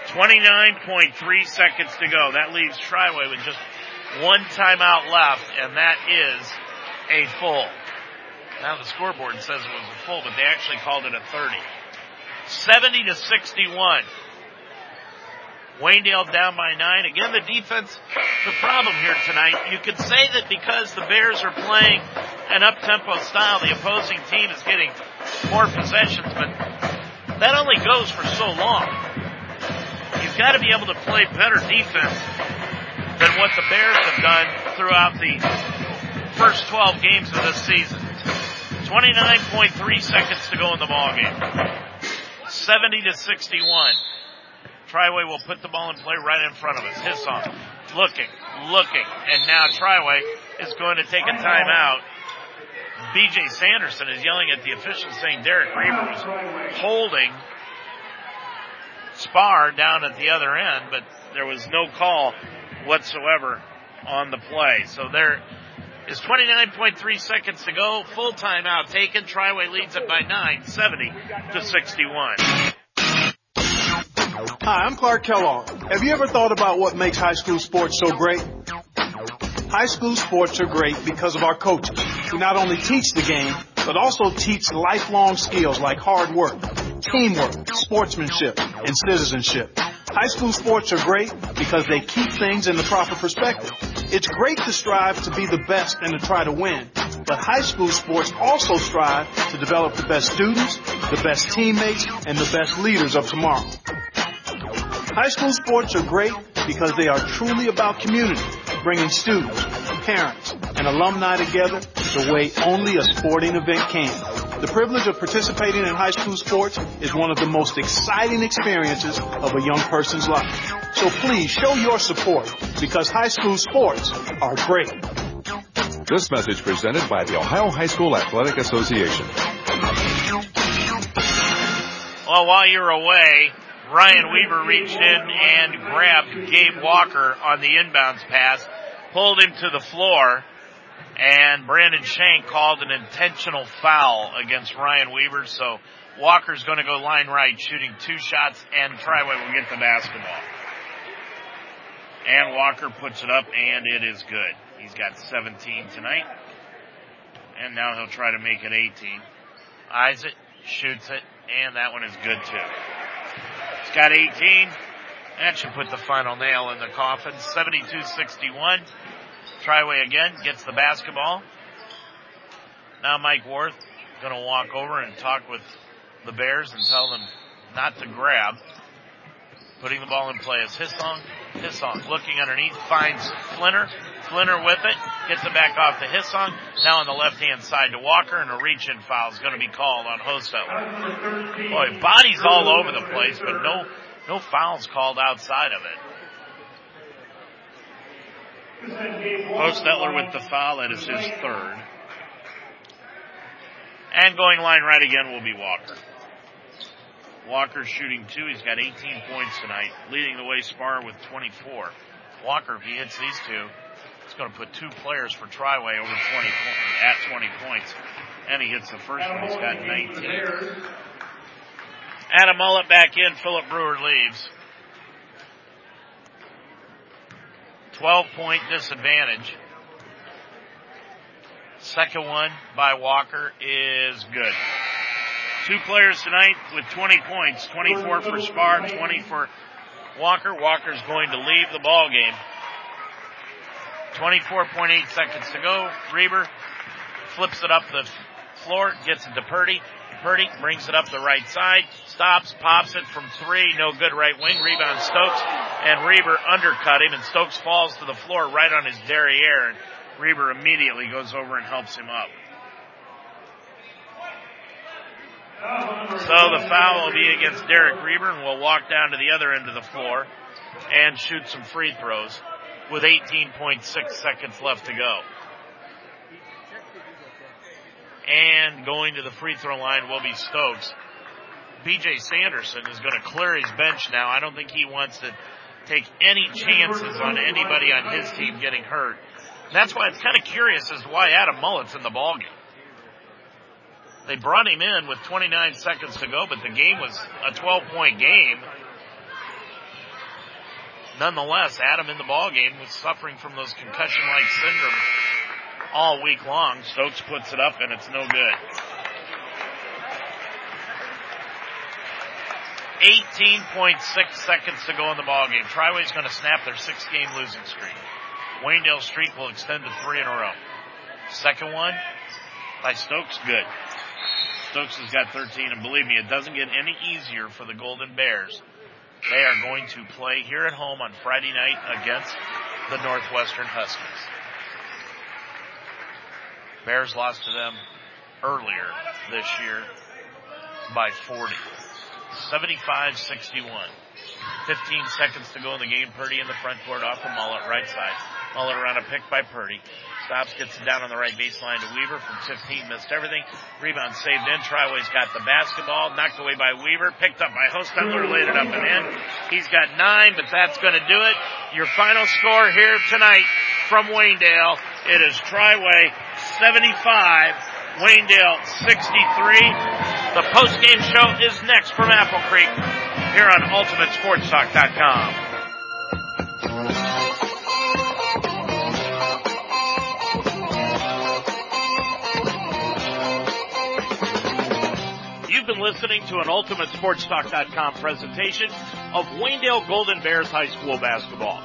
29.3 seconds to go. That leaves Triway with just one timeout left, and that is a full. Now the scoreboard says it was a full, but they actually called it a 30. 70 to 61. Waynedale down by nine. Again, the defense, the problem here tonight. You could say that because the Bears are playing an up-tempo style, the opposing team is getting more possessions, but that only goes for so long. You've got to be able to play better defense than what the Bears have done throughout the first 12 games of this season. 29.3 seconds to go in the ball game. 70 to 61. Triway will put the ball in play right in front of us. Hissong looking, looking, and now Triway is going to take a timeout. BJ Sanderson is yelling at the officials saying Derek Reber was holding Spar down at the other end, but there was no call whatsoever on the play. So there is 29.3 seconds to go. Full timeout taken. Triway leads it by 9, 70 to 61. Hi, I'm Clark Kellogg. Have you ever thought about what makes high school sports so great? High school sports are great because of our coaches who not only teach the game, but also teach lifelong skills like hard work, teamwork, sportsmanship, and citizenship. High school sports are great because they keep things in the proper perspective. It's great to strive to be the best and to try to win, but high school sports also strive to develop the best students, the best teammates, and the best leaders of tomorrow. High school sports are great because they are truly about community, bringing students, parents, and alumni together the way only a sporting event can. The privilege of participating in high school sports is one of the most exciting experiences of a young person's life. So please show your support because high school sports are great. This message presented by the Ohio High School Athletic Association. Well, while you're away, Ryan Weaver reached in and grabbed Gabe Walker on the inbounds pass, pulled him to the floor, and Brandon Shank called an intentional foul against Ryan Weaver. So Walker's going to go line right, shooting two shots, and Triway will get the basketball. And Walker puts it up, and it is good. He's got 17 tonight. And now he'll try to make it 18. Eyes it, shoots it, and that one is good too. He's got 18. That should put the final nail in the coffin. 72-61. Triway again gets the basketball. Now Mike Worth going to walk over and talk with the Bears and tell them not to grab. Putting the ball in play is Hissong. Hissong looking underneath, finds Flinner. Flinner with it, gets it back off to Hissong. Now on the left hand side to Walker, and a reach in foul is going to be called on Hostetler. Boy, bodies all over the place, but no, no fouls called outside of it. Hostetler with the foul, that is his third. And going line right again will be Walker. Walker shooting two. He's got 18 points tonight, leading the way Spar with 24. Walker, if he hits these two, it's going to put two players for Triway over 20 at 20 points. And he hits the first one. He's got 19. Adam Mullet back in. Philip Brewer leaves. 12 point disadvantage. Second one by Walker is good. Two players tonight with 20 points. 24 for Spar, 20 for Walker. Walker's going to leave the ball game. 24.8 seconds to go. Reber flips it up the floor, gets it to Purdy. Purdy brings it up the right side, stops, pops it from three, no good right wing, rebound Stokes, and Reber undercut him, and Stokes falls to the floor right on his derriere, and Reber immediately goes over and helps him up. So the foul will be against Derek Reber, and we'll walk down to the other end of the floor and shoot some free throws with 18.6 seconds left to go. And going to the free throw line will be Stokes. BJ Sanderson is going to clear his bench now. I don't think he wants to take any chances on anybody on his team getting hurt. that's why it's kind of curious as to why Adam Mullet's in the ballgame. They brought him in with 29 seconds to go, but the game was a 12 point game. Nonetheless, Adam in the ball game was suffering from those concussion-like syndrome all week long. Stokes puts it up and it's no good. 18.6 seconds to go in the ball game. Triway's going to snap their six-game losing streak. Waynedale streak will extend to three in a row. Second one by Stokes, good. Stokes has got 13, and believe me, it doesn't get any easier for the Golden Bears. They are going to play here at home on Friday night against the Northwestern Huskies. Bears lost to them earlier this year by 40. 75-61. 15 seconds to go in the game. Purdy in the front court off the Mullet, right side. Mullet around a pick by Purdy. Stops, gets it down on the right baseline to Weaver from 15, missed everything. Rebound saved in. Triway's got the basketball, knocked away by Weaver, picked up by Hostetler, laid it up and in. He's got nine, but that's going to do it. Your final score here tonight from Waynedale, it is Triway 75, Waynedale 63. The post-game show is next from Apple Creek here on UltimateSportsTalk.com. You've been listening to an UltimateSportsTalk.com presentation of Waynedale Golden Bears High School basketball.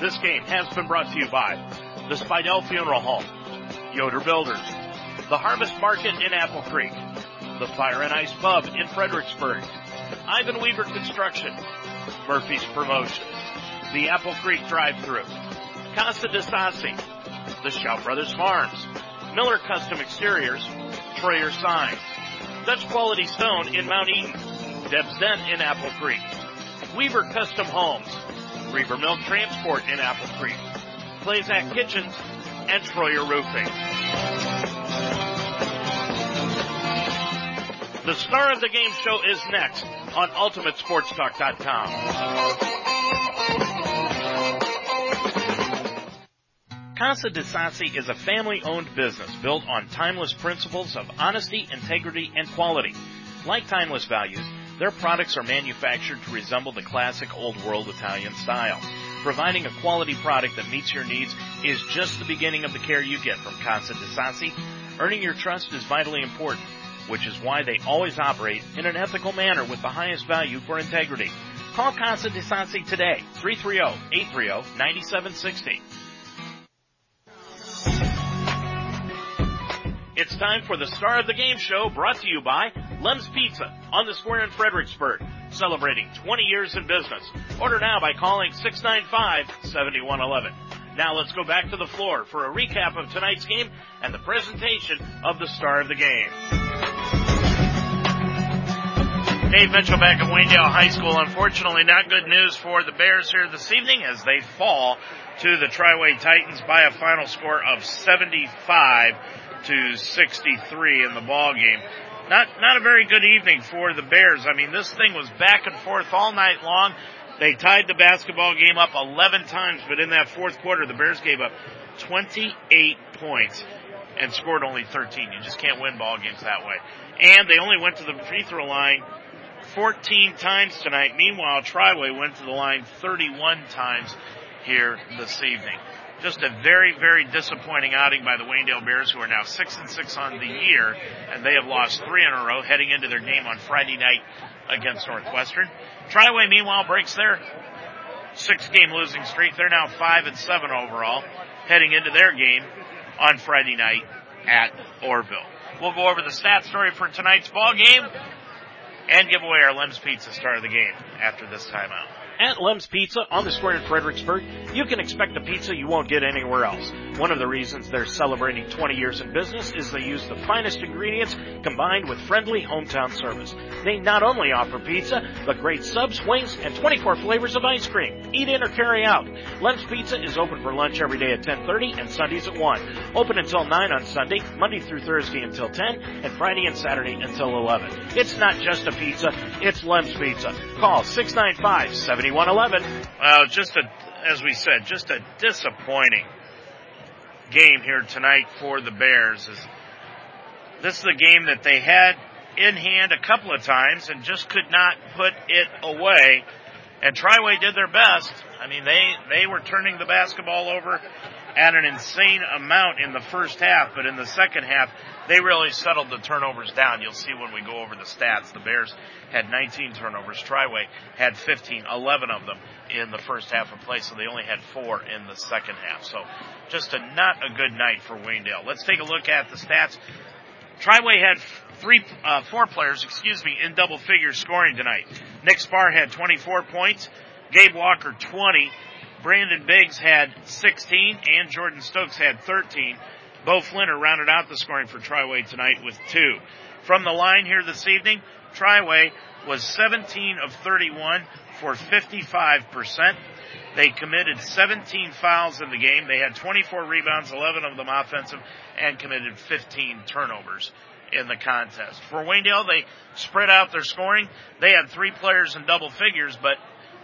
This game has been brought to you by the Spidell Funeral Home, Yoder Builders, the Harvest Market in Apple Creek, the Fire and Ice Pub in Fredericksburg, Ivan Weaver Construction, Murphy's Promotion, the Apple Creek Drive-Thru, Casa de Sassi, the Shout Brothers Farms, Miller Custom Exteriors, Troyer Signs, Dutch Quality Stone in Mount Eaton, Deb's Den in Apple Creek, Weaver Custom Homes, Reber Milk Transport in Apple Creek, Clazak Kitchens, and Troyer Roofing. The star of the game show is next on UltimateSportsTalk.com. Casa de Sassi is a family-owned business built on timeless principles of honesty, integrity, and quality. Like timeless values, their products are manufactured to resemble the classic old world Italian style. Providing a quality product that meets your needs is just the beginning of the care you get from Casa de Sassi. Earning your trust is vitally important, which is why they always operate in an ethical manner with the highest value for integrity. Call Casa de Sassi today, 330-830-9760. It's time for the star of the game show brought to you by Lem's Pizza on the square in Fredericksburg, celebrating 20 years in business. Order now by calling 695-7111. Now let's go back to the floor for a recap of tonight's game and the presentation of the star of the game. Dave Mitchell back at Waynedale High School. Unfortunately, not good news for the Bears here this evening as they fall to the Triway Titans by a final score of 75 to 63 in the ball game. Not not a very good evening for the Bears. I mean, this thing was back and forth all night long. They tied the basketball game up 11 times, but in that fourth quarter, the Bears gave up 28 points and scored only 13. You just can't win ball games that way. And they only went to the free throw line 14 times tonight. Meanwhile, Triway went to the line 31 times here this evening. Just a very, very disappointing outing by the Waynedale Bears, who are now six and six on the year, and they have lost three in a row, heading into their game on Friday night against Northwestern. Triway, meanwhile, breaks their six-game losing streak. They're now five and seven overall, heading into their game on Friday night at Orrville. We'll go over the stat story for tonight's ball game and give away our Lem's Pizza star of the game after this timeout. At Lem's Pizza on the square in Fredericksburg, you can expect a pizza you won't get anywhere else. One of the reasons they're celebrating 20 years in business is they use the finest ingredients combined with friendly hometown service. They not only offer pizza, but great subs, wings, and 24 flavors of ice cream. Eat in or carry out. Lem's Pizza is open for lunch every day at 10:30 and Sundays at 1. Open until 9 on Sunday, Monday through Thursday until 10, and Friday and Saturday until 11. It's not just a pizza, it's Lem's Pizza. Call 695 7111. Well, just a, as we said, just a disappointing game here tonight for the Bears. Is this is a game that they had in hand a couple of times and just could not put it away. And Triway did their best. I mean, they, they were turning the basketball over at an insane amount in the first half, but in the second half, they really settled the turnovers down. You'll see when we go over the stats. The Bears had 19 turnovers. Triway had 15, 11 of them in the first half of play, so they only had four in the second half. So just a not a good night for Waynedale. Let's take a look at the stats. Triway had three, uh, four players, excuse me, in double figures scoring tonight. Nick Spar had 24 points, Gabe Walker 20, Brandon Biggs had 16, and Jordan Stokes had 13. Bo Flinner rounded out the scoring for Triway tonight with two. From the line here this evening, Triway was 17 of 31 for 55%. They committed 17 fouls in the game. They had 24 rebounds, 11 of them offensive, and committed 15 turnovers in the contest. For Waynedale, they spread out their scoring. They had three players in double figures, but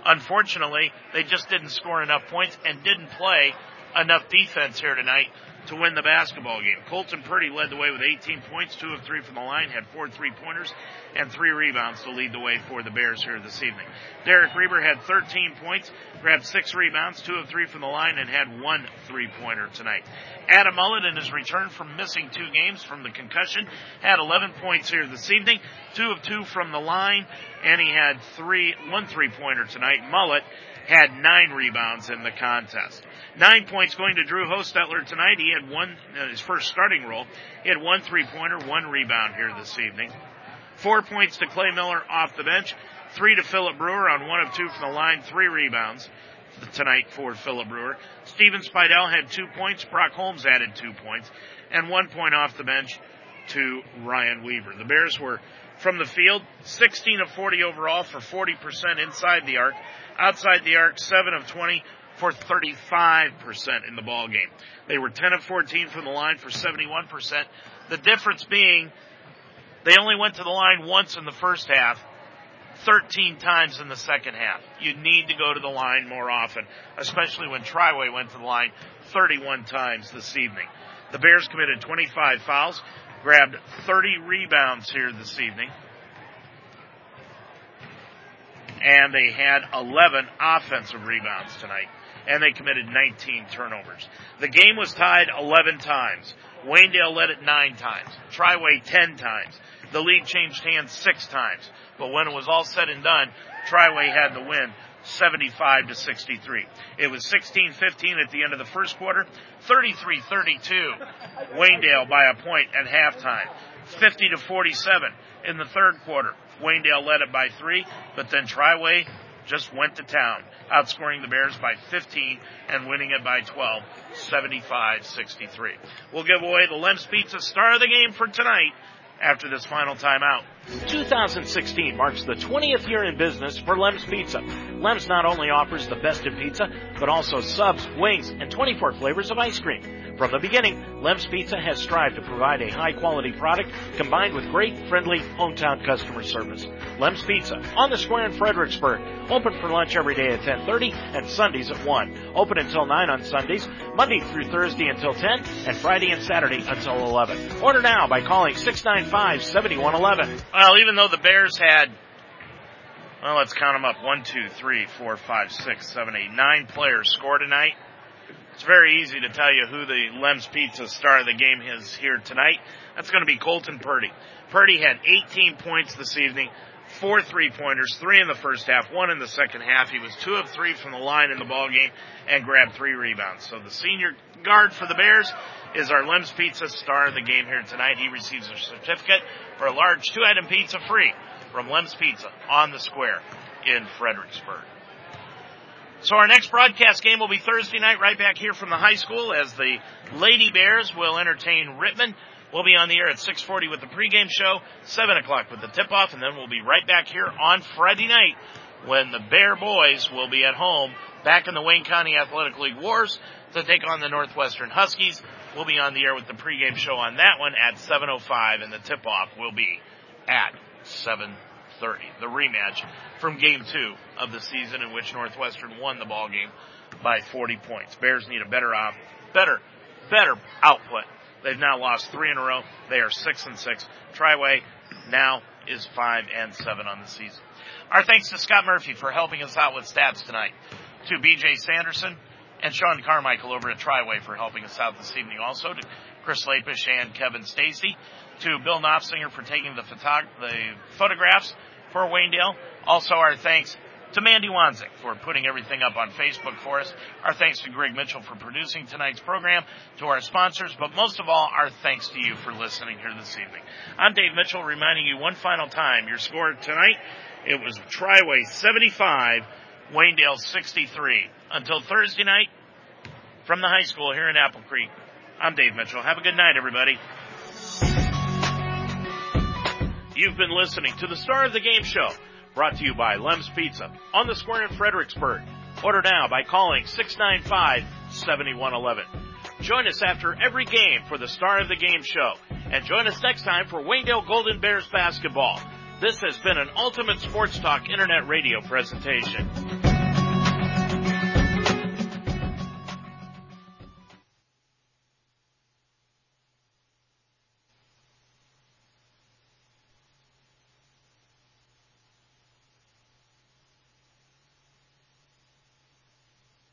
unfortunately, they just didn't score enough points and didn't play enough defense here tonight to win the basketball game. Colton Purdy led the way with 18 points, two of three from the line, had four three pointers and three rebounds to lead the way for the Bears here this evening. Derek Reber had 13 points, grabbed six rebounds, two of three from the line, and had one three pointer tonight. Adam Mullet in his return from missing two games from the concussion had 11 points here this evening, two of two from the line, and he had three, one three pointer tonight. Mullet had nine rebounds in the contest. Nine points going to Drew Hostetler tonight. He had one, uh, his first starting role. He had one three pointer, one rebound here this evening. Four points to Clay Miller off the bench. Three to Philip Brewer on one of two from the line. Three rebounds tonight for Philip Brewer. Steven Spidell had two points. Brock Holmes added two points. And one point off the bench to Ryan Weaver. The Bears were from the field, 16 of 40 overall for 40% inside the arc. Outside the arc, 7 of 20 for 35% in the ball game. They were 10 of 14 from the line for 71%. The difference being they only went to the line once in the first half, 13 times in the second half. You need to go to the line more often, especially when Triway went to the line 31 times this evening. The Bears committed 25 fouls, grabbed 30 rebounds here this evening. And they had 11 offensive rebounds tonight. And they committed 19 turnovers. The game was tied 11 times. Waynedale led it 9 times. Triway 10 times. The lead changed hands 6 times. But when it was all said and done, Triway had the win 75 to 63. It was 16-15 at the end of the first quarter, 33-32. Waynedale by a point at halftime, 50 to 47 in the third quarter. Waynedale led it by three, but then Triway just went to town, outscoring the Bears by 15 and winning it by 12, 75-63. We'll give away the Lem's Pizza star of the game for tonight after this final timeout. 2016 marks the 20th year in business for Lem's Pizza. Lem's not only offers the best in pizza, but also subs, wings, and 24 flavors of ice cream. From the beginning, Lem's Pizza has strived to provide a high quality product combined with great, friendly, hometown customer service. Lem's Pizza on the square in Fredericksburg. Open for lunch every day at 10:30 and Sundays at 1. Open until 9 on Sundays, Monday through Thursday until 10, and Friday and Saturday until 11. Order now by calling 695-7111. Well, even though the Bears had well, let's count them up. One, two, three, four, five, six, seven, eight, nine players score tonight. It's very easy to tell you who the Lem's Pizza star of the game is here tonight. That's going to be Colton Purdy. Purdy had 18 points this evening, four three pointers, three in the first half, one in the second half. He was two of three from the line in the ball game and grabbed three rebounds. So the senior guard for the Bears is our Lem's Pizza star of the game here tonight. He receives a certificate for a large two item pizza free from Lem's Pizza on the square in Fredericksburg. So our next broadcast game will be Thursday night right back here from the high school as the Lady Bears will entertain Rittman. We'll be on the air at 640 with the pregame show, 7 o'clock with the tip-off, and then we'll be right back here on Friday night when the Bear Boys will be at home back in the Wayne County Athletic League Wars to take on the Northwestern Huskies. We'll be on the air with the pregame show on that one at 7.05 and the tip-off will be at 7 30. The rematch from game two of the season in which Northwestern won the ball game by 40 points. Bears need a better off, better better output. They've now lost three in a row. They are six and six. Triway now is five and seven on the season. Our thanks to Scott Murphy for helping us out with stats tonight. To BJ Sanderson and Sean Carmichael over at Triway for helping us out this evening. Also to Chris Lapish and Kevin Stacy. To Bill Knopfsinger for taking the, photog- the photographs for Waynedale. Also our thanks to Mandy Wanzik for putting everything up on Facebook for us. Our thanks to Greg Mitchell for producing tonight's program, to our sponsors, but most of all, our thanks to you for listening here this evening. I'm Dave Mitchell reminding you one final time your score tonight, it was Triway 75, Waynedale 63. Until Thursday night, from the high school here in Apple Creek, I'm Dave Mitchell. Have a good night, everybody. You've been listening to the Star of the Game Show Brought to you by Lem's Pizza on the square in Fredericksburg. Order now by calling 695-7111. Join us after every game for the Star of the Game show. And join us next time for Waynedale Golden Bears basketball. This has been an Ultimate Sports Talk Internet Radio presentation.